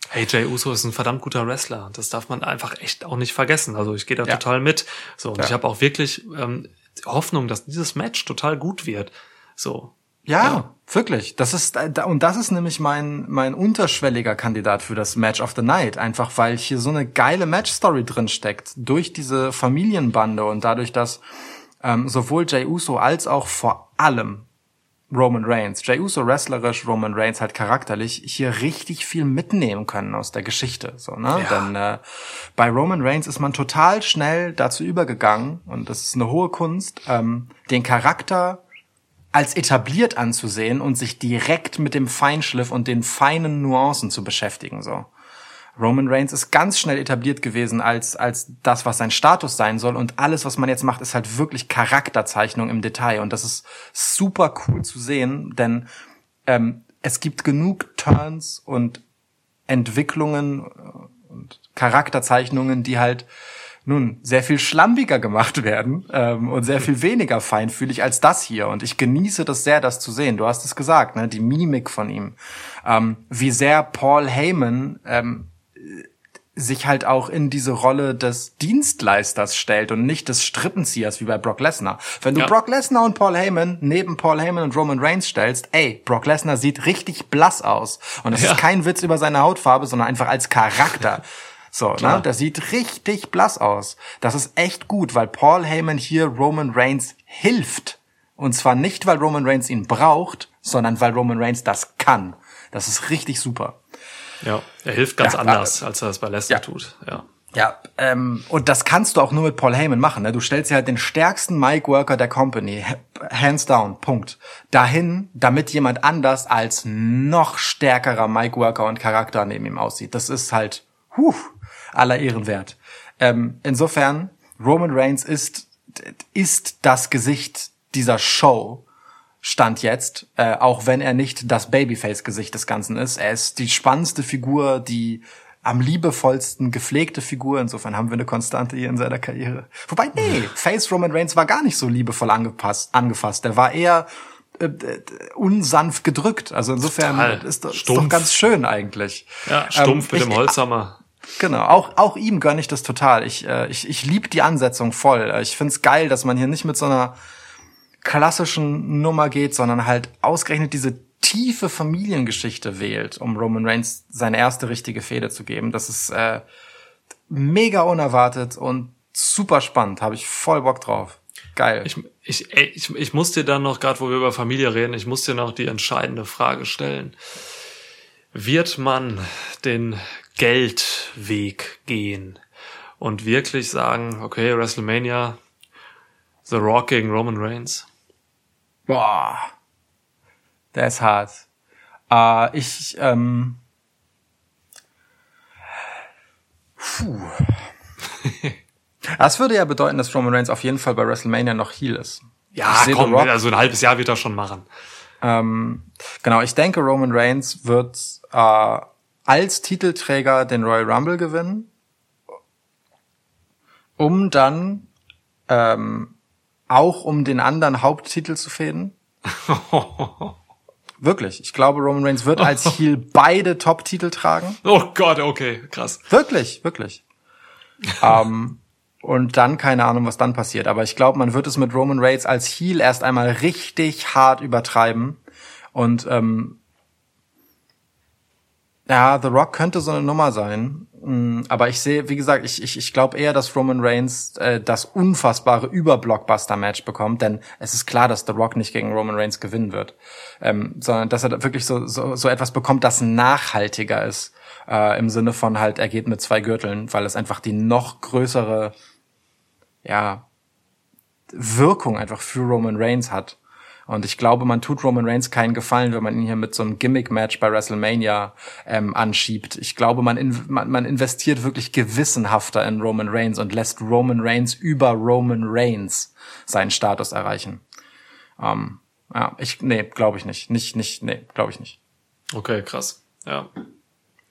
Hey, Jay Uso ist ein verdammt guter Wrestler. Das darf man einfach echt auch nicht vergessen. Also ich gehe da Ja. total mit. So, und Ja. ich habe auch wirklich ähm, Hoffnung, dass dieses Match total gut wird. So. Ja, Ja. wirklich. Das ist äh, und das ist nämlich mein mein unterschwelliger Kandidat für das Match of the Night, einfach weil hier so eine geile Match-Story drin steckt durch diese Familienbande und dadurch, dass ähm, sowohl Jay Uso als auch vor allem Roman Reigns, Jay Uso wrestlerisch, Roman Reigns halt charakterlich hier richtig viel mitnehmen können aus der Geschichte, so ne? Ja. Denn äh, bei Roman Reigns ist man total schnell dazu übergegangen und das ist eine hohe Kunst, ähm, den Charakter als etabliert anzusehen und sich direkt mit dem Feinschliff und den feinen Nuancen zu beschäftigen, so. Roman Reigns ist ganz schnell etabliert gewesen als, als das, was sein Status sein soll. Und alles, was man jetzt macht, ist halt wirklich Charakterzeichnung im Detail. Und das ist super cool zu sehen, denn ähm, es gibt genug Turns und Entwicklungen äh, und Charakterzeichnungen, die halt nun sehr viel schlampiger gemacht werden ähm, und sehr viel weniger feinfühlig als das hier. Und ich genieße das sehr, das zu sehen. Du hast es gesagt, ne? die Mimik von ihm, ähm, wie sehr Paul Heyman ähm, sich halt auch in diese Rolle des Dienstleisters stellt und nicht des Strippenziehers wie bei Brock Lesnar. Wenn du Ja. Brock Lesnar und Paul Heyman neben Paul Heyman und Roman Reigns stellst, ey, Brock Lesnar sieht richtig blass aus. Und das Ja. ist kein Witz über seine Hautfarbe, sondern einfach als Charakter. So, Klar. ne? Der sieht richtig blass aus. Das ist echt gut, weil Paul Heyman hier Roman Reigns hilft. Und zwar nicht, weil Roman Reigns ihn braucht, sondern weil Roman Reigns das kann. Das ist richtig super. Ja. Er hilft ganz Ja, anders, als er es bei Lesnar ja. tut. Ja. Ja, ähm, und das kannst du auch nur mit Paul Heyman machen. Ne? Du stellst dir halt den stärksten Mic-Worker der Company, ha- hands down, Punkt, dahin, damit jemand anders als noch stärkerer Mic-Worker und Charakter neben ihm aussieht. Das ist halt, huh, aller Ehren wert. Ähm, insofern, Roman Reigns ist, ist das Gesicht dieser Show. Stand jetzt, äh, auch wenn er nicht das Babyface-Gesicht des Ganzen ist. Er ist die spannendste Figur, die am liebevollsten gepflegte Figur. Insofern haben wir eine Konstante hier in seiner Karriere. Wobei, nee, Face Roman Reigns war gar nicht so liebevoll angepasst. angefasst. Der war eher äh, äh, unsanft gedrückt. Also insofern Total. ist das doch ganz schön eigentlich. Ja, stumpf Ähm, mit dem Holzhammer. Genau, auch, auch ihm gönne ich das total. Ich, äh, ich, ich liebe die Ansetzung voll. Ich find's geil, dass man hier nicht mit so einer klassischen Nummer geht, sondern halt ausgerechnet diese tiefe Familiengeschichte wählt, um Roman Reigns seine erste richtige Fehde zu geben. Das ist äh, mega unerwartet und super spannend. Habe ich voll Bock drauf. Geil. Ich, ich, ich, ich muss dir dann noch, gerade wo wir über Familie reden, ich muss dir noch die entscheidende Frage stellen. Wird man den Geldweg gehen und wirklich sagen, okay, WrestleMania, The Rock gegen Roman Reigns? Boah. Der ist hart. Äh, ich, ähm. Puh. Das würde ja bedeuten, dass Roman Reigns auf jeden Fall bei WrestleMania noch Heel ist. Ja, komm, also ein halbes Jahr wird er schon machen. Ähm, genau, ich denke, Roman Reigns wird äh, als Titelträger den Royal Rumble gewinnen, um dann ähm, auch um den anderen Haupttitel zu fäden. Wirklich. Ich glaube, Roman Reigns wird als Heel beide Top-Titel tragen. Oh Gott, okay, krass. Wirklich, wirklich. ähm, und dann keine Ahnung, was dann passiert. Aber ich glaube, man wird es mit Roman Reigns als Heel erst einmal richtig hart übertreiben. Und ähm, ja, The Rock könnte so eine Nummer sein. Mm, Aber ich sehe, wie gesagt, ich, ich, ich glaube eher, dass Roman Reigns äh, das unfassbare Über-Blockbuster-Match bekommt, denn es ist klar, dass The Rock nicht gegen Roman Reigns gewinnen wird, ähm, sondern dass er wirklich so, so, so etwas bekommt, das nachhaltiger ist, äh, im Sinne von halt, er geht mit zwei Gürteln, weil es einfach die noch größere, ja, Wirkung einfach für Roman Reigns hat. Und ich glaube, man tut Roman Reigns keinen Gefallen, wenn man ihn hier mit so einem Gimmick-Match bei WrestleMania ähm, anschiebt. Ich glaube, man, in, man, man investiert wirklich gewissenhafter in Roman Reigns und lässt Roman Reigns über Roman Reigns seinen Status erreichen. Ähm, ja, ich, nee, glaube ich nicht. Nicht, nicht, nee, glaube ich nicht. Okay, krass. Ja.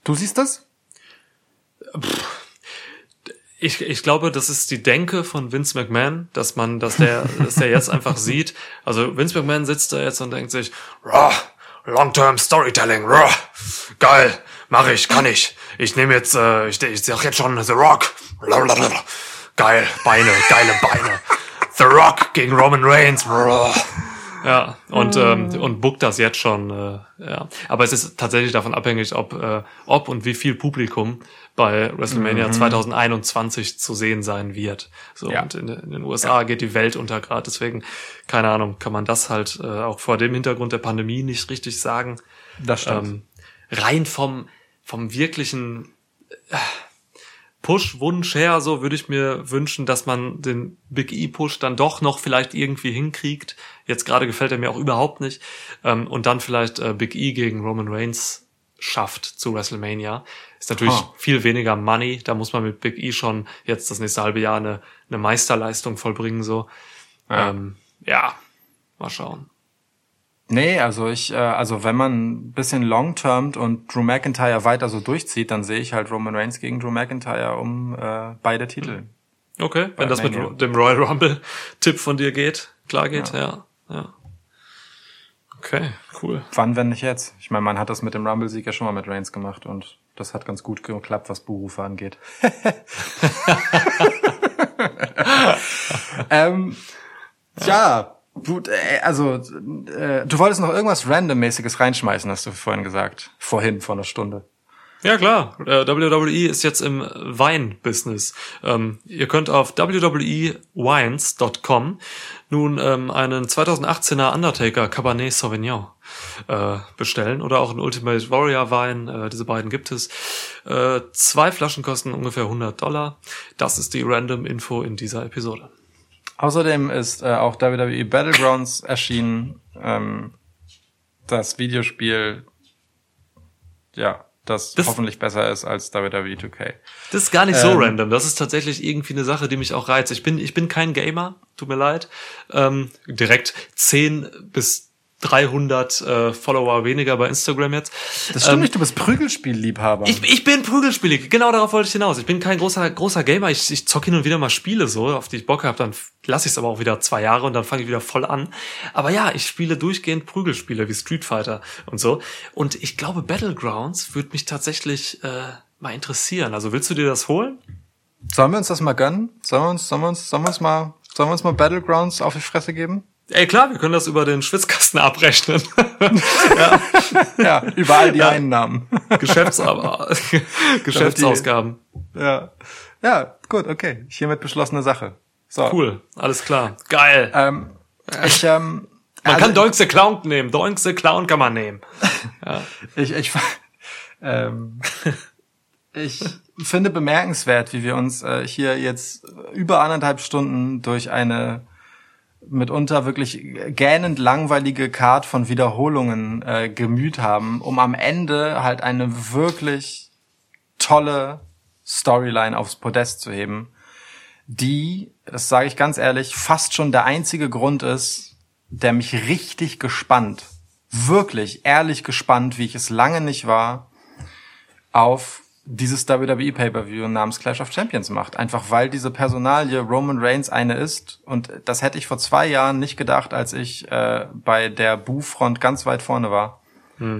Du siehst das? Ich, ich glaube, das ist die Denke von Vince McMahon, dass man, dass der, dass der jetzt einfach sieht. Also Vince McMahon sitzt da jetzt und denkt sich, raw, Long-Term Storytelling, raw, geil, mache ich, kann ich. Ich nehme jetzt, äh, ich, ich sag jetzt schon The Rock, blablabla. geil, Beine, geile Beine. The Rock gegen Roman Reigns, raw. Ja, und, ähm, und bookt das jetzt schon, äh, ja. Aber es ist tatsächlich davon abhängig, ob, äh, ob und wie viel Publikum bei WrestleMania Mhm. 2021 zu sehen sein wird. So, Ja. und in, in den USA geht die Welt unter gerade, deswegen, keine Ahnung, kann man das halt äh, auch vor dem Hintergrund der Pandemie nicht richtig sagen. Das Ähm, rein vom, vom wirklichen äh, Push-Wunsch her, so würde ich mir wünschen, dass man den Big E-Push dann doch noch vielleicht irgendwie hinkriegt. Jetzt gerade gefällt er mir auch überhaupt nicht. Ähm, und dann vielleicht äh, Big E gegen Roman Reigns schafft zu WrestleMania. Ist natürlich Ha. viel weniger Money. Da muss man mit Big E schon jetzt das nächste halbe Jahr eine, eine Meisterleistung vollbringen, so. Ja. Ähm, ja, mal schauen. Nee, also ich, äh, also wenn man ein bisschen long-termt und Drew McIntyre weiter so durchzieht, dann sehe ich halt Roman Reigns gegen Drew McIntyre um äh, beide Titel. Okay, wenn das mit Mania. dem Royal Rumble Tipp von dir geht, klar geht, ja. ja. Okay, cool. Wann, wenn nicht jetzt? Ich meine, man hat das mit dem Rumble-Sieg ja schon mal mit Reigns gemacht und das hat ganz gut geklappt, was Berufe angeht. ähm, ja, gut, äh, also äh, du wolltest noch irgendwas Randommäßiges reinschmeißen, hast du vorhin gesagt. Vorhin, vor einer Stunde. Ja klar, äh, WWE ist jetzt im Wein-Business. Ähm, ihr könnt auf www.wines.com nun ähm, einen 2018er Undertaker Cabernet Sauvignon äh, bestellen oder auch einen Ultimate Warrior Wein. Äh, diese beiden gibt es. Äh, zwei Flaschen kosten ungefähr 100 Dollar. Das ist die Random Info in dieser Episode. Außerdem ist äh, auch WWE Battlegrounds erschienen. Ähm, das Videospiel, ja, das, Das- hoffentlich besser ist als WWE 2K. Das ist gar nicht so Ähm. random. Das ist tatsächlich irgendwie eine Sache, die mich auch reizt. Ich bin, ich bin kein Gamer, tut mir leid. Ähm, direkt 10 bis 300 äh, Follower weniger bei Instagram jetzt. Das stimmt Ähm, nicht, du bist Prügelspielliebhaber. Ich, ich bin Prügelspielig, genau darauf wollte ich hinaus. Ich bin kein großer großer Gamer. Ich, ich zock hin und wieder mal Spiele so, auf die ich Bock habe. Dann lasse ich es aber auch wieder zwei Jahre und dann fange ich wieder voll an. Aber ja, ich spiele durchgehend Prügelspiele wie Street Fighter und so. Und ich glaube, Battlegrounds würde mich tatsächlich äh, mal interessieren. Also willst du dir das holen? Sollen wir uns das mal gönnen? Sollen wir uns, sollen wir uns, sollen wir uns mal, sollen wir uns mal Battlegrounds auf die Fresse geben? Ey, klar, wir können das über den Schwitzkasten abrechnen. Ja, überall die Einnahmen. Geschäfts Geschäftsausgaben. ja. Ja, gut, okay. Hiermit beschlossene Sache. So. Cool, alles klar. Geil. Ähm, ich, ähm, Man also- kann Doink the Clown nehmen. Doink the Clown kann man nehmen. Ich, ich, ähm, ich finde bemerkenswert, wie wir uns äh, hier jetzt über anderthalb Stunden durch eine mitunter wirklich gähnend langweilige Card von Wiederholungen äh, gemüht haben, um am Ende halt eine wirklich tolle Storyline aufs Podest zu heben, die, das sage ich ganz ehrlich, fast schon der einzige Grund ist, der mich richtig gespannt, wirklich ehrlich gespannt, wie ich es lange nicht war, auf dieses WWE Pay-per-View namens Clash of Champions macht. Einfach weil diese Personalie Roman Reigns eine ist. Und das hätte ich vor zwei Jahren nicht gedacht, als ich äh, bei der Boo-Front ganz weit vorne war.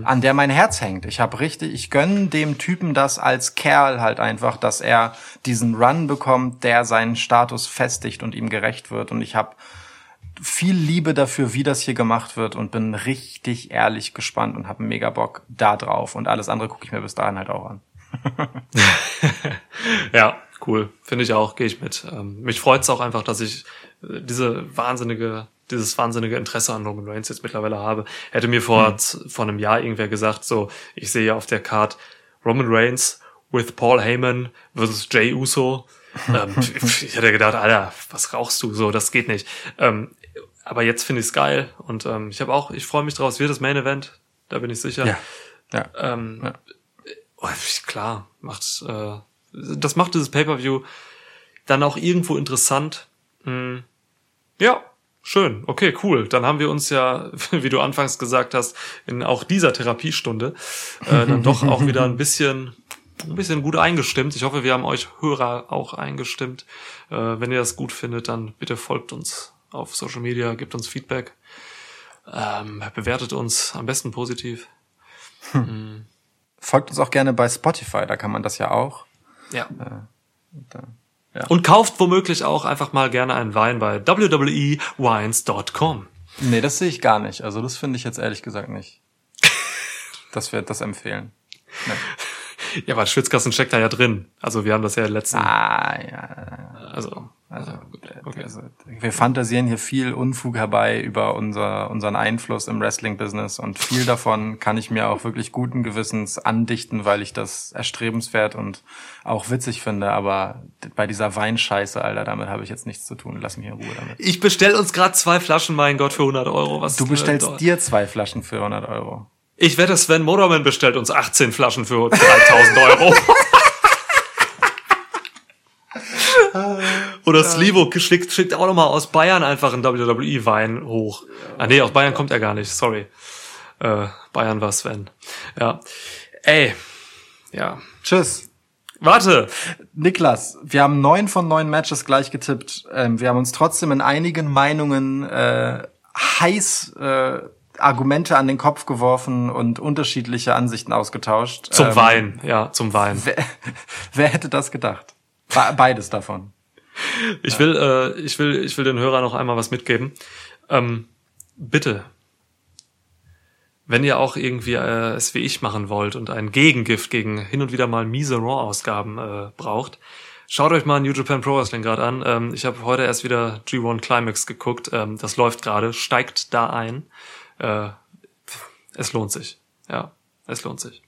An der mein Herz hängt. Ich habe richtig, ich gönn dem Typen das als Kerl halt einfach, dass er diesen Run bekommt, der seinen Status festigt und ihm gerecht wird. Und ich habe viel Liebe dafür, wie das hier gemacht wird und bin richtig ehrlich gespannt und habe mega Bock da drauf. Und alles andere gucke ich mir bis dahin halt auch an. Ja, cool. Finde ich auch, gehe ich mit. Ähm, mich freut es auch einfach, dass ich äh, diese wahnsinnige, dieses wahnsinnige Interesse an Roman Reigns jetzt mittlerweile habe. Hätte mir vor, z- vor einem Jahr irgendwer gesagt, so, ich sehe auf der Card Roman Reigns with Paul Heyman versus Jay Uso. ähm, ich hätte gedacht, Alter, was rauchst du so? Das geht nicht. Ähm, aber jetzt finde ich es geil und ähm, ich habe auch, ich freue mich draus. Wird das Main Event? Da bin ich sicher. Ja. Ja. Ähm, Ja. Oh, klar, macht äh, das macht dieses Pay-per-View dann auch irgendwo interessant. Hm. Ja, schön. Okay, cool. Dann haben wir uns ja, wie du anfangs gesagt hast, in auch dieser Therapiestunde äh, dann doch auch wieder ein bisschen ein bisschen gut eingestimmt. Ich hoffe, wir haben euch Hörer auch eingestimmt. Äh, wenn ihr das gut findet, dann bitte folgt uns auf Social Media, gebt uns Feedback, ähm, bewertet uns am besten positiv. Folgt uns auch gerne bei Spotify, da kann man das ja auch. Ja. Da. Und kauft womöglich auch einfach mal gerne einen Wein bei www.wines.com. Nee, das sehe ich gar nicht. Also das finde ich jetzt ehrlich gesagt nicht. Dass wir das empfehlen. Nee. Ja, aber Schwitzkasten steckt da ja drin. Also wir haben das ja letzten. Ah, ja. Also, Also, äh, okay. also wir fantasieren hier viel Unfug herbei über unser, unseren Einfluss im Wrestling-Business und viel davon kann ich mir auch wirklich guten Gewissens andichten, weil ich das erstrebenswert und auch witzig finde. Aber bei dieser Weinscheiße, Alter, damit habe ich jetzt nichts zu tun. Lass mich in Ruhe damit. Ich bestell uns gerade zwei Flaschen, mein Gott, für 100 Euro. Was Du bestellst äh, dir zwei Flaschen für 100 Euro. Ich wette, Sven Moderman bestellt uns 18 Flaschen für 3000 Euro. Oder Slivo schickt, schickt auch nochmal aus Bayern einfach einen WWE-Wein hoch. Ah nee, aus Bayern kommt er gar nicht, sorry. Äh, Bayern war Sven. Ja. Ey. Ja. Tschüss. Warte. Niklas, wir haben neun von neun Matches gleich getippt. Ähm, wir haben uns trotzdem in einigen Meinungen äh, heiß äh, Argumente an den Kopf geworfen und unterschiedliche Ansichten ausgetauscht. Zum Ähm, Wein, ja, zum Wein. Wer, wer hätte das gedacht? Be- Beides davon. Ich will, äh, ich will, ich will den Hörern noch einmal was mitgeben. Ähm, bitte, wenn ihr auch irgendwie äh, es wie ich machen wollt und ein Gegengift gegen hin und wieder mal miese Raw-Ausgaben äh, braucht, schaut euch mal New Japan Pro Wrestling gerade an. Ähm, ich habe heute erst wieder G1 Climax geguckt. Ähm, das läuft gerade, steigt da ein. Äh, es lohnt sich. Ja, es lohnt sich.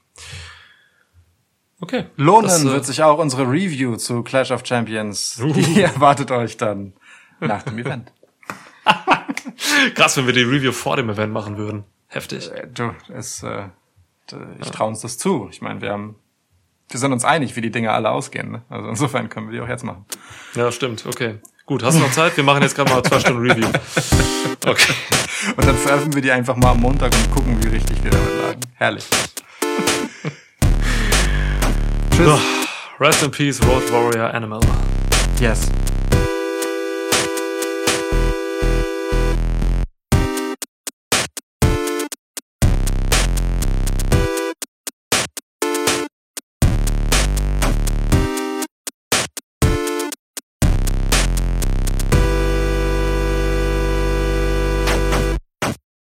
Okay. Lohnen Das, äh, wird sich auch unsere Review zu Clash of Champions. Uh. Die erwartet euch dann nach dem Event. Krass, wenn wir die Review vor dem Event machen würden. Heftig. Äh, Du, es, äh, ich traue uns das zu. Ich meine, wir haben, wir sind uns einig, wie die Dinge alle ausgehen. Ne? Also insofern können wir die auch jetzt machen. Ja, stimmt. Okay. Gut, hast du noch Zeit? Wir machen jetzt gerade mal zwei Stunden Review. Okay. Und dann veröffentlichen wir die einfach mal am Montag und gucken, wie richtig wir damit lagen. Herrlich. Tschüss. Rest in Peace, Road Warrior Animal. Yes.